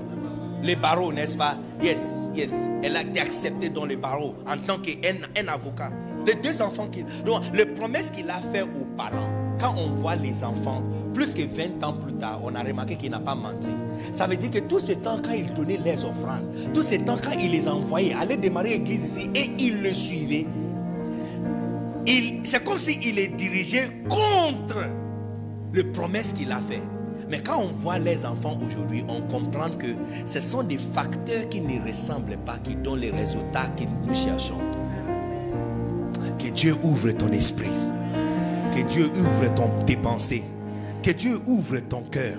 les barreaux, n'est-ce pas? Yes, yes. Elle a été acceptée dans les barreaux en tant qu'un un avocat. Les deux enfants qu'il. Donc, les promesses qu'il a fait aux parents, quand on voit les enfants, plus que 20 ans plus tard, on a remarqué qu'il n'a pas menti. Ça veut dire que tous ces temps, quand il donnait les offrandes, tous ces temps, quand il les envoyait, aller démarrer l'église ici et il le suivait, c'est comme s'il est dirigé contre les promesses qu'il a fait. Mais quand on voit les enfants aujourd'hui, on comprend que ce sont des facteurs qui ne ressemblent pas, qui donnent les résultats que nous cherchons. Que Dieu ouvre ton esprit. Que Dieu ouvre tes pensées. Que Dieu ouvre ton cœur.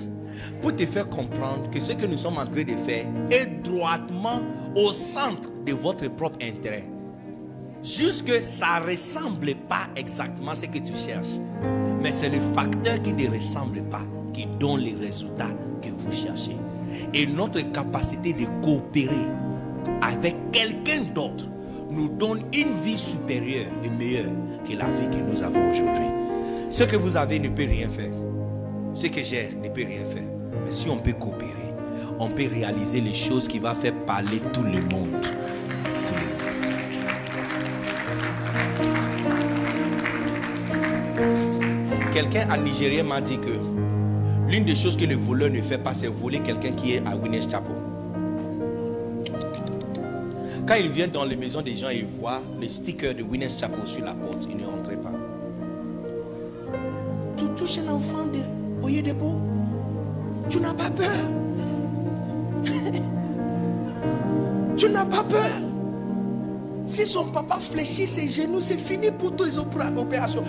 Pour te faire comprendre que ce que nous sommes en train de faire est droitement au centre de votre propre intérêt. Jusque ça ne ressemble pas exactement à ce que tu cherches. Mais c'est le facteur qui ne ressemble pas qui donne les résultats que vous cherchez. Et notre capacité de coopérer avec quelqu'un d'autre nous donne une vie supérieure et meilleure que la vie que nous avons aujourd'hui. Ce que vous avez ne peut rien faire. Ce que j'ai ne peut rien faire. Mais si on peut coopérer, on peut réaliser les choses qui vont faire parler tout le monde. Quelqu'un à Nigeria m'a dit que L'une des choses que le voleur ne fait pas, c'est voler quelqu'un qui est à Winners Chapel. Quand il vient dans les maisons des gens, il voit le sticker de Winners Chapel sur la porte. Il ne rentre pas. Tu touches un enfant de Oyedebo. Tu n'as pas peur. tu n'as pas peur. Si son papa fléchit ses genoux, c'est fini pour toutes les opérations.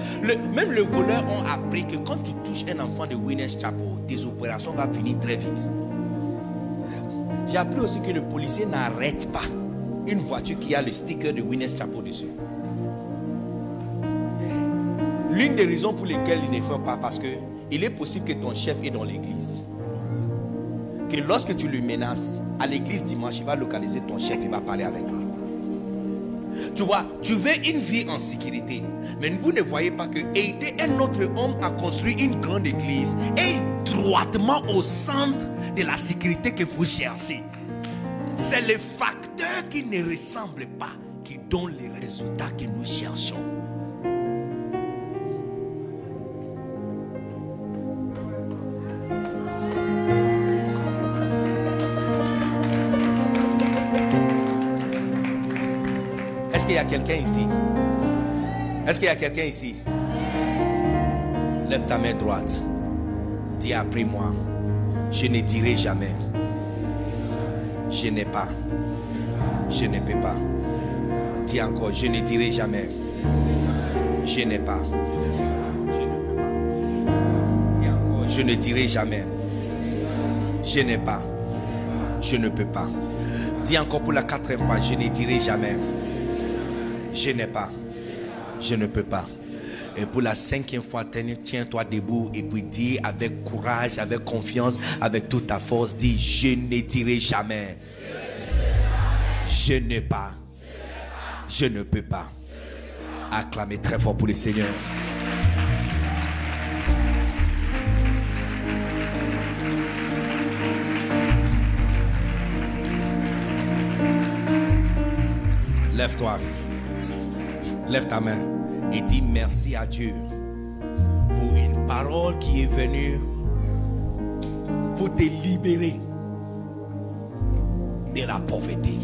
même le voleur ont appris que quand tu touches un enfant de Winners Chapel, tes opérations vont finir très vite. J'ai appris aussi que le policier n'arrête pas une voiture qui a le sticker de Winners Chapel dessus. L'une des raisons pour lesquelles il ne fait pas, parce que il est possible que ton chef est dans l'église. Que lorsque tu le menaces, à l'église dimanche, il va localiser ton chef, il va parler avec lui. Tu vois, tu veux une vie en sécurité. Mais vous ne voyez pas que aider un autre homme à construire une grande église est droitement au centre de la sécurité que vous cherchez. C'est les facteurs qui ne ressemblent pas qui donnent les résultats que nous cherchons. Ici? Est-ce qu'il y a quelqu'un ici? Lève ta main droite. Dis après moi. Je ne dirai jamais. Je n'ai pas. Je ne peux pas. Dis encore, je ne dirai jamais. Je n'ai pas. Je ne peux pas. Dis encore, je ne dirai jamais. Je n'ai pas. Je ne peux pas. Dis encore pour la quatrième fois, je ne dirai jamais. Je n'ai pas. Je ne peux pas. Et pour la cinquième fois, tiens-toi debout et puis dis avec courage, avec confiance, avec toute ta force, dis, je ne dirai jamais. Je n'ai pas. Je ne peux pas. Acclamez très fort pour le Seigneur. Lève-toi. Lève ta main et dis merci à Dieu pour une parole qui est venue pour te libérer de la pauvreté.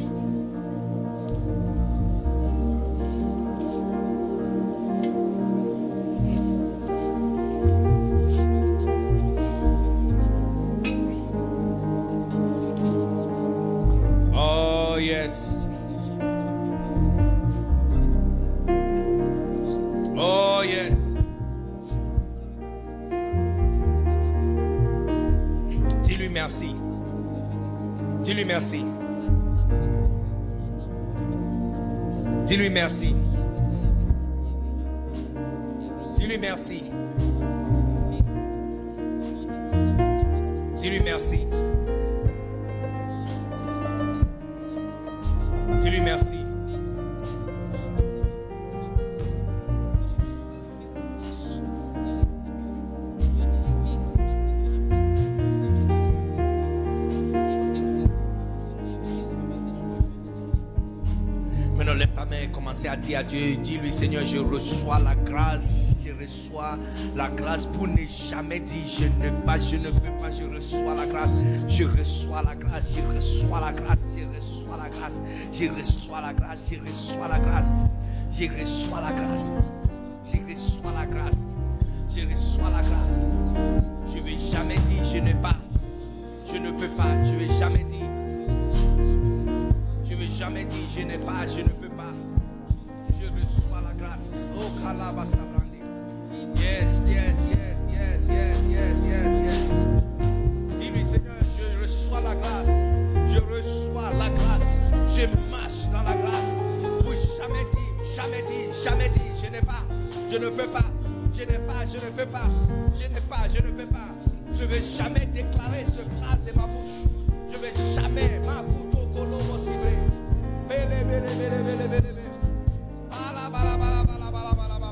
Dire à Dieu, dis-lui Seigneur, je reçois la grâce, je reçois la grâce pour ne jamais dire je ne pas, je ne peux pas, je reçois la grâce, je reçois la grâce, je reçois la grâce, je reçois la grâce, je reçois la grâce, je reçois la grâce, je reçois la grâce, je reçois la grâce, je reçois la grâce. Je vais jamais dire je n'ai pas, je ne peux pas, je vais jamais dire. Je vais jamais dire je n'ai pas, je ne peux pas. Yes, yes, yes, yes, yes, yes, yes, yes. Dis-lui, Seigneur, je reçois la grâce. Je reçois la grâce. Je marche dans la grâce. Pour jamais dire, jamais dire, jamais dire, je n'ai pas, je ne peux pas, je n'ai pas, je ne peux pas, je n'ai pas, je ne peux pas. Je ne vais jamais déclarer ce phrase de ma bouche. Je ne vais jamais, ma couteau, colomo, cibré. Bele, bele, bele, bele, Malaba, malaba, malaba,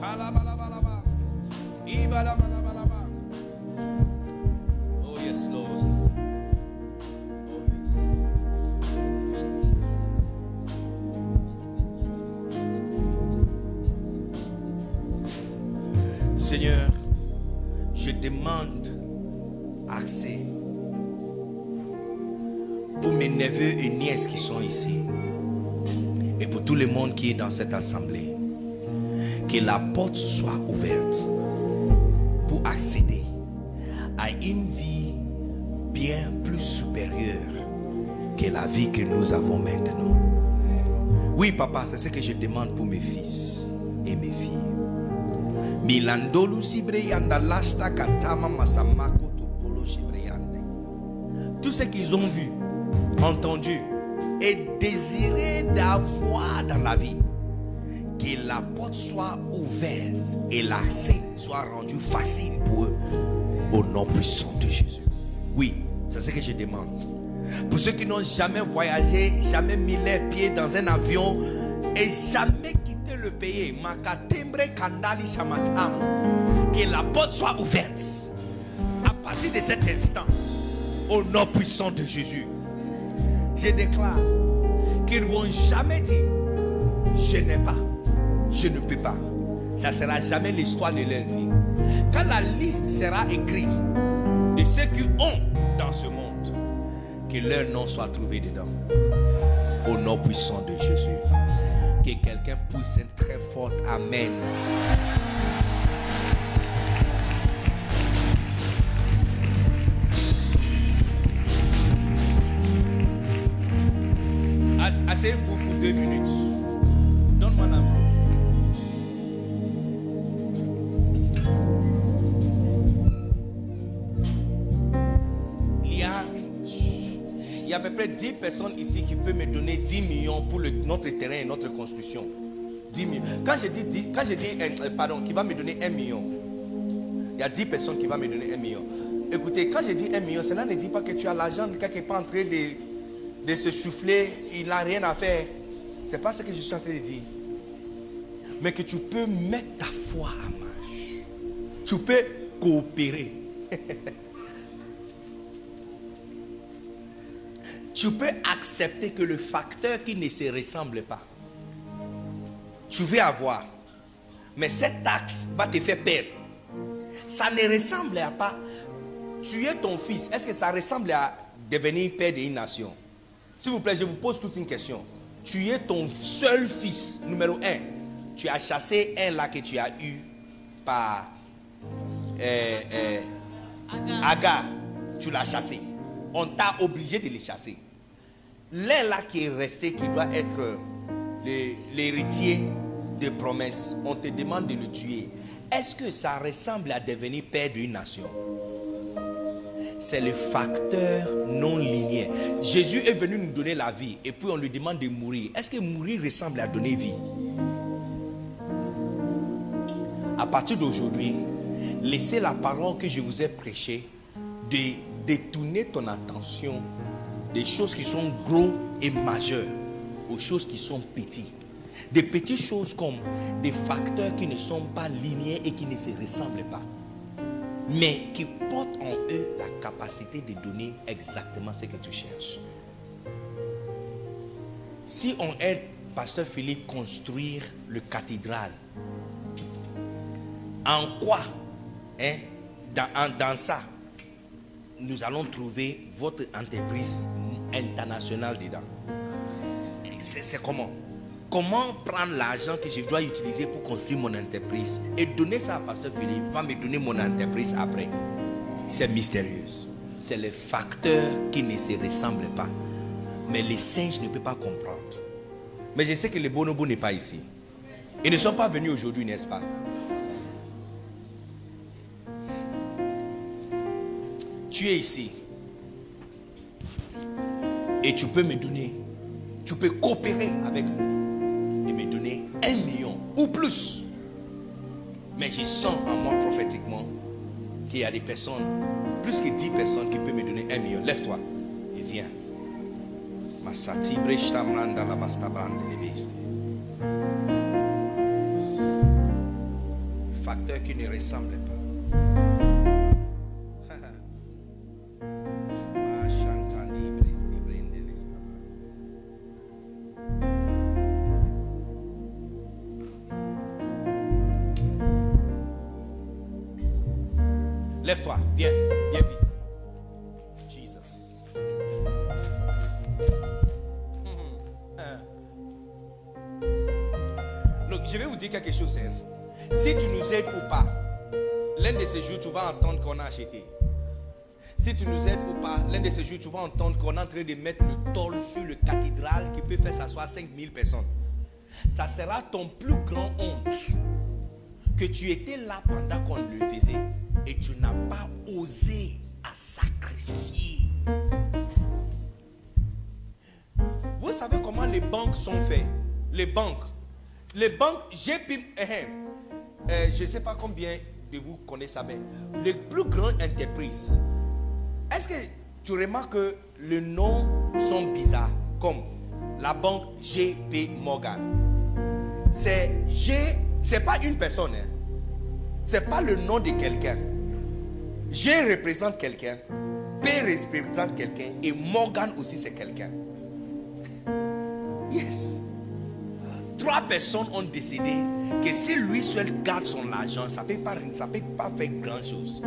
malaba, malaba, malaba, malaba, bele, bele. dans cette assemblée, que la porte soit ouverte pour accéder à une vie bien plus supérieure que la vie que nous avons maintenant. Oui, papa, c'est ce que je demande pour mes fils et mes filles. Tout ce qu'ils ont vu, entendu et désiré d'avoir dans la vie que la porte soit ouverte et l'accès soit rendu facile pour eux au nom puissant de Jésus. Oui, C'est ce que je demande. Pour ceux qui n'ont jamais voyagé, jamais mis les pieds dans un avion et jamais quitté le pays, que la porte soit ouverte. À partir de cet instant, au nom puissant de Jésus, je déclare qu'ils ne vont jamais dire je n'ai pas, je ne peux pas. Ça ne sera jamais l'histoire de leur vie. Quand la liste sera écrite de ceux qui ont dans ce monde, que leur nom soit trouvé dedans. Au nom puissant de Jésus. Que quelqu'un pousse un très fort Amen. 10 personnes ici qui peuvent me donner 10 millions pour notre terrain et notre construction. 10 millions. Quand je dis, 10, quand euh, pardon, qui va me donner 1 million, il y a 10 personnes qui vont me donner 1 million. Écoutez, quand je dis 1 million, cela ne dit pas que tu as l'argent quelque part en train de se souffler, il n'a rien à faire. C'est pas ce que je suis en train de dire. Mais que tu peux mettre ta foi en marche. Tu peux coopérer. tu peux accepter que le facteur qui ne se ressemble pas, tu veux avoir. Mais cet acte va te faire perdre. Ça ne ressemble à pas. Tu es ton fils. Est-ce que ça ressemble à devenir père d'une nation? S'il vous plaît, je vous pose toute une question. Tu es ton seul fils, numéro un. Tu as chassé un là que tu as eu par euh, euh, Agar. Tu l'as chassé. On t'a obligé de le chasser. L'un là qui est resté, qui doit être l'héritier de promesses, on te demande de le tuer. Est-ce que ça ressemble à devenir père d'une nation? C'est le facteur non linéaire. Jésus est venu nous donner la vie et puis on lui demande de mourir. Est-ce que mourir ressemble à donner vie? À partir d'aujourd'hui, laissez la parole que je vous ai prêchée de détourner ton attention des choses qui sont gros et majeures aux choses qui sont petites. Des petites choses comme des facteurs qui ne sont pas linéaires et qui ne se ressemblent pas mais qui portent en eux la capacité de donner exactement ce que tu cherches. Si on aide Pasteur Philippe construire le cathédral, en quoi, hein, dans, ça, nous allons trouver votre entreprise internationale dedans C'est comment? Comment prendre l'argent que je dois utiliser pour construire mon entreprise et donner ça à Pasteur Philippe va me donner mon entreprise après? C'est mystérieux. C'est le facteur qui ne se ressemble pas. Mais les singes ne peuvent pas comprendre. Mais je sais que le bonobo n'est pas ici. Ils ne sont pas venus aujourd'hui, n'est-ce pas? Tu es ici. Et tu peux me donner. Tu peux coopérer avec nous me donner un million ou plus. Mais je sens en moi prophétiquement qu'il y a des personnes, plus que 10 personnes qui peuvent me donner un million. Lève-toi et viens. Facteur qui ne ressemble pas. Si tu nous aides ou pas, l'un de ces jours, tu vas entendre qu'on a acheté. Si tu nous aides ou pas, l'un de ces jours, tu vas entendre qu'on est en train de mettre le tol sur le cathédral qui peut faire s'asseoir 5000 personnes. Ça sera ton plus grand honte que tu étais là pendant qu'on le faisait et tu n'as pas osé à sacrifier. Vous savez comment les banques sont faites? Les banques. Les banques, j'ai. Eh, eh, eh, je ne sais pas combien de vous connaissez ça, mais les plus grandes entreprises, est-ce que tu remarques que les noms sont bizarres, comme la banque JP Morgan? C'est G, c'est pas une personne, hein. c'est pas le nom de quelqu'un. G représente quelqu'un, P représente quelqu'un et Morgan aussi c'est quelqu'un. Yes. Trois personnes ont décidé que si lui seul garde son argent, ça ne peut, pas, faire grand chose.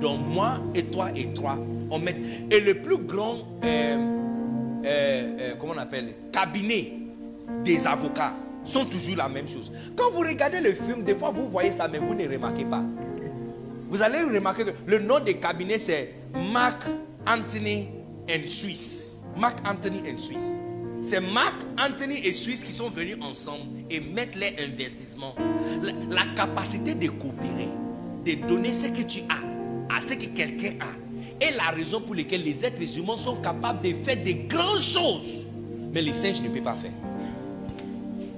Donc moi et toi et toi, on met. Et le plus grand, euh, euh, euh, comment on appelle, cabinet des avocats sont toujours la même chose. Quand vous regardez le film, des fois vous voyez ça, mais vous ne remarquez pas. Vous allez remarquer que le nom des cabinets c'est Mark Anthony and Swiss. Mark Anthony and Swiss. C'est Mark, Anthony et Suisse qui sont venus ensemble et mettre les investissements. La, capacité de coopérer, de donner ce que tu as à ce que quelqu'un a, est la raison pour laquelle les êtres humains sont capables de faire de grandes choses. Mais les singes ne peuvent pas faire.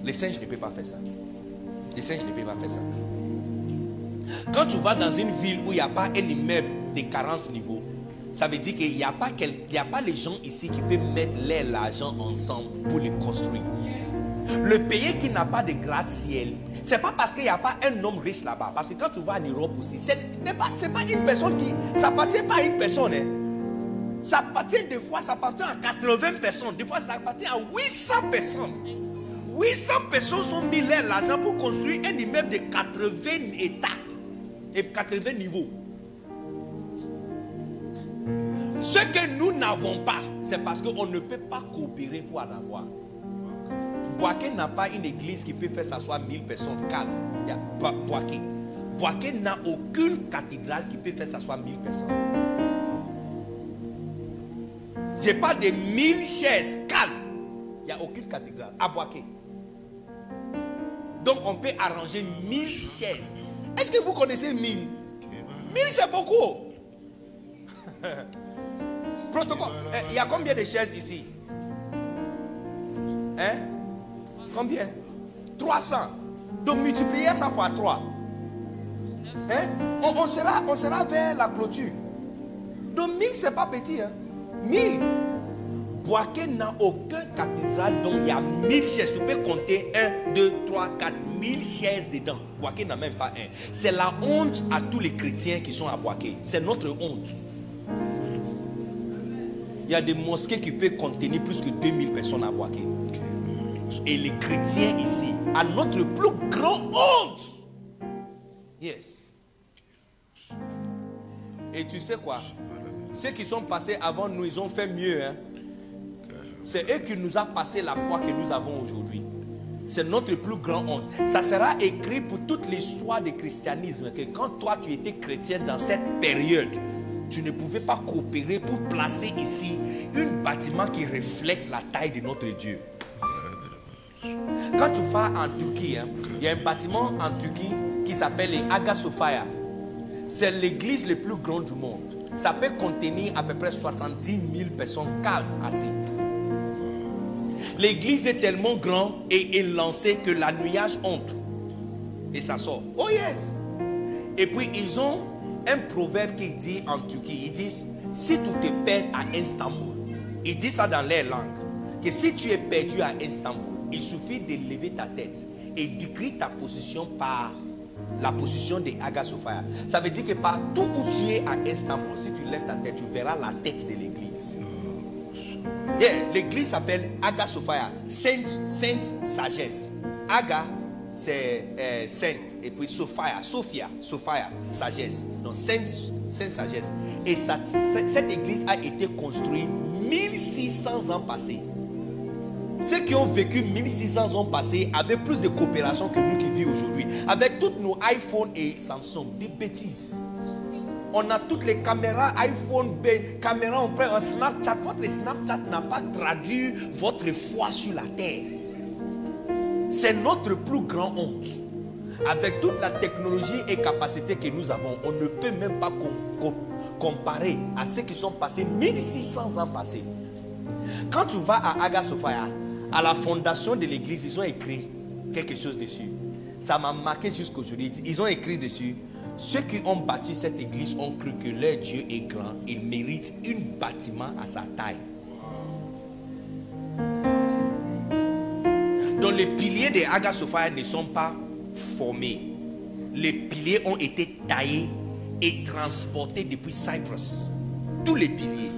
Les singes ne peuvent pas faire ça. Les singes ne peuvent pas faire ça. Quand tu vas dans une ville où il n'y a pas un immeuble de 40 niveaux, ça veut dire qu'il n'y a, pas les gens ici qui peuvent mettre l'argent ensemble pour les construire. Le pays qui n'a pas de gratte-ciel, ce n'est pas parce qu'il n'y a pas un homme riche là-bas. Parce que quand tu vas en Europe aussi, ce n'est pas, une personne qui. Ça appartient pas à une personne. Hein. Ça appartient des fois, ça appartient à 80 personnes. Des fois, ça appartient à 800 personnes. 800 personnes sont mis l'argent pour construire un immeuble de 80 états et 80 niveaux. Ce que nous n'avons pas, c'est parce qu'on ne peut pas coopérer pour en avoir. Boaké n'a pas une église qui peut faire s'asseoir 1000 personnes calmes. Il y a Boaké. Boaké n'a aucune cathédrale qui peut faire s'asseoir 1000 personnes. Je pas de 1000 chaises calmes. Il n'y a aucune cathédrale à Boaké. Donc on peut arranger 1000 chaises. Est-ce que vous connaissez 1000 1000 c'est beaucoup. Protocole. Eh, il y a combien de chaises ici? Hein? Combien? 300. Donc multiplier ça fois 3. Hein? On, sera, vers la clôture. Donc 1000, c'est pas petit. Hein? 1000. Boaké n'a aucun cathédrale dont il y a 1000 chaises. Tu peux compter 1, 2, 3, 4, 1000 chaises dedans. Boaké n'a même pas un. C'est la honte à tous les chrétiens qui sont à Boaké. C'est notre honte. Il y a des mosquées qui peuvent contenir plus que 2000 personnes à Boaké. Et les chrétiens ici, à notre plus grand honte. Yes. Et tu sais quoi? Ceux qui sont passés avant nous, ils ont fait mieux. Hein? C'est eux qui nous ont passé la foi que nous avons aujourd'hui. C'est notre plus grand honte. Ça sera écrit pour toute l'histoire du christianisme que quand toi tu étais chrétien dans cette période, tu ne pouvais pas coopérer pour placer ici un bâtiment qui reflète la taille de notre Dieu. Quand tu vas en Turquie, hein, il y a un bâtiment en Turquie qui s'appelle Aga Sophia. C'est l'église la plus grande du monde. Ça peut contenir à peu près 70 000 personnes calmes assis. L'église est tellement grande et élancée que la nuage entre et ça sort. Oh yes! Et puis ils ont un proverbe qui dit en Turquie, ils disent, si tu te perds à Istanbul, ils disent ça dans leur langue, que si tu es perdu à Istanbul, il suffit de lever ta tête et d'écrire ta position par la position de Aga Sophia. Ça veut dire que partout où tu es à Istanbul, si tu lèves ta tête, tu verras la tête de l'église. l'église s'appelle Aga Sophia, sainte, sainte sagesse. Aga c'est euh, sainte. Et puis Sophia, Sophia, Sophia, sagesse. Donc sainte, sainte sagesse. Et cette église a été construite 1600 ans passés. Ceux qui ont vécu 1600 ans passés avaient plus de coopération que nous qui vivons aujourd'hui. Avec toutes nos iPhones et Samsung, des bêtises. On a toutes les caméras iPhone, B, caméras, on prend un Snapchat. Votre Snapchat n'a pas traduit votre foi sur la terre. C'est notre plus grand honte. Avec toute la technologie et capacité que nous avons, on ne peut même pas comparer à ceux qui sont passés 1600 ans passés. Quand tu vas à Aga Sophia, à la fondation de l'église, ils ont écrit quelque chose dessus. Ça m'a marqué jusqu'aujourd'hui. Ils ont écrit dessus Ceux qui ont bâti cette église ont cru que leur Dieu est grand. Il mérite un bâtiment à sa taille. Donc les piliers de Haga ne sont pas formés. Les piliers ont été taillés et transportés depuis Cyprus. Tous les piliers.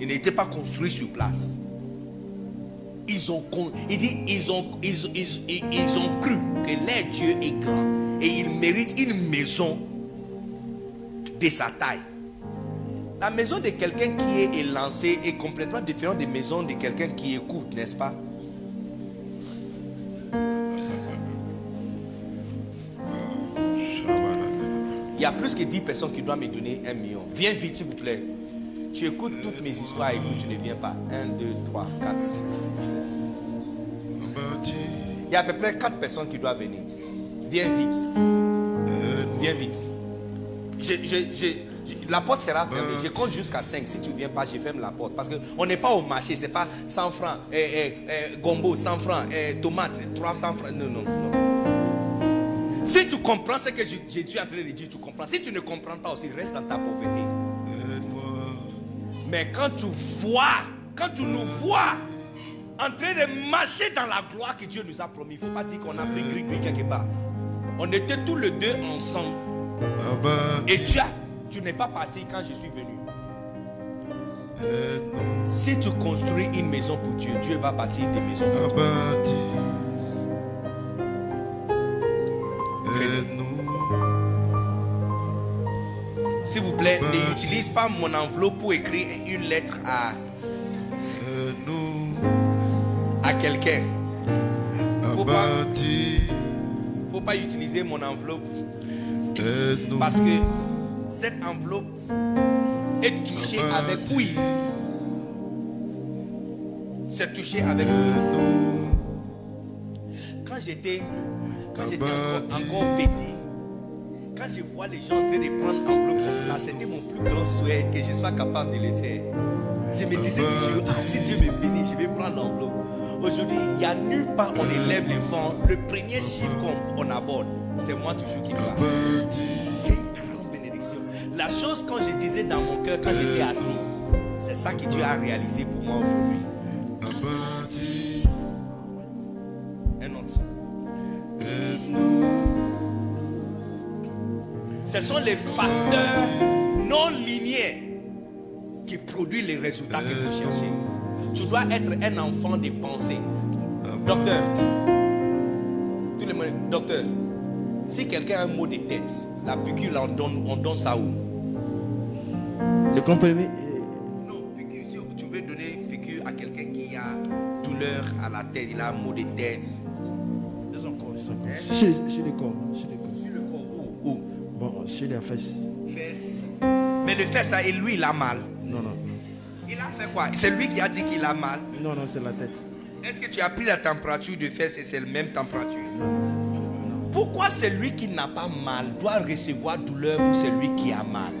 Ils n'étaient pas construits sur place. Ils ont, ils, ont, ils ont cru que leur Dieu est grand et il mérite une maison de sa taille. La maison de quelqu'un qui est lancé est complètement différente des maisons de quelqu'un qui écoute, n'est-ce pas? Plus que 10 personnes qui doivent me donner un million. Viens vite, s'il vous plaît. Tu écoutes toutes mes histoires et tu ne viens pas. 1, 2, 3, 4, 5, 6, 7. Il y a à peu près 4 personnes qui doivent venir. Viens vite. Viens vite. la porte sera fermée. Je compte jusqu'à 5. Si tu ne viens pas, je ferme la porte. Parce qu'on n'est pas au marché. Ce n'est pas 100 francs. Eh, eh, eh, gombo, 100 francs. tomate, 300 francs. Non, non, non. Si tu comprends ce que je, je, suis en train de dire, tu comprends. Si tu ne comprends pas aussi, reste dans ta pauvreté. Mais quand tu vois, quand tu nous vois en train de marcher dans la gloire que Dieu nous a promis, il ne faut pas dire qu'on a pris gris quelque part. On était tous les deux ensemble. Et tu, tu n'es pas parti quand je suis venu. Si tu construis une maison pour Dieu, Dieu va bâtir des maisons pour toi. S'il vous plaît, n'utilise pas mon enveloppe pour écrire une lettre à, à quelqu'un. Faut pas, faut pas utiliser mon enveloppe. Parce que cette enveloppe est touchée avec oui. C'est touché avec oui. Quand j'étais quand j'étais encore, petit, quand je vois les gens en train de prendre enveloppe comme ça, c'était mon plus grand souhait que je sois capable de le faire. Je me disais toujours, ah, si Dieu me bénit, je vais prendre l'enveloppe. Aujourd'hui, il n'y a nulle part où on élève les fonds. Le premier chiffre qu'on aborde, c'est moi toujours qui parle. C'est une grande bénédiction. La chose quand je disais dans mon cœur, quand j'étais assis, c'est ça que Dieu a réalisé pour moi aujourd'hui. Ce sont les facteurs non linéaires qui produisent les résultats que vous cherchez. Tu dois être un enfant de pensée. Docteur, tous les docteur, si quelqu'un a un mot de tête, la piqûre, on donne, on donne ça où? Le comprimé Non, piqûre, si tu veux donner piqûre à quelqu'un qui a douleur à la tête, il a un mot de tête. Sur, le corps. Sur le sur les fesses. Fesses. Mais le fesse, ça, et lui, il a mal. Non, non. Il a fait quoi? C'est lui qui a dit qu'il a mal Non, non, c'est la tête. Est-ce que tu as pris la température de fesses et c'est la même température? Non. Pourquoi celui qui n'a pas mal doit recevoir douleur pour celui qui a mal?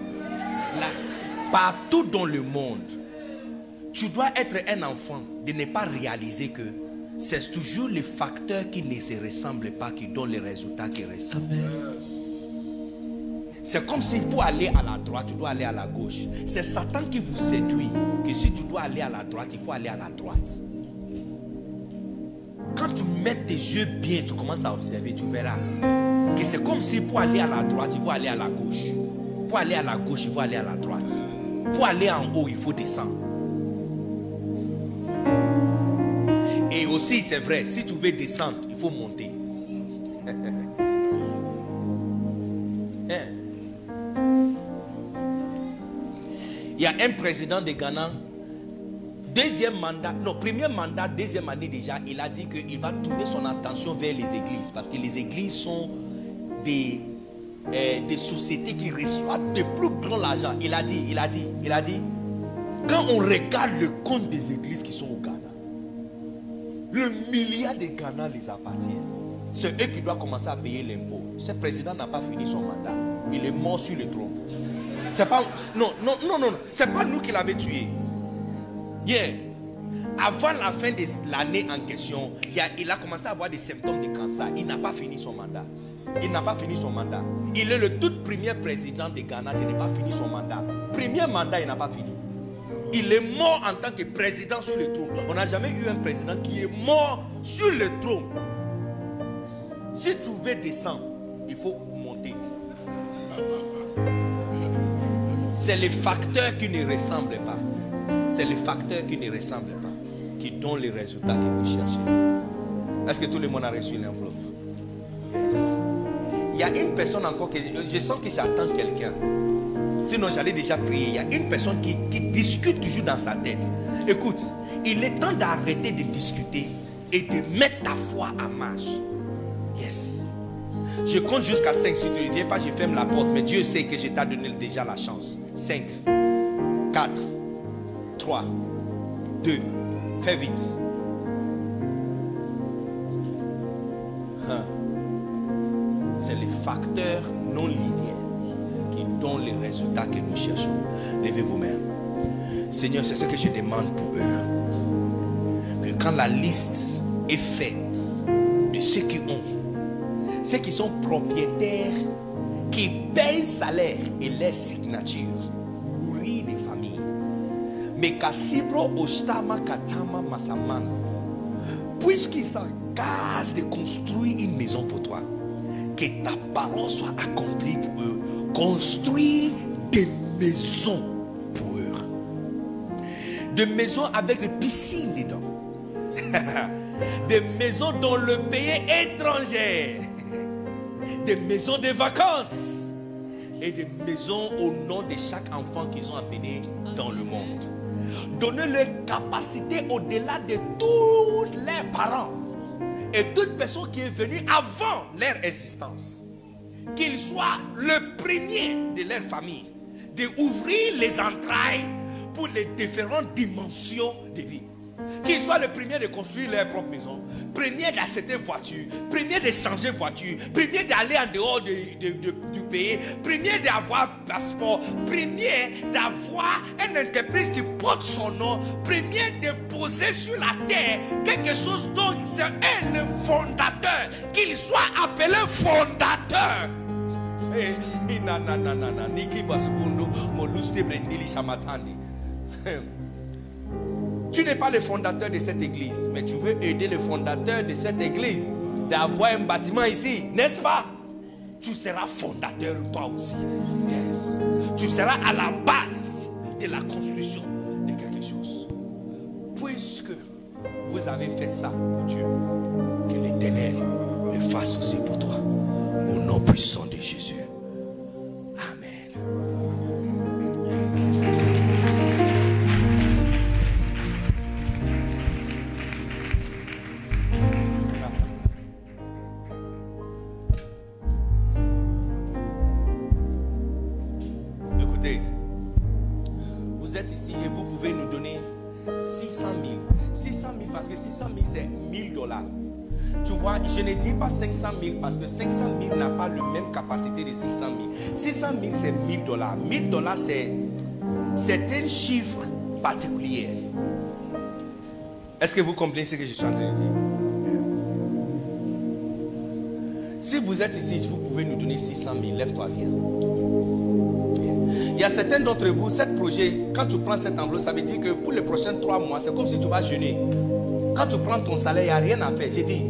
Là, partout dans le monde, tu dois être un enfant de ne pas réaliser que c'est toujours les facteurs qui ne se ressemblent pas qui donnent les résultats qui ressemblent. Amen. C'est comme si pour aller à la droite, tu dois aller à la gauche. C'est Satan qui vous séduit. Que si tu dois aller à la droite, il faut aller à la droite. Quand tu mets tes yeux bien, tu commences à observer, tu verras que c'est comme si pour aller à la droite, il faut aller à la gauche. Pour aller à la gauche, il faut aller à la droite. Pour aller en haut, il faut descendre. Et aussi, c'est vrai, si tu veux descendre, il faut monter. Il y a un président de Ghana, deuxième mandat, non, premier mandat, deuxième année déjà, il a dit qu'il va tourner son attention vers les églises parce que les églises sont des, euh, des sociétés qui reçoivent de plus grand argent. Il a dit, il a dit, il a dit, quand on regarde le compte des églises qui sont au Ghana, le milliard de Ghana les appartient. C'est eux qui doivent commencer à payer l'impôt. Ce président n'a pas fini son mandat. Il est mort sur le trône. C'est pas. Pas nous qui l'avons tué. Yeah. Avant la fin de l'année en question, il a, il a commencé à avoir des symptômes de cancer. Il n'a pas fini son mandat. Il n'a pas fini son mandat. Il est le tout premier président de Ghana qui n'a pas fini son mandat. Premier mandat, il n'a pas fini. Il est mort en tant que président sur le trône. On n'a jamais eu un président qui est mort sur le trône. Si tu veux descendre, il faut monter. C'est les facteurs qui ne ressemblent pas. C'est les facteurs qui ne ressemblent pas qui donnent les résultats que vous cherchez. Est-ce que tout le monde a reçu l'enveloppe? Yes. Il y a une personne encore que je sens que j'attends quelqu'un. Sinon, j'allais déjà prier. Il y a une personne qui, qui discute toujours dans sa tête. Écoute, il est temps d'arrêter de discuter et de mettre ta foi en marche. Yes. Je compte jusqu'à 5. Si tu ne viens pas, je ferme la porte. Mais Dieu sait que je t'ai donné déjà la chance. 5, 4, 3, 2. Fais vite. Hein? C'est les facteurs non linéaires qui donnent les résultats que nous cherchons. Levez vous-même. Seigneur, c'est ce que je demande pour eux. Que quand la liste est faite de ceux qui ont, ceux qui sont propriétaires, qui payent salaire et les signatures, nourrir des familles. Mais Kassibro Ostama Katama Masaman, puisqu'ils s'engagent de construire une maison pour toi, que ta parole soit accomplie pour eux. Construire des maisons pour eux. Des maisons avec des piscines dedans. des maisons dans le pays étranger. Des maisons de vacances. Et des maisons au nom de chaque enfant qu'ils ont amené dans le monde. Donnez-leur capacité au-delà de tous leurs parents et toute personne qui est venue avant leur existence, qu'il soit le premier de leur famille, d'ouvrir les entrailles pour les différentes dimensions de vie. Qu'il soit le premier de construire leur propre maison, premier d'acheter voiture, premier de changer voiture, premier d'aller en dehors de- de- de- du pays, premier d'avoir passeport, premier d'avoir une entreprise qui porte son nom, premier de poser sur la terre quelque chose dont c'est un le fondateur, qu'il soit appelé fondateur. Tu n'es pas le fondateur de cette église, mais tu veux aider le fondateur de cette église d'avoir un bâtiment ici, n'est-ce pas? Tu seras fondateur toi aussi. Yes. Tu seras à la base de la construction de quelque chose. Puisque vous avez fait ça pour Dieu, que l'Éternel le fasse aussi pour toi. Au nom puissant de Jésus. 600 000 c'est 1000 dollars. 1000 dollars c'est, un chiffre particulier. Est-ce que vous comprenez ce que je suis en train de dire? Si vous êtes ici, vous pouvez nous donner 600 000. Lève-toi, viens. Il y a certains d'entre vous, ce projet, quand tu prends cette enveloppe, ça veut dire que pour les prochains trois mois, c'est comme si tu vas jeûner. Quand tu prends ton salaire, il n'y a rien à faire. J'ai dit,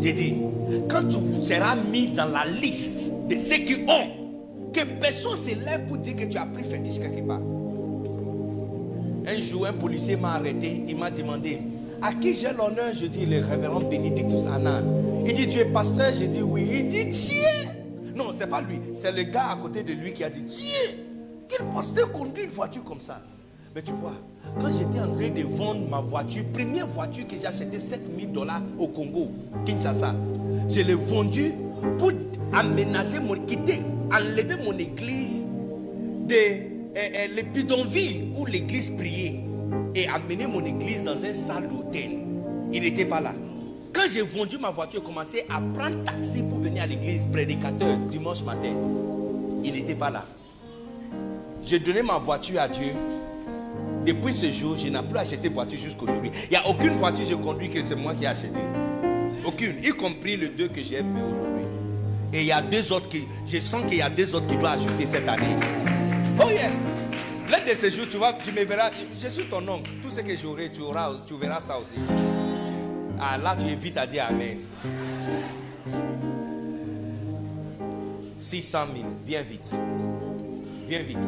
j'ai dit, quand tu seras mis dans la liste de ceux qui ont, personne ne se lève pour dire que tu as pris fétiche quelque part. Un jour, un policier m'a arrêté, il m'a demandé à qui j'ai l'honneur? Je dis le révérend Benedictus Anan. Il dit Tu es pasteur? Je dis oui. Il dit Tiens Non, c'est pas lui, c'est le gars à côté de lui qui a dit Tiens Quel pasteur conduit une voiture comme ça? Mais tu vois, quand j'étais en train de vendre ma voiture, première voiture que j'ai achetée 7000 dollars au Congo, Kinshasa, je l'ai vendue pour aménager mon, quitter, enlever mon église de euh, euh, où l'église priait et amener mon église dans une salle d'hôtel. Il n'était pas là. Quand j'ai vendu ma voiture, j'ai commencé à prendre taxi pour venir à l'église, prédicateur, dimanche matin. Il n'était pas là. J'ai donné ma voiture à Dieu. Depuis ce jour, je n'ai plus acheté de voiture jusqu'aujourd'hui. Il n'y a aucune voiture que je conduis que c'est moi qui ai acheté. Aucune, y compris le deux que j'ai aimé aujourd'hui. Et il y a deux autres qui. Je sens qu'il y a deux autres qui doivent ajouter cette année. Oh yeah! L'un de ces jours, tu vois, tu me verras. Je suis ton oncle. Tout ce que j'aurai, tu auras, tu verras ça aussi. Ah là, tu es vite à dire Amen. 600 000, viens vite. Viens vite.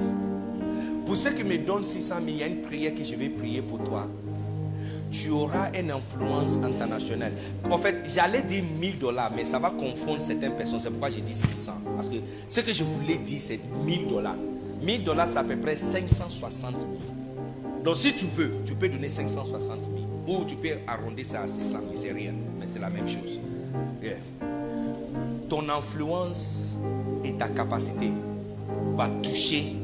Pour ceux qui me donnent 600 000, il y a une prière que je vais prier pour toi. Tu auras une influence internationale. En fait, j'allais dire 1000 dollars, mais ça va confondre certaines personnes. C'est pourquoi j'ai dit 600. Parce que ce que je voulais dire, c'est 1000 dollars. 1000 dollars, c'est à peu près 560 000. Donc, si tu veux, tu peux donner 560 000. Ou tu peux arrondir ça à 600 000. C'est rien, mais c'est la même chose. Ton influence et ta capacité va toucher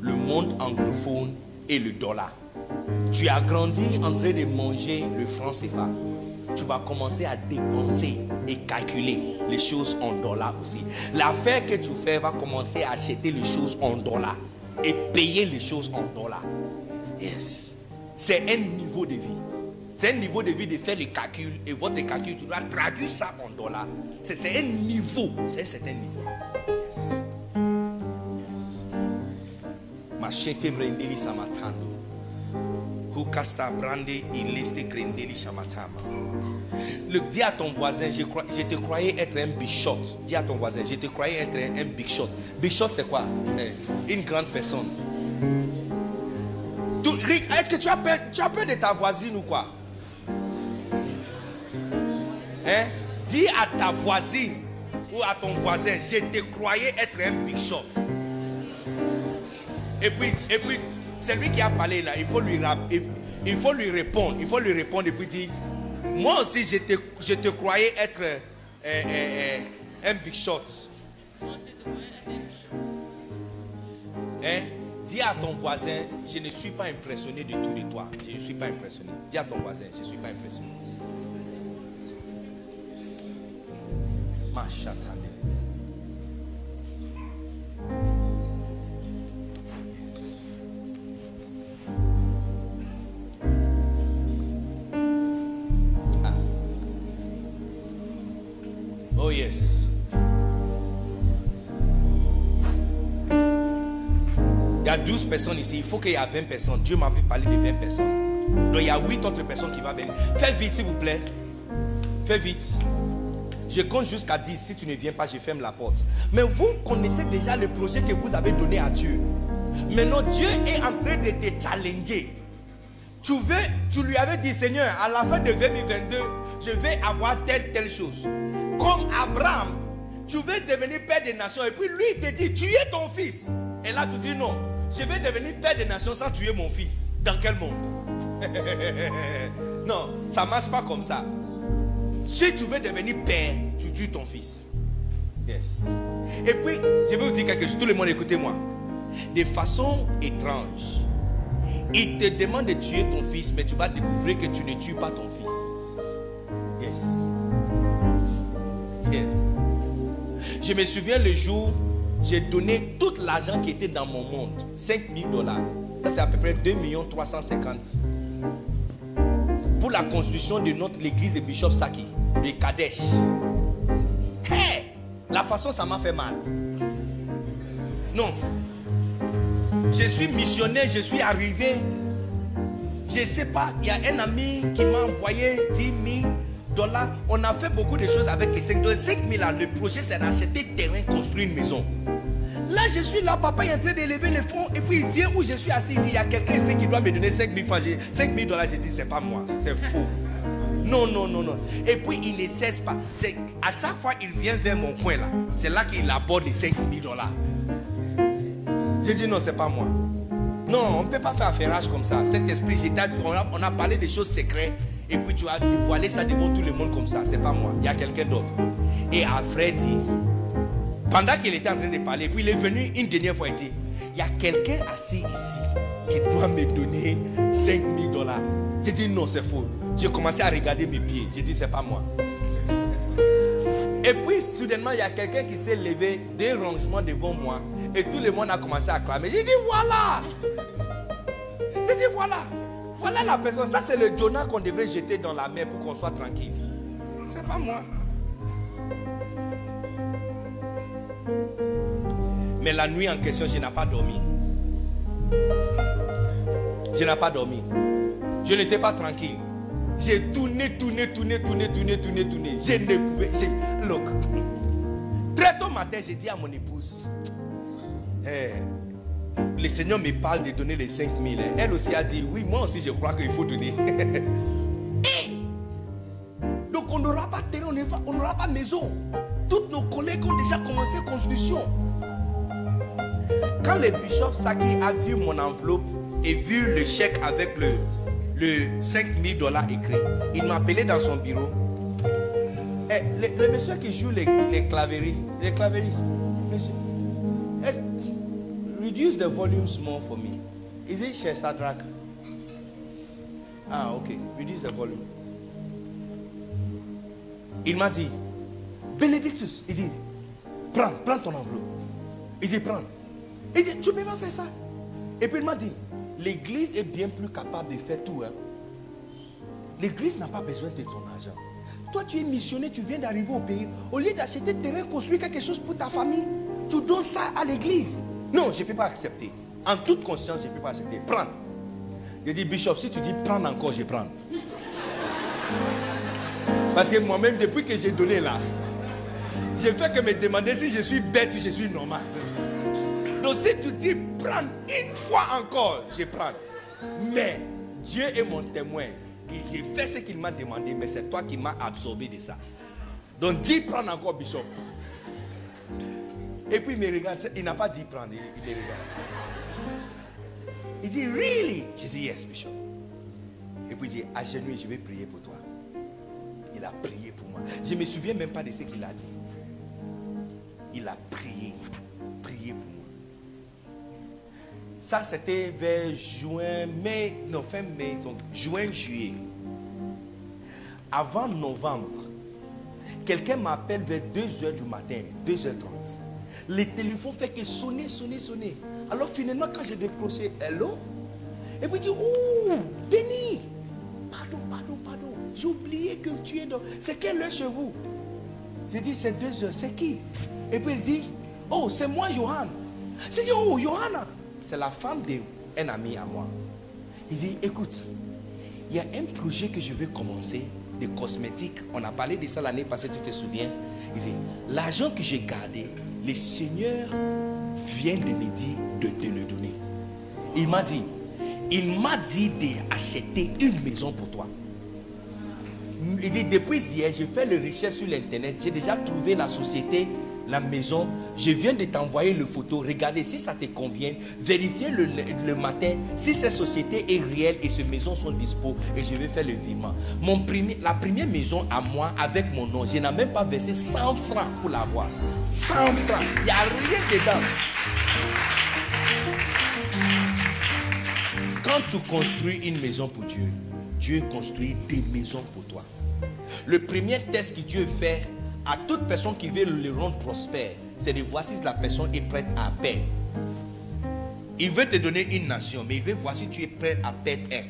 le monde anglophone et le dollar. Tu as grandi en train de manger le franc CFA. Tu vas commencer à dépenser et calculer les choses en dollars aussi. L'affaire que tu fais va commencer à acheter les choses en dollars et payer les choses en dollars. Yes. C'est un niveau de vie. C'est un niveau de vie de faire les calculs et votre calcul, tu dois traduire ça en dollars. C'est un niveau. C'est un certain niveau. Yes. Yes. Le, dis à ton voisin, je, crois- je te croyais être un big shot. Dis à ton voisin, je te croyais être un, big shot. Big shot, c'est quoi? Une grande personne. Est-ce que tu as, peur, tu as peur de ta voisine ou quoi? Hein? Dis à ta voisine ou à ton voisin, je te croyais être un big shot. Et puis, et puis, c'est lui qui a parlé là. Il faut lui, il, faut lui répondre. Il faut lui répondre et puis dire, moi aussi je te, je te croyais être euh, euh, euh, un big shot. Hein? Dis à ton voisin, je ne suis pas impressionné du tout de toi. Je ne suis pas impressionné. Dis à ton voisin, je ne suis pas impressionné. Machatane. Il y a 12 personnes ici. Il faut qu'il y ait 20 personnes. Dieu m'avait parlé de 20 personnes. Donc il y a 8 autres personnes qui vont venir. Fais vite s'il vous plaît. Fais vite. Je compte jusqu'à 10. Si tu ne viens pas, je ferme la porte. Mais vous connaissez déjà le projet que vous avez donné à Dieu. Maintenant, Dieu est en train de te challenger. Tu veux, tu lui avais dit, Seigneur, à la fin de 2022, je vais avoir telle, telle chose. Comme Abraham, tu veux devenir père des nations. Et puis lui, te dit, tu es ton fils. Et là, tu dis, non, je vais devenir père des nations sans tuer mon fils. Dans quel monde? Non, ça ne marche pas comme ça. Si tu veux devenir père, tu tues ton fils. Yes. Et puis, je vais vous dire quelque chose. Tout le monde, écoutez-moi. De façon étrange, il te demande de tuer ton fils, mais tu vas découvrir que tu ne tues pas ton fils. Yes. Je me souviens le jour, j'ai donné tout l'argent qui était dans mon monde. 5 000 dollars. Ça, c'est à peu près 2 350 pour la construction de notre l'église de Bishop Saki, le Kadesh. La façon, ça m'a fait mal. Non. Je suis missionnaire, je suis arrivé. Je ne sais pas, il y a un ami qui m'a envoyé 10 000 dollars. On a fait beaucoup de choses avec les 5 dollars. 5 000 là, le projet c'est d'acheter terrain, construire une maison. Là, je suis là, papa est en train d'élever les fonds. Et puis il vient où je suis assis, il dit, il y a quelqu'un ici qui doit me donner 5 000 francs. J'ai- 5 000 dollars, j'ai dit, c'est pas moi, c'est faux. Non, non, non, non. Et puis il ne cesse pas. À chaque fois il vient vers mon coin là. C'est là qu'il aborde les 5 000 dollars. J'ai dit non, c'est pas moi. Non, on ne peut pas faire affairage comme ça. Cet esprit, on a, on a parlé des choses secrètes. Et puis tu as dévoilé ça devant tout le monde comme ça. C'est pas moi. Il y a quelqu'un d'autre. Et vrai dire, pendant qu'il était en train de parler, puis il est venu une dernière fois, il dit, il y a quelqu'un assis ici qui doit me donner 5 000 dollars. J'ai dit non, c'est faux. J'ai commencé à regarder mes pieds. J'ai dit, c'est pas moi. Et puis, soudainement, il y a quelqu'un qui s'est levé deux rangements devant moi. Et tout le monde a commencé à clamer. J'ai dit, voilà. J'ai dit, voilà. Voilà la personne. Ça, c'est le Jonah qu'on devrait jeter dans la mer pour qu'on soit tranquille. C'est pas moi. Mais la nuit en question, je n'ai pas dormi. Je n'ai pas dormi. Je n'étais pas tranquille. J'ai tourné, tourné, tourné, tourné, tourné, tourné, tourné. Je ne pouvais. Look. Très tôt matin, j'ai dit à mon épouse eh, Le Seigneur me parle de donner les 5 000. hein. Elle aussi a dit Oui, moi aussi, je crois qu'il faut donner. Donc, on n'aura pas terrain, on n'aura- pas maison. Tous nos collègues ont déjà commencé construction. Quand le bishop Saki a vu mon enveloppe et vu le chèque avec le, le 5000 dollars écrit, il m'a appelé dans son bureau. Eh, le, monsieur qui joue les, les clavéristes, les reduce the volume small for me. Is it Chez Sadrak? Ah, ok, reduce the volume. Il m'a dit, Benedictus, il dit, prends, prends ton enveloppe. Il dit, prends. Il dit, tu peux pas faire ça? Et puis il m'a dit, l'église est bien plus capable de faire tout. hein. L'église n'a pas besoin de ton argent. Toi, tu es missionnaire, tu viens d'arriver au pays. Au lieu d'acheter terrain, construire quelque chose pour ta famille, tu donnes ça à l'église. Non, je ne peux pas accepter. En toute conscience, je ne peux pas accepter. Prends. Je dis, Bishop, si tu dis prendre encore, je prends. Parce que moi-même, depuis que j'ai donné là, j'ai fait que me demander si je suis bête ou je suis normal. Donc si tu dis prendre une fois encore, je prends. Mais Dieu est mon témoin. Que j'ai fait ce qu'il m'a demandé, mais c'est toi qui m'as absorbé de ça. Donc dis prendre encore, Bishop. Et puis il me regarde, il n'a pas dit prendre, il, il me regarde. Il dit, really? Je dis, yes, Bishop. Et puis il dit, à genoux, je vais prier pour toi. Il a prié pour moi. Je ne me souviens même pas de ce qu'il a dit. Il a prié, prié pour moi. Ça, c'était vers juin, mai, non, fin mai, donc juin, juillet. Avant novembre, quelqu'un m'appelle vers 2h du matin, 2h30. Le téléphone fait que sonner, sonner, sonner. Alors finalement, quand j'ai décroché, hello, et puis il dit, ouh, Denis, pardon, pardon, pardon, j'ai oublié que tu es dans... C'est quelle heure chez vous? J'ai dit, c'est 2 heures, c'est qui? Et puis il dit, oh, c'est moi, Johan. J'ai dit, oh, Johanna, c'est la femme d'un ami à moi. Il dit, écoute, il y a un projet que je veux commencer de cosmétiques. On a parlé de ça l'année passée, tu te souviens? Il dit, l'argent que j'ai gardé, le Seigneur vient de me dire de te le donner. Il m'a dit, il m'a dit d'acheter une maison pour toi. Il dit, depuis hier, j'ai fait le recherche sur l'internet. J'ai déjà trouvé la société, la maison. Je viens de t'envoyer le photo. Regardez si ça te convient. Vérifiez le, le matin si cette société est réelle et ces maisons sont dispo. Et je vais faire le virement. Mon premier, la première maison à moi, avec mon nom, je n'ai même pas versé 100 francs pour l'avoir. 100 francs. Il n'y a rien dedans. Quand tu construis une maison pour Dieu, Dieu construit des maisons pour toi. Le premier test que Dieu fait à toute personne qui veut le rendre prospère, c'est de voir si la personne est prête à perdre. Il veut te donner une nation, mais il veut voir si tu es prêt à perdre un.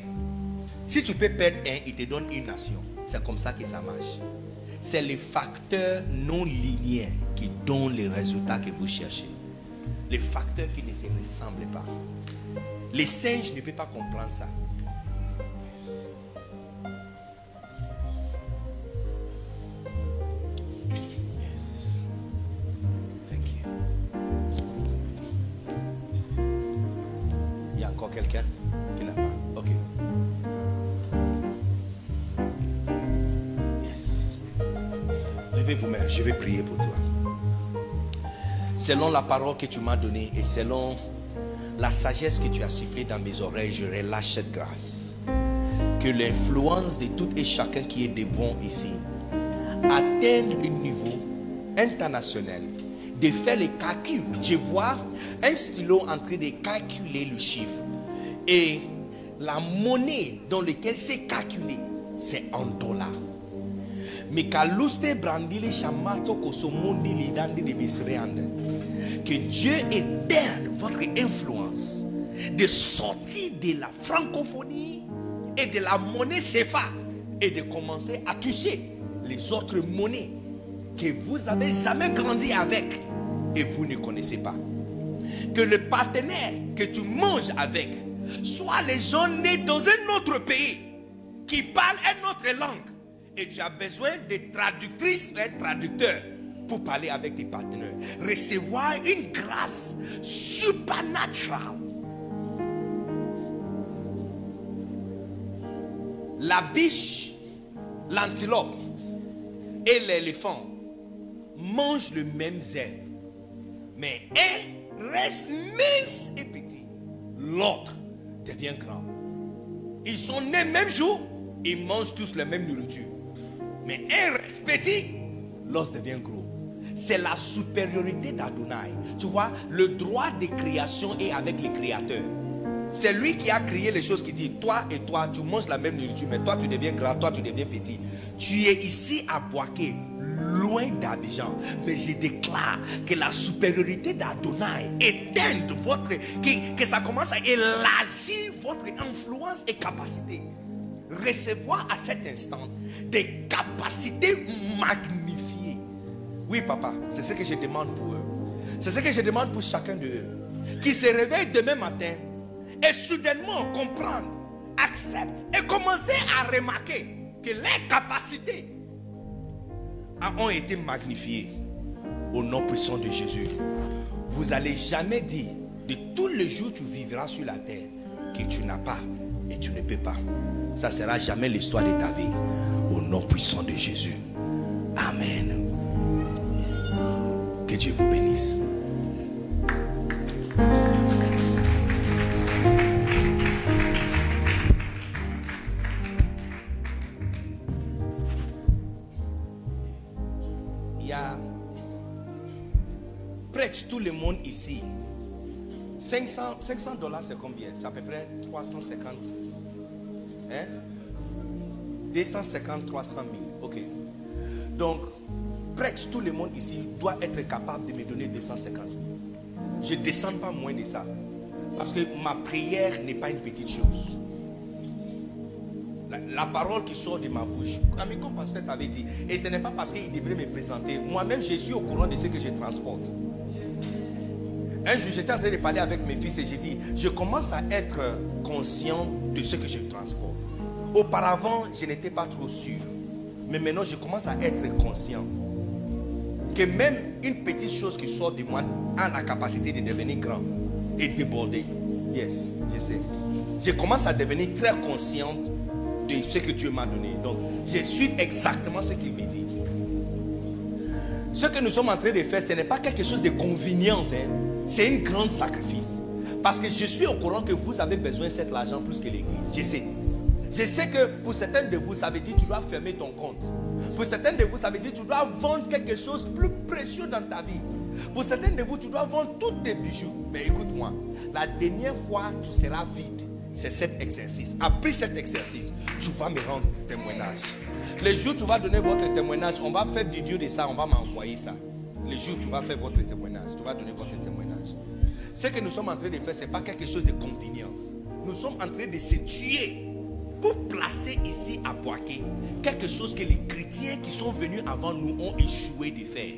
Si tu peux perdre un, il te donne une nation. C'est comme ça que ça marche. C'est les facteurs non linéaires qui donnent les résultats que vous cherchez. Les facteurs qui ne se ressemblent pas. Les singes ne peuvent pas comprendre ça. Quelqu'un qui n'a pas. Ok. Yes. Levez vos mains, je vais prier pour toi. Selon la parole que tu m'as donnée et selon la sagesse que tu as sifflée dans mes oreilles, je relâche cette grâce. Que l'influence de tout et chacun qui est de bon ici atteigne le niveau international de faire les calculs. Je vois un stylo en train de calculer le chiffre. Et la monnaie dans laquelle c'est calculé, c'est en dollars. Mais kaluste brandili shamato kosomondili dandi de bisreande. Que Dieu éterne votre influence de sortir de la francophonie et de la monnaie CFA et de commencer à toucher les autres monnaies que vous avez jamais grandi avec. et vous ne connaissez pas. Que le partenaire que tu manges avec soit les gens nés dans un autre pays qui parlent une autre langue. Et tu as besoin de traductrices et traducteurs pour parler avec tes partenaires. Recevoir une grâce supernatural. La biche, l'antilope et l'éléphant mangent le même herbe. Mais un reste mince et petit. L'autre devient grand. Ils sont nés même jour, ils mangent tous la même nourriture. Mais un petit, l'os devient gros. C'est la supériorité d'Adonai. Tu vois, le droit de création est avec les créateurs. C'est lui qui a créé les choses qui dit, toi et toi, tu manges la même nourriture, mais toi tu deviens grand, toi tu deviens petit. Tu es ici à Boaké, loin d'Abidjan. Mais je déclare que la supériorité d'Adonai éteint votre, que, que ça commence à élargir votre influence et capacité. Recevoir à cet instant des capacités magnifiées. Oui, papa, c'est ce que je demande pour eux. C'est ce que je demande pour chacun de eux. Qui se réveille demain matin et soudainement comprendre, accepte et commencer à remarquer que les capacités ont été magnifiées au nom puissant de Jésus. Vous allez jamais dire de tous les jours tu vivras sur la terre que tu n'as pas et tu ne peux pas. Ça sera jamais l'histoire de ta vie au nom puissant de Jésus. Amen. Que Dieu vous bénisse. Tout le monde ici. 500 500 dollars, c'est combien? C'est à peu près 350. Hein? 250, 300 000. Ok. Donc, presque tout le monde ici doit être capable de me donner 250 000. Je ne descends pas moins de ça. Parce que ma prière n'est pas une petite chose. La, la parole qui sort de ma bouche, ami comme pasteur t'avait dit, et ce n'est pas parce qu'il devrait me présenter. Moi-même, je suis au courant de ce que je transporte. Un jour, j'étais en train de parler avec mes fils et j'ai dit, je commence à être conscient de ce que je transporte. Auparavant, je n'étais pas trop sûr. Mais maintenant, je commence à être conscient que même une petite chose qui sort de moi a la capacité de devenir grande et déborder. Yes, je sais. Je commence à devenir très conscient de ce que Dieu m'a donné. Donc, je suis exactement ce qu'il me dit. Ce que nous sommes en train de faire, ce n'est pas quelque chose de convenience. hein. C'est un grand sacrifice. Parce que je suis au courant que vous avez besoin de cet argent plus que l'église. Je sais. Je sais que pour certains de vous, ça veut dire que tu dois fermer ton compte. Pour certains de vous, ça veut dire que tu dois vendre quelque chose de plus précieux dans ta vie. Pour certains de vous, tu dois vendre tous tes bijoux. Mais écoute-moi, la dernière fois, tu seras vide. C'est cet exercice. Après cet exercice, tu vas me rendre témoignage. Les jours où tu vas donner votre témoignage, on va faire vidéo de ça, on va m'envoyer ça. Les jours où tu vas faire votre témoignage, tu vas donner votre témoignage. Ce que nous sommes en train de faire, ce n'est pas quelque chose de convenience. Nous sommes en train de se tuer pour placer ici à Boaké quelque chose que les chrétiens qui sont venus avant nous ont échoué de faire.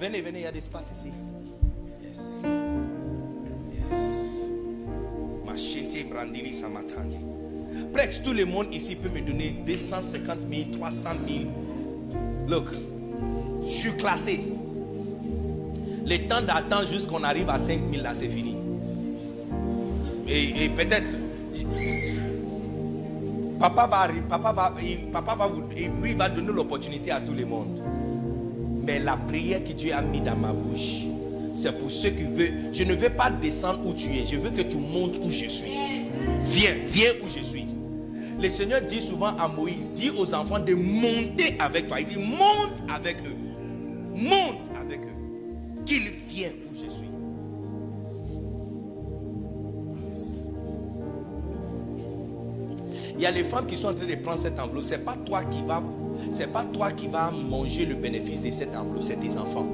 Venez, venez, il y a d'espace ici. Yes. Yes. Machete brandili samatani. Presque tout le monde ici peut me donner 250 000, 300 000. Look, je suis classé. Le temps d'attendre jusqu'on arrive à 5 000 là, c'est fini. Et, peut-être, papa va, arri- papa va, papa va vous, et lui va donner l'opportunité à tout le monde. Mais la prière que Dieu a mis dans ma bouche, c'est pour ceux qui veulent. Je ne veux pas descendre où tu es. Je veux que tu montes où je suis. Viens, viens où je suis. Le Seigneur dit souvent à Moïse, dit aux enfants de monter avec toi. Il dit, monte avec eux. Monte Qu'ils viennent où je suis. Il y a les femmes qui sont en train de prendre cette enveloppe. C'est pas toi qui va, c'est pas toi qui va manger le bénéfice de cette enveloppe, c'est tes enfants.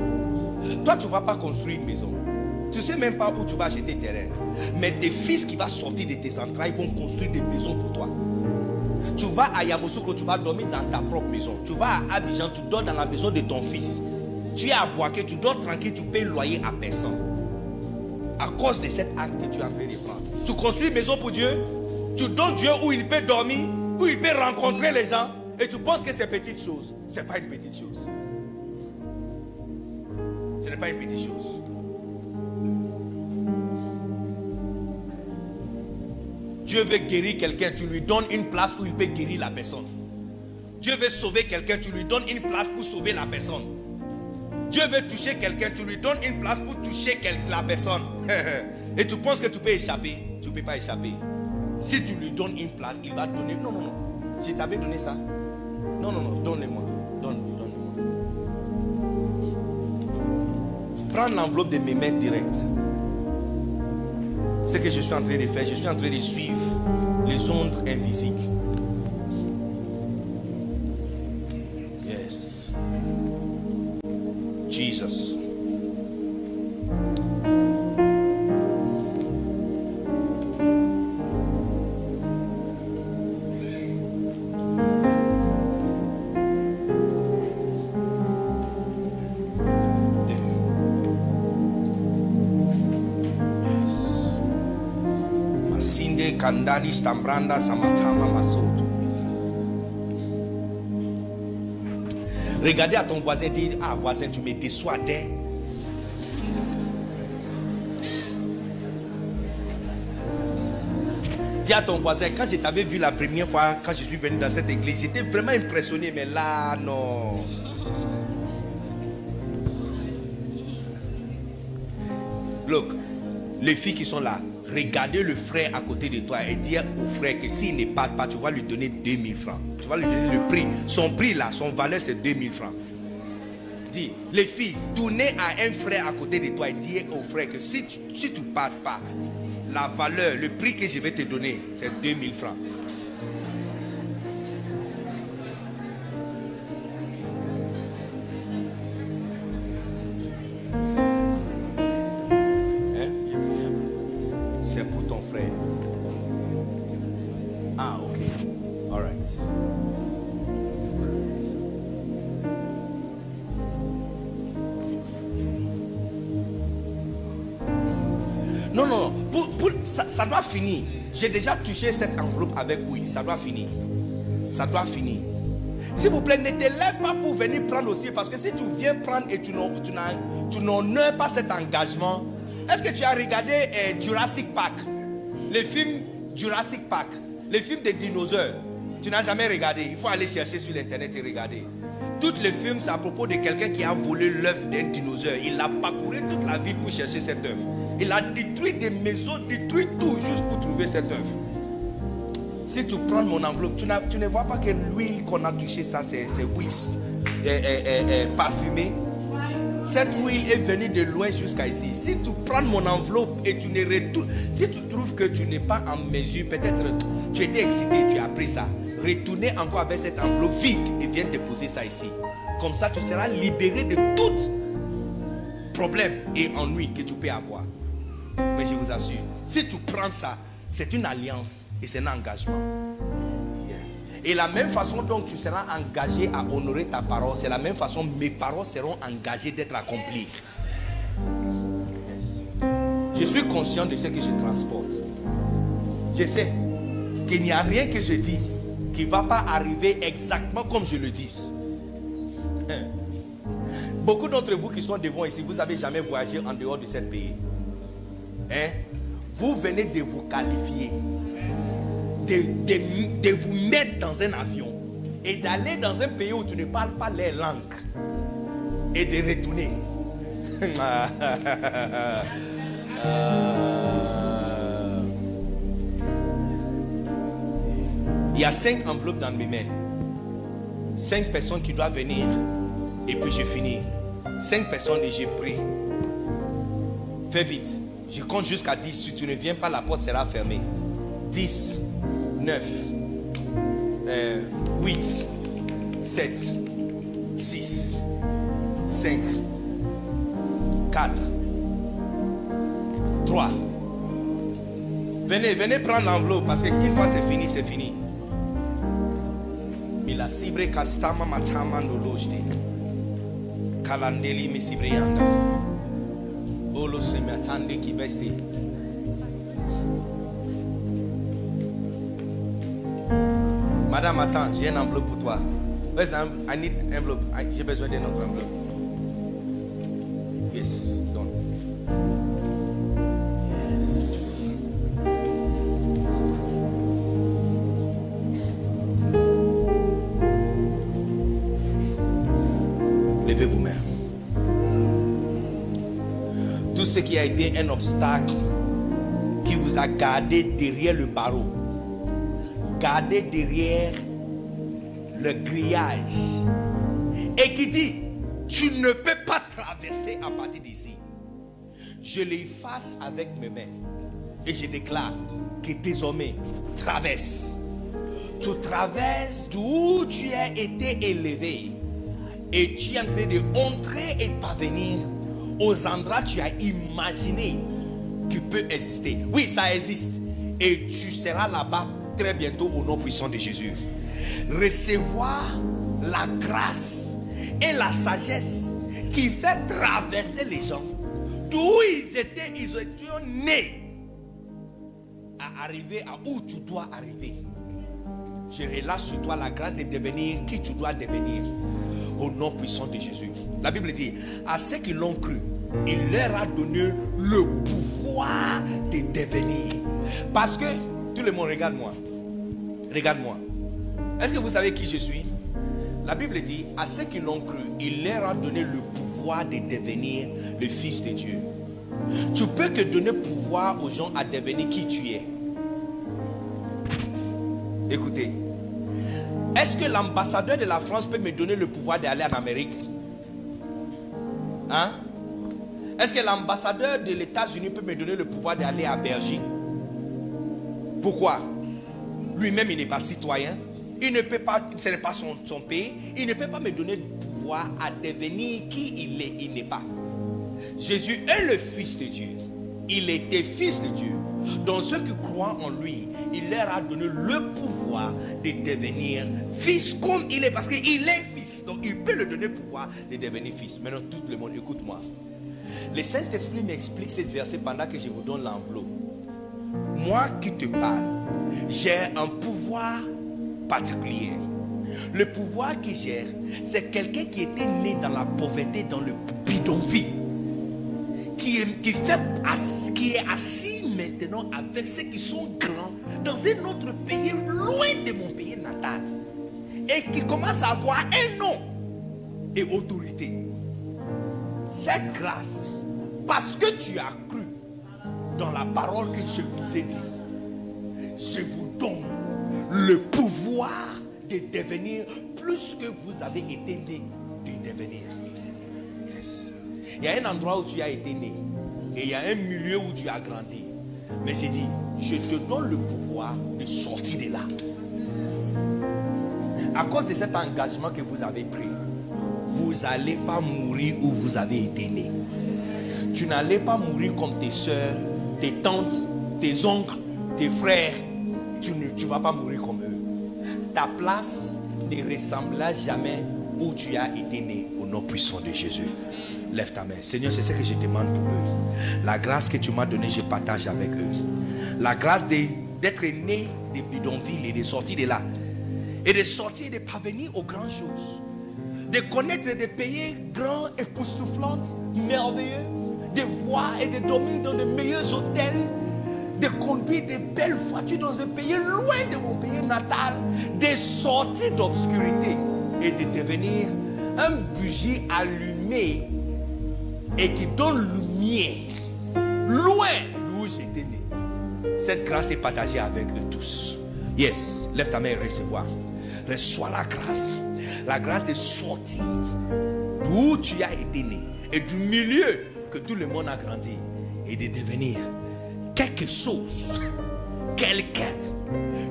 Toi, tu vas pas construire une maison. Tu sais même pas où tu vas acheter terrain. Mais tes fils qui vont sortir de tes entrailles vont construire des maisons pour toi. Tu vas à Yamoussoukro, tu vas dormir dans ta propre maison. Tu vas à Abidjan, tu dors dans la maison de ton fils. Tu es à Boaké, tu dors tranquille, tu payes loyer à personne. À cause de cet acte que tu es en train de prendre. Tu construis une maison pour Dieu, tu donnes Dieu où il peut dormir, où il peut rencontrer les gens, et tu penses que c'est petite chose. Ce n'est pas une petite chose. Ce n'est pas une petite chose. Dieu veut guérir quelqu'un, tu lui donnes une place où il peut guérir la personne. Dieu veut sauver quelqu'un, tu lui donnes une place pour sauver la personne. Dieu veut toucher quelqu'un, tu lui donnes une place pour toucher la personne. Et tu penses que tu peux échapper? Tu ne peux pas échapper. Si tu lui donnes une place, il va donner. Non, non, non. Je t'avais donné ça. Non, non, non. Donne-le-moi. Donne, donne-le-moi. Prends l'enveloppe de mes mains directes ce que je suis en train de faire, je suis en train de suivre les ondes invisibles. Regardez à ton voisin, dis Ah, voisin, tu me déçois dès. Dis à ton voisin, quand je t'avais vu la première fois, quand je suis venu dans cette église, j'étais vraiment impressionné, mais là, non. Look, les filles qui sont là, regardez le frère à côté de toi et dire au frère que s'il ne part pas, tu vas lui donner 2000 francs. Tu vas lui donner le prix. Son prix là, son valeur c'est 2000 francs. Dis, les filles, tournez à un frère à côté de toi et dis au frère que si tu ne pars pas, la valeur, le prix que je vais te donner, c'est 2000 francs. Ça, doit finir. J'ai déjà touché cette enveloppe avec oui, ça doit finir. Ça doit finir. S'il vous plaît, ne te lève pas pour venir prendre aussi, parce que si tu viens prendre et tu n'honores pas cet engagement, est-ce que tu as regardé eh, Jurassic Park, le film Jurassic Park, le film des dinosaures Tu n'as jamais regardé, il faut aller chercher sur l'internet et regarder. Tout le film, c'est à propos de quelqu'un qui a volé l'œuf d'un dinosaure. Il a parcouru toute la ville pour chercher cet œuf. Il a détruit des maisons, détruit tout juste pour trouver cette œuvre. Si tu prends mon enveloppe, tu, ne vois pas que l'huile qu'on a touchée, ça c'est huile parfumée. Cette huile est venue de loin jusqu'à ici. Si tu prends mon enveloppe et tu ne retournes, si tu trouves que tu n'es pas en mesure, peut-être tu étais excité, tu as pris ça, retournez encore avec cette enveloppe vide et viens déposer ça ici. Comme ça, tu seras libéré de tout problème et ennui que tu peux avoir. Mais je vous assure, si tu prends ça, c'est une alliance et c'est un engagement. Et la même façon dont tu seras engagé à honorer ta parole, c'est la même façon mes paroles seront engagées d'être accomplies. Je suis conscient de ce que je transporte. Je sais qu'il n'y a rien que je dis qui ne va pas arriver exactement comme je le dis. Hein. Beaucoup d'entre vous qui sont devant ici, vous n'avez jamais voyagé en dehors de ce pays. Hein? Vous venez de vous qualifier, de, vous mettre dans un avion et d'aller dans un pays où tu ne parles pas les langues et de retourner. Il y a cinq enveloppes dans mes mains. Cinq personnes qui doivent venir. Et puis je finis. Cinq personnes et j'ai pris. Fais vite. Je compte jusqu'à 10. Si tu ne viens pas, la porte sera fermée. 10, 9, 8, 7, 6, 5, 4, 3. Venez, venez prendre l'enveloppe parce qu'une fois c'est fini, c'est fini. Mila sibre kastama matama nolojde. Kalandeli Madame, attends, j'ai une enveloppe pour toi. Where's I need envelope. J'ai besoin d'une autre enveloppe. Yes. Qui a été un obstacle qui vous a gardé derrière le barreau, gardé derrière le grillage, et qui dit, tu ne peux pas traverser à partir d'ici. Je l'efface avec mes mains et je déclare que désormais, traverse. Tu traverses d'où tu as été élevé et tu es en train de entrer et parvenir aux endroits tu as imaginé qui peut exister. Oui, ça existe. Et tu seras là-bas très bientôt au nom puissant de Jésus. Recevoir la grâce et la sagesse qui fait traverser les gens d'où ils étaient, ils étaient nés à arriver à où tu dois arriver. Je relâche sur toi la grâce de devenir qui tu dois devenir. Au nom puissant de Jésus. La Bible dit, à ceux qui l'ont cru, il leur a donné le pouvoir de devenir. Parce que, tout le monde, regarde-moi. Regarde-moi. Est-ce que vous savez qui je suis? La Bible dit, à ceux qui l'ont cru, il leur a donné le pouvoir de devenir le Fils de Dieu. Tu peux que donner pouvoir aux gens à devenir qui tu es. Écoutez, est-ce que l'ambassadeur de la France peut me donner le pouvoir d'aller en Amérique? Hein? Est-ce que l'ambassadeur de l'États-Unis peut me donner le pouvoir d'aller à Belgique Pourquoi? Lui-même, il n'est pas citoyen. Il ne peut pas, ce n'est pas son, son pays. Il ne peut pas me donner le pouvoir à devenir qui il est. Il n'est pas. Jésus est le Fils de Dieu. Il était Fils de Dieu. Donc ceux qui croient en lui, il leur a donné le pouvoir de devenir fils comme il est. Parce qu'il est. Donc il peut le donner pouvoir de devenir fils. Maintenant, tout le monde, écoute-moi. Le Saint-Esprit m'explique ce verset pendant que je vous donne l'enveloppe. Moi qui te parle, j'ai un pouvoir particulier. Le pouvoir que j'ai, c'est quelqu'un qui était né dans la pauvreté, dans le bidonville qui est, qui est assis maintenant avec ceux qui sont grands dans un autre pays, loin de mon pays natal, et qui commence à avoir un nom et autorité. Cette grâce, parce que tu as cru dans la parole que je vous ai dit, je vous donne le pouvoir de devenir plus que vous avez été né de devenir. Il y a un endroit où tu as été né et il y a un milieu où tu as grandi. Mais j'ai dit, je te donne le pouvoir de sortir de là. À cause de cet engagement que vous avez pris, vous n'allez pas mourir où vous avez été né. Tu n'allais pas mourir comme tes soeurs, tes tantes, tes oncles, tes frères. Tu ne tu vas pas mourir comme eux. Ta place ne ressemblera jamais où tu as été né au nom puissant de Jésus. Lève ta main. Seigneur, c'est ce que je demande pour eux. La grâce que tu m'as donnée, je partage avec eux. La grâce d'être né des bidonvilles et de sortir de là. Et de sortir, de parvenir aux grandes choses. De connaître des pays grands, époustouflants, merveilleux. De voir et de dormir dans de meilleurs hôtels. De conduire de belles voitures dans un pays loin de mon pays natal. De sortir d'obscurité et de devenir un bougie allumé et qui donne lumière loin d'où j'étais né. Cette grâce est partagée avec eux tous. Yes, lève ta main et recevoir. Reçois la grâce. La grâce de sortir d'où tu as été né et du milieu que tout le monde a grandi et de devenir quelque chose, quelqu'un,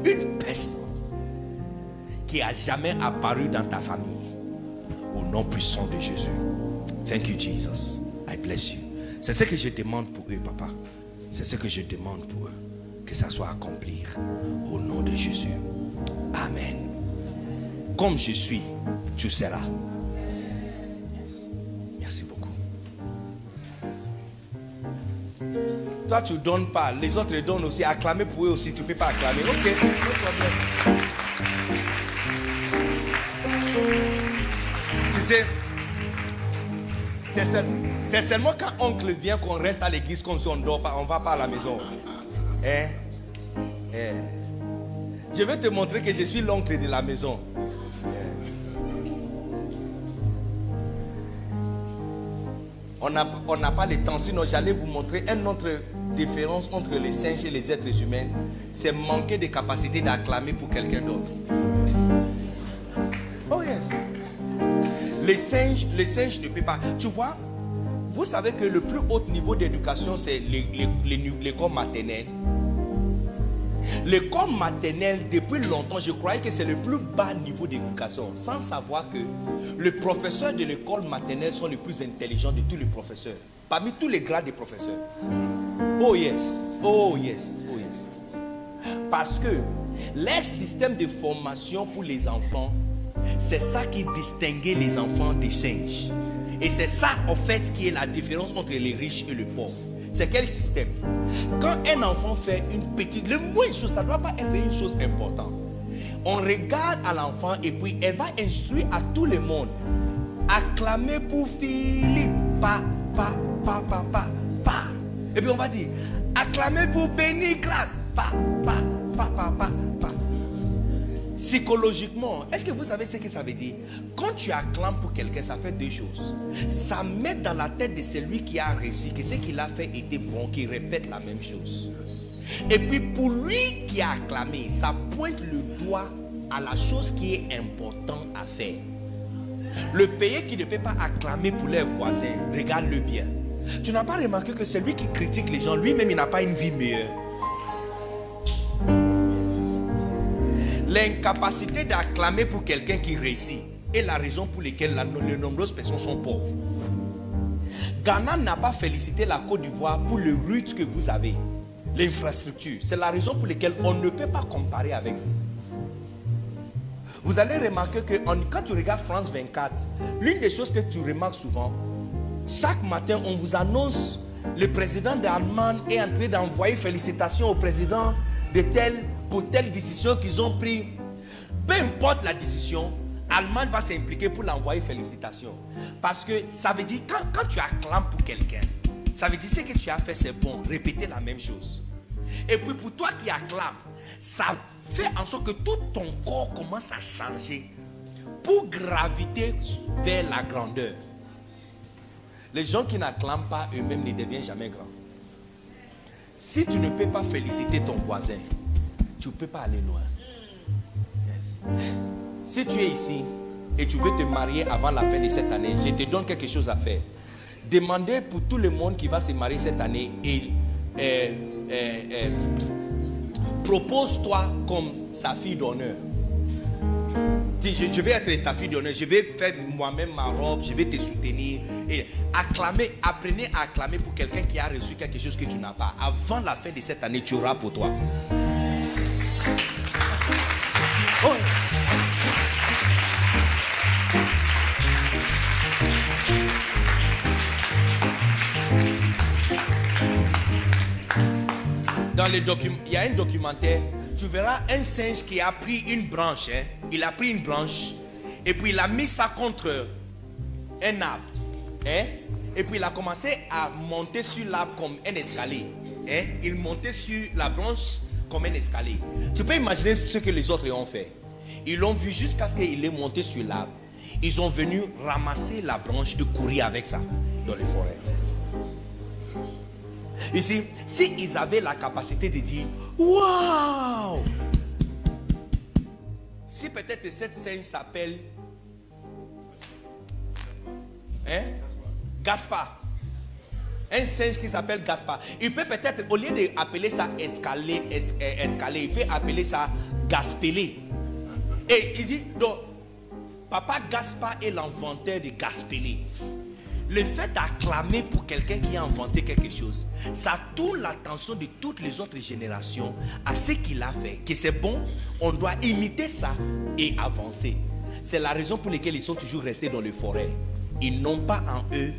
une personne qui a jamais apparu dans ta famille. Au nom puissant de Jésus. Thank you, Jesus. I bless you. C'est ce que je demande pour eux, papa. C'est ce que je demande pour eux. Que ça soit accompli. Au nom de Jésus. Amen. Comme je suis, tu seras. Merci beaucoup. Toi, tu donnes pas, les autres donnent aussi. Acclamer pour eux aussi, tu ne peux pas acclamer. Ok, no problème. Tu sais, c'est seul- c'est seulement quand oncle vient qu'on reste à l'église comme si on dort pas, on va pas à la maison. Hein? Eh. Je vais te montrer que je suis l'oncle de la maison. On n'a pas le temps, sinon j'allais vous montrer une autre différence entre les singes et les êtres humains. C'est manquer de capacité d'acclamer pour quelqu'un d'autre. Oh yes. Les singes, les singes ne peuvent pas. Tu vois, vous savez que le plus haut niveau d'éducation, c'est l'é- l'é- l'é- l'école maternelle. L'école maternelle, depuis longtemps, je croyais que c'est le plus bas niveau d'éducation, sans savoir que les professeurs de l'école maternelle sont les plus intelligents de tous les professeurs, parmi tous les grades des professeurs. Oh yes, oh yes, oh yes. Parce que les systèmes de formation pour les enfants, c'est ça qui distinguait les enfants des singes. Et c'est ça, en fait, qui est la différence entre les riches et les pauvres. C'est quel système? Quand un enfant fait une petite, le moins chose, ça ne doit pas être une chose importante. On regarde à l'enfant et puis elle va instruire à tout le monde. Acclamez pour Philippe. Pa, pa, pa, pa, pa, pa. Et puis on va dire, acclamez pour Béni Grâce. Pa, pa, pa, pa, pa, pa. Psychologiquement, est-ce que vous savez ce que ça veut dire? Quand tu acclames pour quelqu'un, ça fait deux choses. Ça met dans la tête de celui qui a réussi que ce qu'il a fait était bon, qu'il répète la même chose. Et puis pour lui qui a acclamé, ça pointe le doigt à la chose qui est importante à faire. Le pays qui ne peut pas acclamer pour les voisins, regarde-le bien. Tu n'as pas remarqué que celui qui critique les gens, lui-même, il n'a pas une vie meilleure. L'incapacité d'acclamer pour quelqu'un qui réussit est la raison pour laquelle la- de nombreuses personnes sont pauvres. Ghana n'a pas félicité la Côte d'Ivoire pour le route que vous avez, l'infrastructure. C'est la raison pour laquelle on ne peut pas comparer avec vous. Vous allez remarquer que quand tu regardes France 24, l'une des choses que tu remarques souvent, chaque matin, on vous annonce le président d'Allemagne est en train d'envoyer félicitations au président de telle pour telle décision qu'ils ont prise. Peu importe la décision, Allemagne va s'impliquer pour l'envoyer félicitations. Parce que ça veut dire, quand, quand tu acclames pour quelqu'un, ça veut dire ce que tu as fait, c'est bon. Répéter la même chose. Et puis pour toi qui acclames, ça fait en sorte que tout ton corps commence à changer pour graviter vers la grandeur. Les gens qui n'acclament pas eux-mêmes ne deviennent jamais grands. Si tu ne peux pas féliciter ton voisin, tu ne peux pas aller loin. Si tu es ici et tu veux te marier avant la fin de cette année, je te donne quelque chose à faire. Demandez pour tout le monde qui va se marier cette année et propose-toi comme sa fille d'honneur. Dis, je, je vais être ta fille d'honneur, je vais faire moi-même ma robe, je vais te soutenir. Et acclamer, apprenez à acclamer pour quelqu'un qui a reçu quelque chose que tu n'as pas. Avant la fin de cette année, tu auras pour toi. Dans le document, il y a un documentaire, tu verras un singe qui a pris une branche. hein. Il a pris une branche et puis il a mis ça contre un arbre. hein. Et puis il a commencé à monter sur l'arbre comme un escalier. hein. Il montait sur la branche un escalier. Tu peux imaginer ce que les autres ont fait. Ils l'ont vu jusqu'à ce qu'il ait monté sur l'arbre. Ils sont venus ramasser la branche et courir avec ça dans les forêts. Ici, s'ils avaient la capacité de dire Waouh Si peut-être cette scène s'appelle hein? Gaspard. Un singe qui s'appelle Gaspard. Il peut peut-être, au lieu d'appeler ça escalier, es- euh, il peut appeler ça gaspélé. Et il dit, donc, Papa Gaspard est l'inventeur de gaspélé. Le fait d'acclamer pour quelqu'un qui a inventé quelque chose, ça tourne l'attention de toutes les autres générations à ce qu'il a fait. Que c'est bon, on doit imiter ça et avancer. C'est la raison pour laquelle ils sont toujours restés dans les forêts. Ils n'ont pas en eux,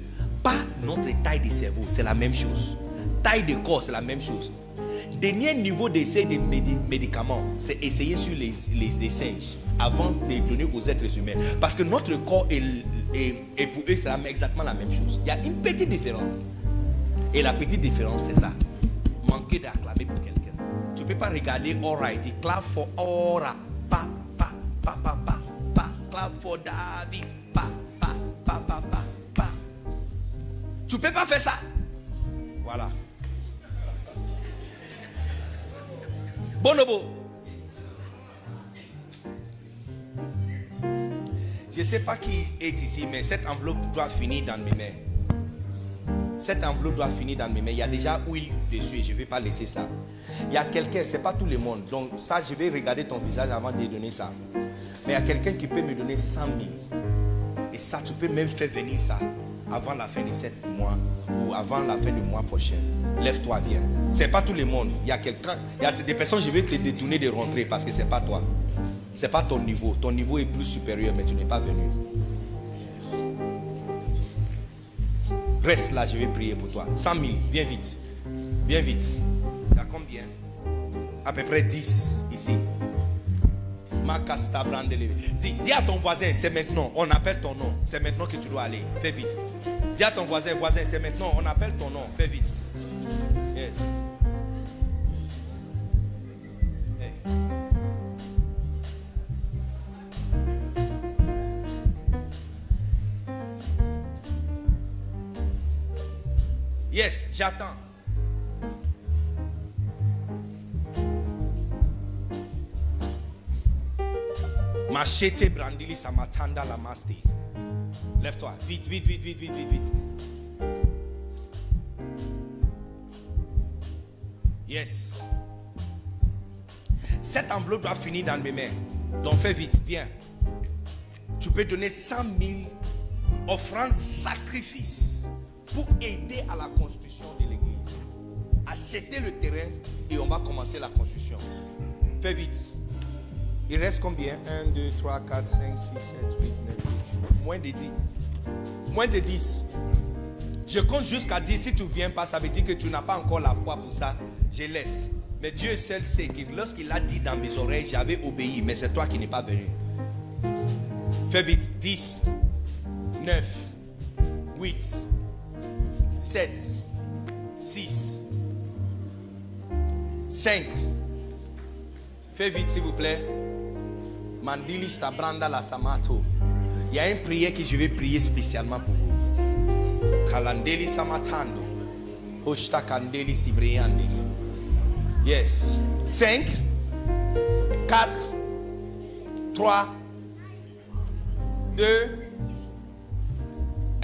pas notre taille de cerveau, c'est la même chose. Taille de corps, c'est la même chose. Dernier niveau d'essai de médi- médicaments, c'est essayer sur les, les- les singes avant de donner aux êtres humains. Parce que notre corps est, est- pour eux, c'est exactement la même chose. Il y a une petite différence. Et la petite différence, c'est ça. Manquer d'acclamer pour quelqu'un. Tu ne peux pas regarder all right. Il clap for aura. Pa, pa, pa, pa, pa, pa. Clap for David. Pa, pa, pa, pa, pa. Tu ne peux pas faire ça. Voilà. Bonobo. Je ne sais pas qui est ici, mais cette enveloppe doit finir dans mes mains. Cette enveloppe doit finir dans mes mains. Il y a déjà huile dessus je ne vais pas laisser ça. Il y a quelqu'un, ce n'est pas tout le monde. Donc ça, je vais regarder ton visage avant de donner ça. Mais il y a quelqu'un qui peut me donner 100 000. Et ça, tu peux même faire venir ça avant la fin de sept mois ou avant la fin du mois prochain. Lève-toi, viens. Ce n'est pas tout le monde. Il y a quelqu'un, il y a des personnes, je vais te détourner de rentrer parce que ce n'est pas toi. Ce n'est pas ton niveau. Ton niveau est plus supérieur, mais tu n'es pas venu. Reste là, je vais prier pour toi. 100 000, viens vite. Viens vite. Il y a combien? À peu près 10 ici. Dis, dis à ton voisin, c'est maintenant. On appelle ton nom. C'est maintenant que tu dois aller. Fais vite. Dis à ton voisin, voisin, c'est maintenant. On appelle ton nom. Fais vite. Yes. Yes, j'attends. Machete brandili samatanda la maste. Lève-toi. Vite, vite, vite, vite, vite, vite, vite. Yes. Cette enveloppe doit finir dans mes mains. Donc fais vite, viens. Tu peux donner 100 000 offrandes sacrifices pour aider à la construction de l'église. Acheter le terrain et on va commencer la construction. Fais vite. Il reste combien? 1, 2, 3, 4, 5, 6, 7, 8, 9. Moins de 10. Moins de 10. Je compte jusqu'à 10. Si tu ne viens pas, ça veut dire que tu n'as pas encore la foi pour ça. Je laisse. Mais Dieu seul sait que lorsqu'il a dit dans mes oreilles, j'avais obéi, mais c'est toi qui n'es pas venu. Fais vite. 10, 9, 8, 7, 6, 5. Fais vite, s'il vous plaît. Mandili Stabranda la Samato. Il y a une prière que je vais prier spécialement pour vous. Kalandeli Samatando. Hoshta Kandeli Sibriande. Yes. 5, 4, 3, 2,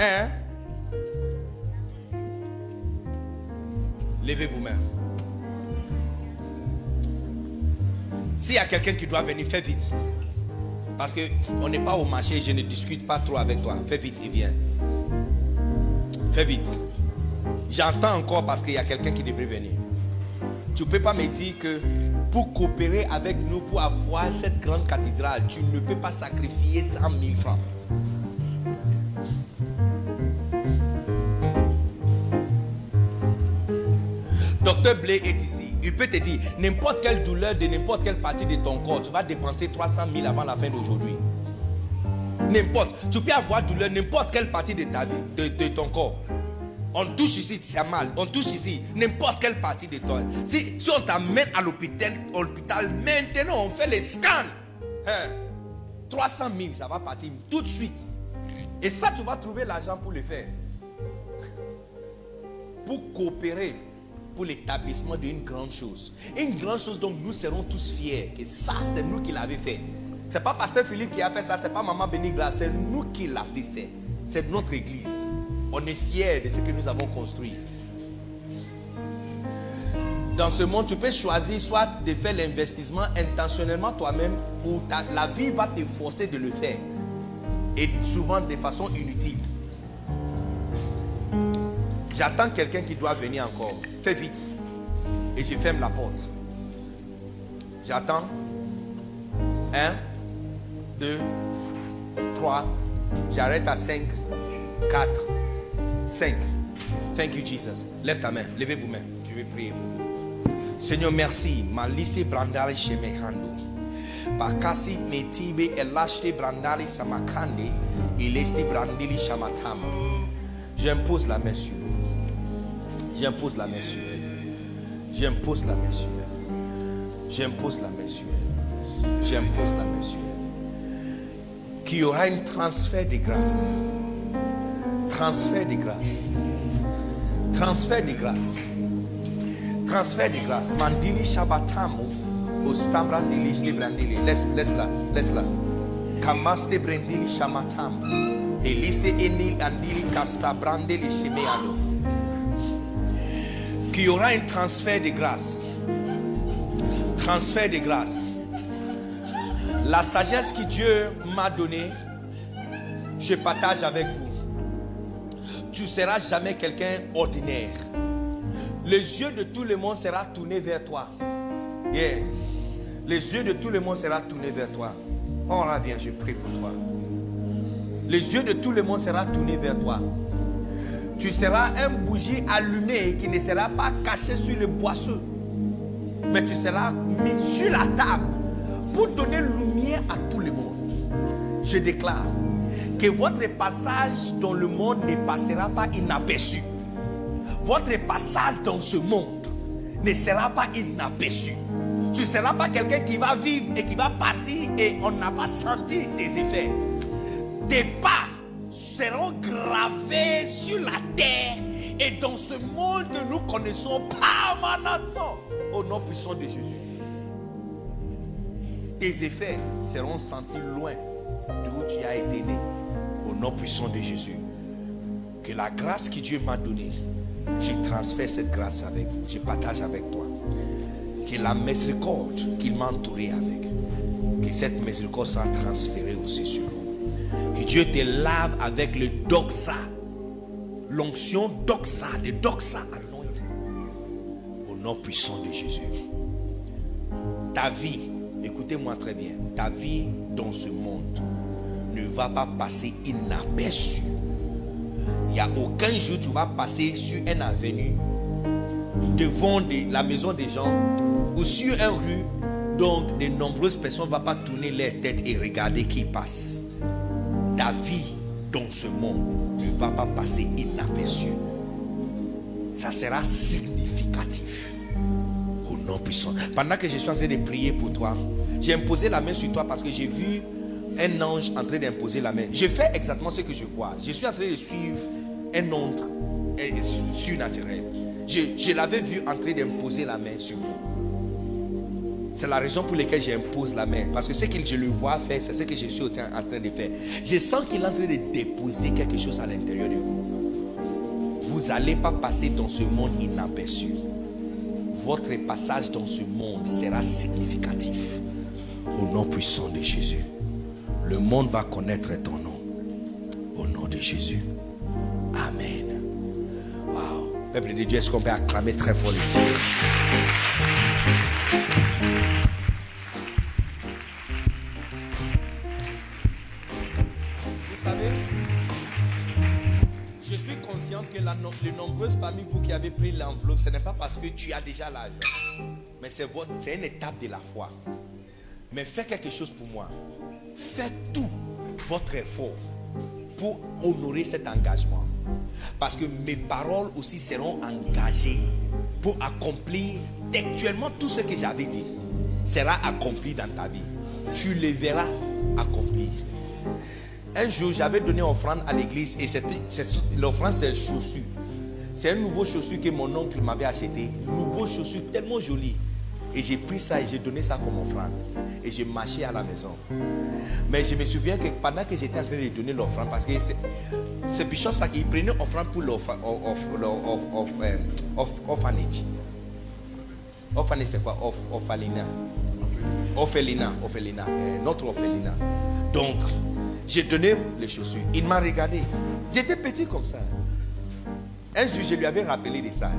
1. Levez vos mains. S'il y a quelqu'un qui doit venir, fais vite. Parce qu'on n'est pas au marché, je ne discute pas trop avec toi. Fais vite et viens. Fais vite. J'entends encore parce qu'il y a quelqu'un qui devrait venir. Tu ne peux pas me dire que pour coopérer avec nous, pour avoir cette grande cathédrale, tu ne peux pas sacrifier 100 000 francs. Docteur Blé est ici. Il peut te dire n'importe quelle douleur de n'importe quelle partie de ton corps, tu vas dépenser 300 000 avant la fin d'aujourd'hui. N'importe. Tu peux avoir douleur n'importe quelle partie de ta vie, de, de ton corps. On touche ici, c'est mal. On touche ici, n'importe quelle partie de toi. Si, si on t'amène à l'hôpital, l'hôpital, maintenant on fait les scans. Hein, 300 000, ça va partir tout de suite. Et ça, tu vas trouver l'argent pour le faire. Pour coopérer pour l'établissement d'une grande chose. Une grande chose dont nous serons tous fiers. Et ça, c'est nous qui l'avons fait. C'est pas Pasteur Philippe qui a fait ça, c'est pas Maman Benigla, c'est nous qui l'avons fait. C'est notre église. On est fiers de ce que nous avons construit. Dans ce monde, tu peux choisir soit de faire l'investissement intentionnellement toi-même ou la vie va te forcer de le faire. Et souvent de façon inutile. J'attends quelqu'un qui doit venir encore. Fais vite. Et je ferme la porte. J'attends. Un, deux, 3. J'arrête à 5, 4, 5. Thank you, Jesus. Lève ta main. Levez vos mains. Je vais prier pour vous. Seigneur, merci. Malisi brandali shemehando. Bakasi metibe elashte brandali samakande. Ilesti brandili shamatama. J'impose la main sur. J'impose la main sur eux. J'impose la main sur eux. J'impose la main sur eux. J'impose la main sur eux. Qu'il y aura un transfert de grâce. Transfert de grâce. Transfert de grâce. Transfert de grâce. Mandili Shabatamu. Ostambrandili Stebrandili. Laisse, laisse-la. Laisse-la. Kamaste Brandili Shamatam. Eliste Enil Andili Kasta Brandili Shimeano. Qu'il y aura un transfert de grâce. Transfert de grâce. La sagesse que Dieu m'a donnée, je partage avec vous. Tu ne seras jamais quelqu'un ordinaire. Les yeux de tout le monde seront tournés vers toi. Yes. Les yeux de tout le monde seront tournés vers toi. On revient, je prie pour toi. Les yeux de tout le monde seront tournés vers toi. Tu seras un bougie allumé qui ne sera pas caché sur le boisseau. Mais tu seras mis sur la table pour donner lumière à tout le monde. Je déclare que votre passage dans le monde ne passera pas inaperçu. Votre passage dans ce monde ne sera pas inaperçu. Tu ne seras pas quelqu'un qui va vivre et qui va partir et on n'a pas senti tes effets. Tes seront gravés sur la terre et dans ce monde que nous connaissons permanemment au nom puissant de Jésus. Tes effets seront sentis loin d'où tu as été né au nom puissant de Jésus. Que la grâce que Dieu m'a donnée, je transfère cette grâce avec vous, je partage avec toi. Que la miséricorde qu'il m'a entouré avec, que cette miséricorde soit transférée aussi sur vous. Que Dieu te lave avec le doxa, l'onction doxa, de doxa anointing, au nom puissant de Jésus. Ta vie, écoutez-moi très bien, ta vie dans ce monde ne va pas passer inaperçue. Il n'y a aucun jour tu vas passer sur une avenue devant la maison des gens ou sur une rue donc de nombreuses personnes ne vont pas tourner leur tête et regarder qui passe. Ta vie dans ce monde ne va pas passer inaperçue. Ça sera significatif au nom puissant. Pendant que je suis en train de prier pour toi, j'ai imposé la main sur toi parce que j'ai vu un ange en train d'imposer la main. Je fais exactement ce que je vois. Je suis en train de suivre un euh, surnaturel. Je, je l'avais vu en train d'imposer la main sur vous. C'est la raison pour laquelle j'impose la main. Parce que ce que je le vois faire, c'est ce que je suis en train de faire. Je sens qu'il est en train de déposer quelque chose à l'intérieur de vous. Vous n'allez pas passer dans ce monde inaperçu votre passage dans ce monde sera significatif. Au nom puissant de Jésus. Le monde va connaître ton nom. Au nom de Jésus. Amen. Wow. Peuple de Dieu, est-ce qu'on peut acclamer très fort le Seigneur? Les nombreuses parmi vous qui avez pris l'enveloppe, ce n'est pas parce que tu as déjà l'argent, mais c'est une étape de la foi. Mais faites quelque chose pour moi. Faites tout votre effort pour honorer cet engagement. Parce que mes paroles aussi seront engagées pour accomplir textuellement tout ce que j'avais dit. Sera accompli dans ta vie. Tu le verras accomplir. Un jour, j'avais donné offrande à l'église et l'offrande, c'est chaussure. C'est un nouveau chaussure que mon oncle m'avait acheté. Nouveau chaussure tellement joli. Et j'ai pris ça et j'ai donné ça comme offrande. Et j'ai marché à la maison. Mais je me souviens que pendant que j'étais en train de donner l'offrande, parce que ce bishop, ça, il prenait offrande pour l'orpha- of- of- of- of- euh, orphanage. C'est quoi? Orph- Orphalinat. Orphelinat, orphelinat, euh, notre orphelinat. Donc, j'ai donné les chaussures. Il m'a regardé. J'étais petit comme ça. Un jour, je lui avais rappelé de ça.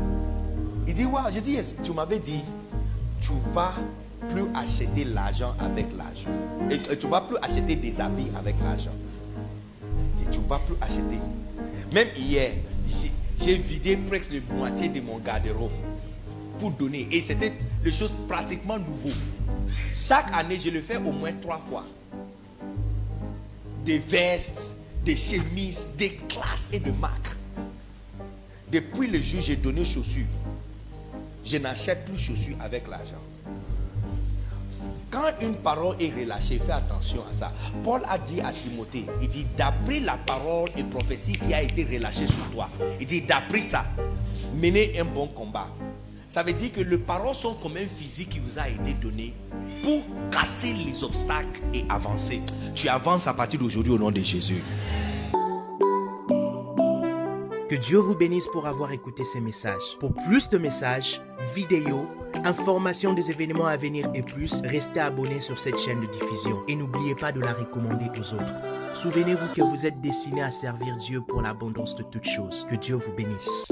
Il dit, waouh, j'ai dit, yes. tu m'avais dit, tu vas plus acheter l'argent avec l'argent. Et tu vas plus acheter des habits avec l'argent. Tu vas plus acheter. Même hier, j'ai- vidé presque la moitié de mon garde-robe pour donner. Et c'était des choses pratiquement nouveaux. Chaque année, je le fais au moins trois fois. Des vestes, des chemises, des classes et de marques. Depuis le jour j'ai donné chaussures, je n'achète plus chaussures avec l'argent. Quand une parole est relâchée, fais attention à ça. Paul a dit à Timothée, il dit, d'après la parole et prophétie qui a été relâchée sur toi, il dit, d'après ça, menez un bon combat. Ça veut dire que les paroles sont comme un physique qui vous a été donné pour casser les obstacles et avancer. Tu avances à partir d'aujourd'hui au nom de Jésus. Que Dieu vous bénisse pour avoir écouté ces messages. Pour plus de messages, vidéos, informations des événements à venir et plus, restez abonnés sur cette chaîne de diffusion et n'oubliez pas de la recommander aux autres. Souvenez-vous que vous êtes destiné à servir Dieu pour l'abondance de toutes choses. Que Dieu vous bénisse.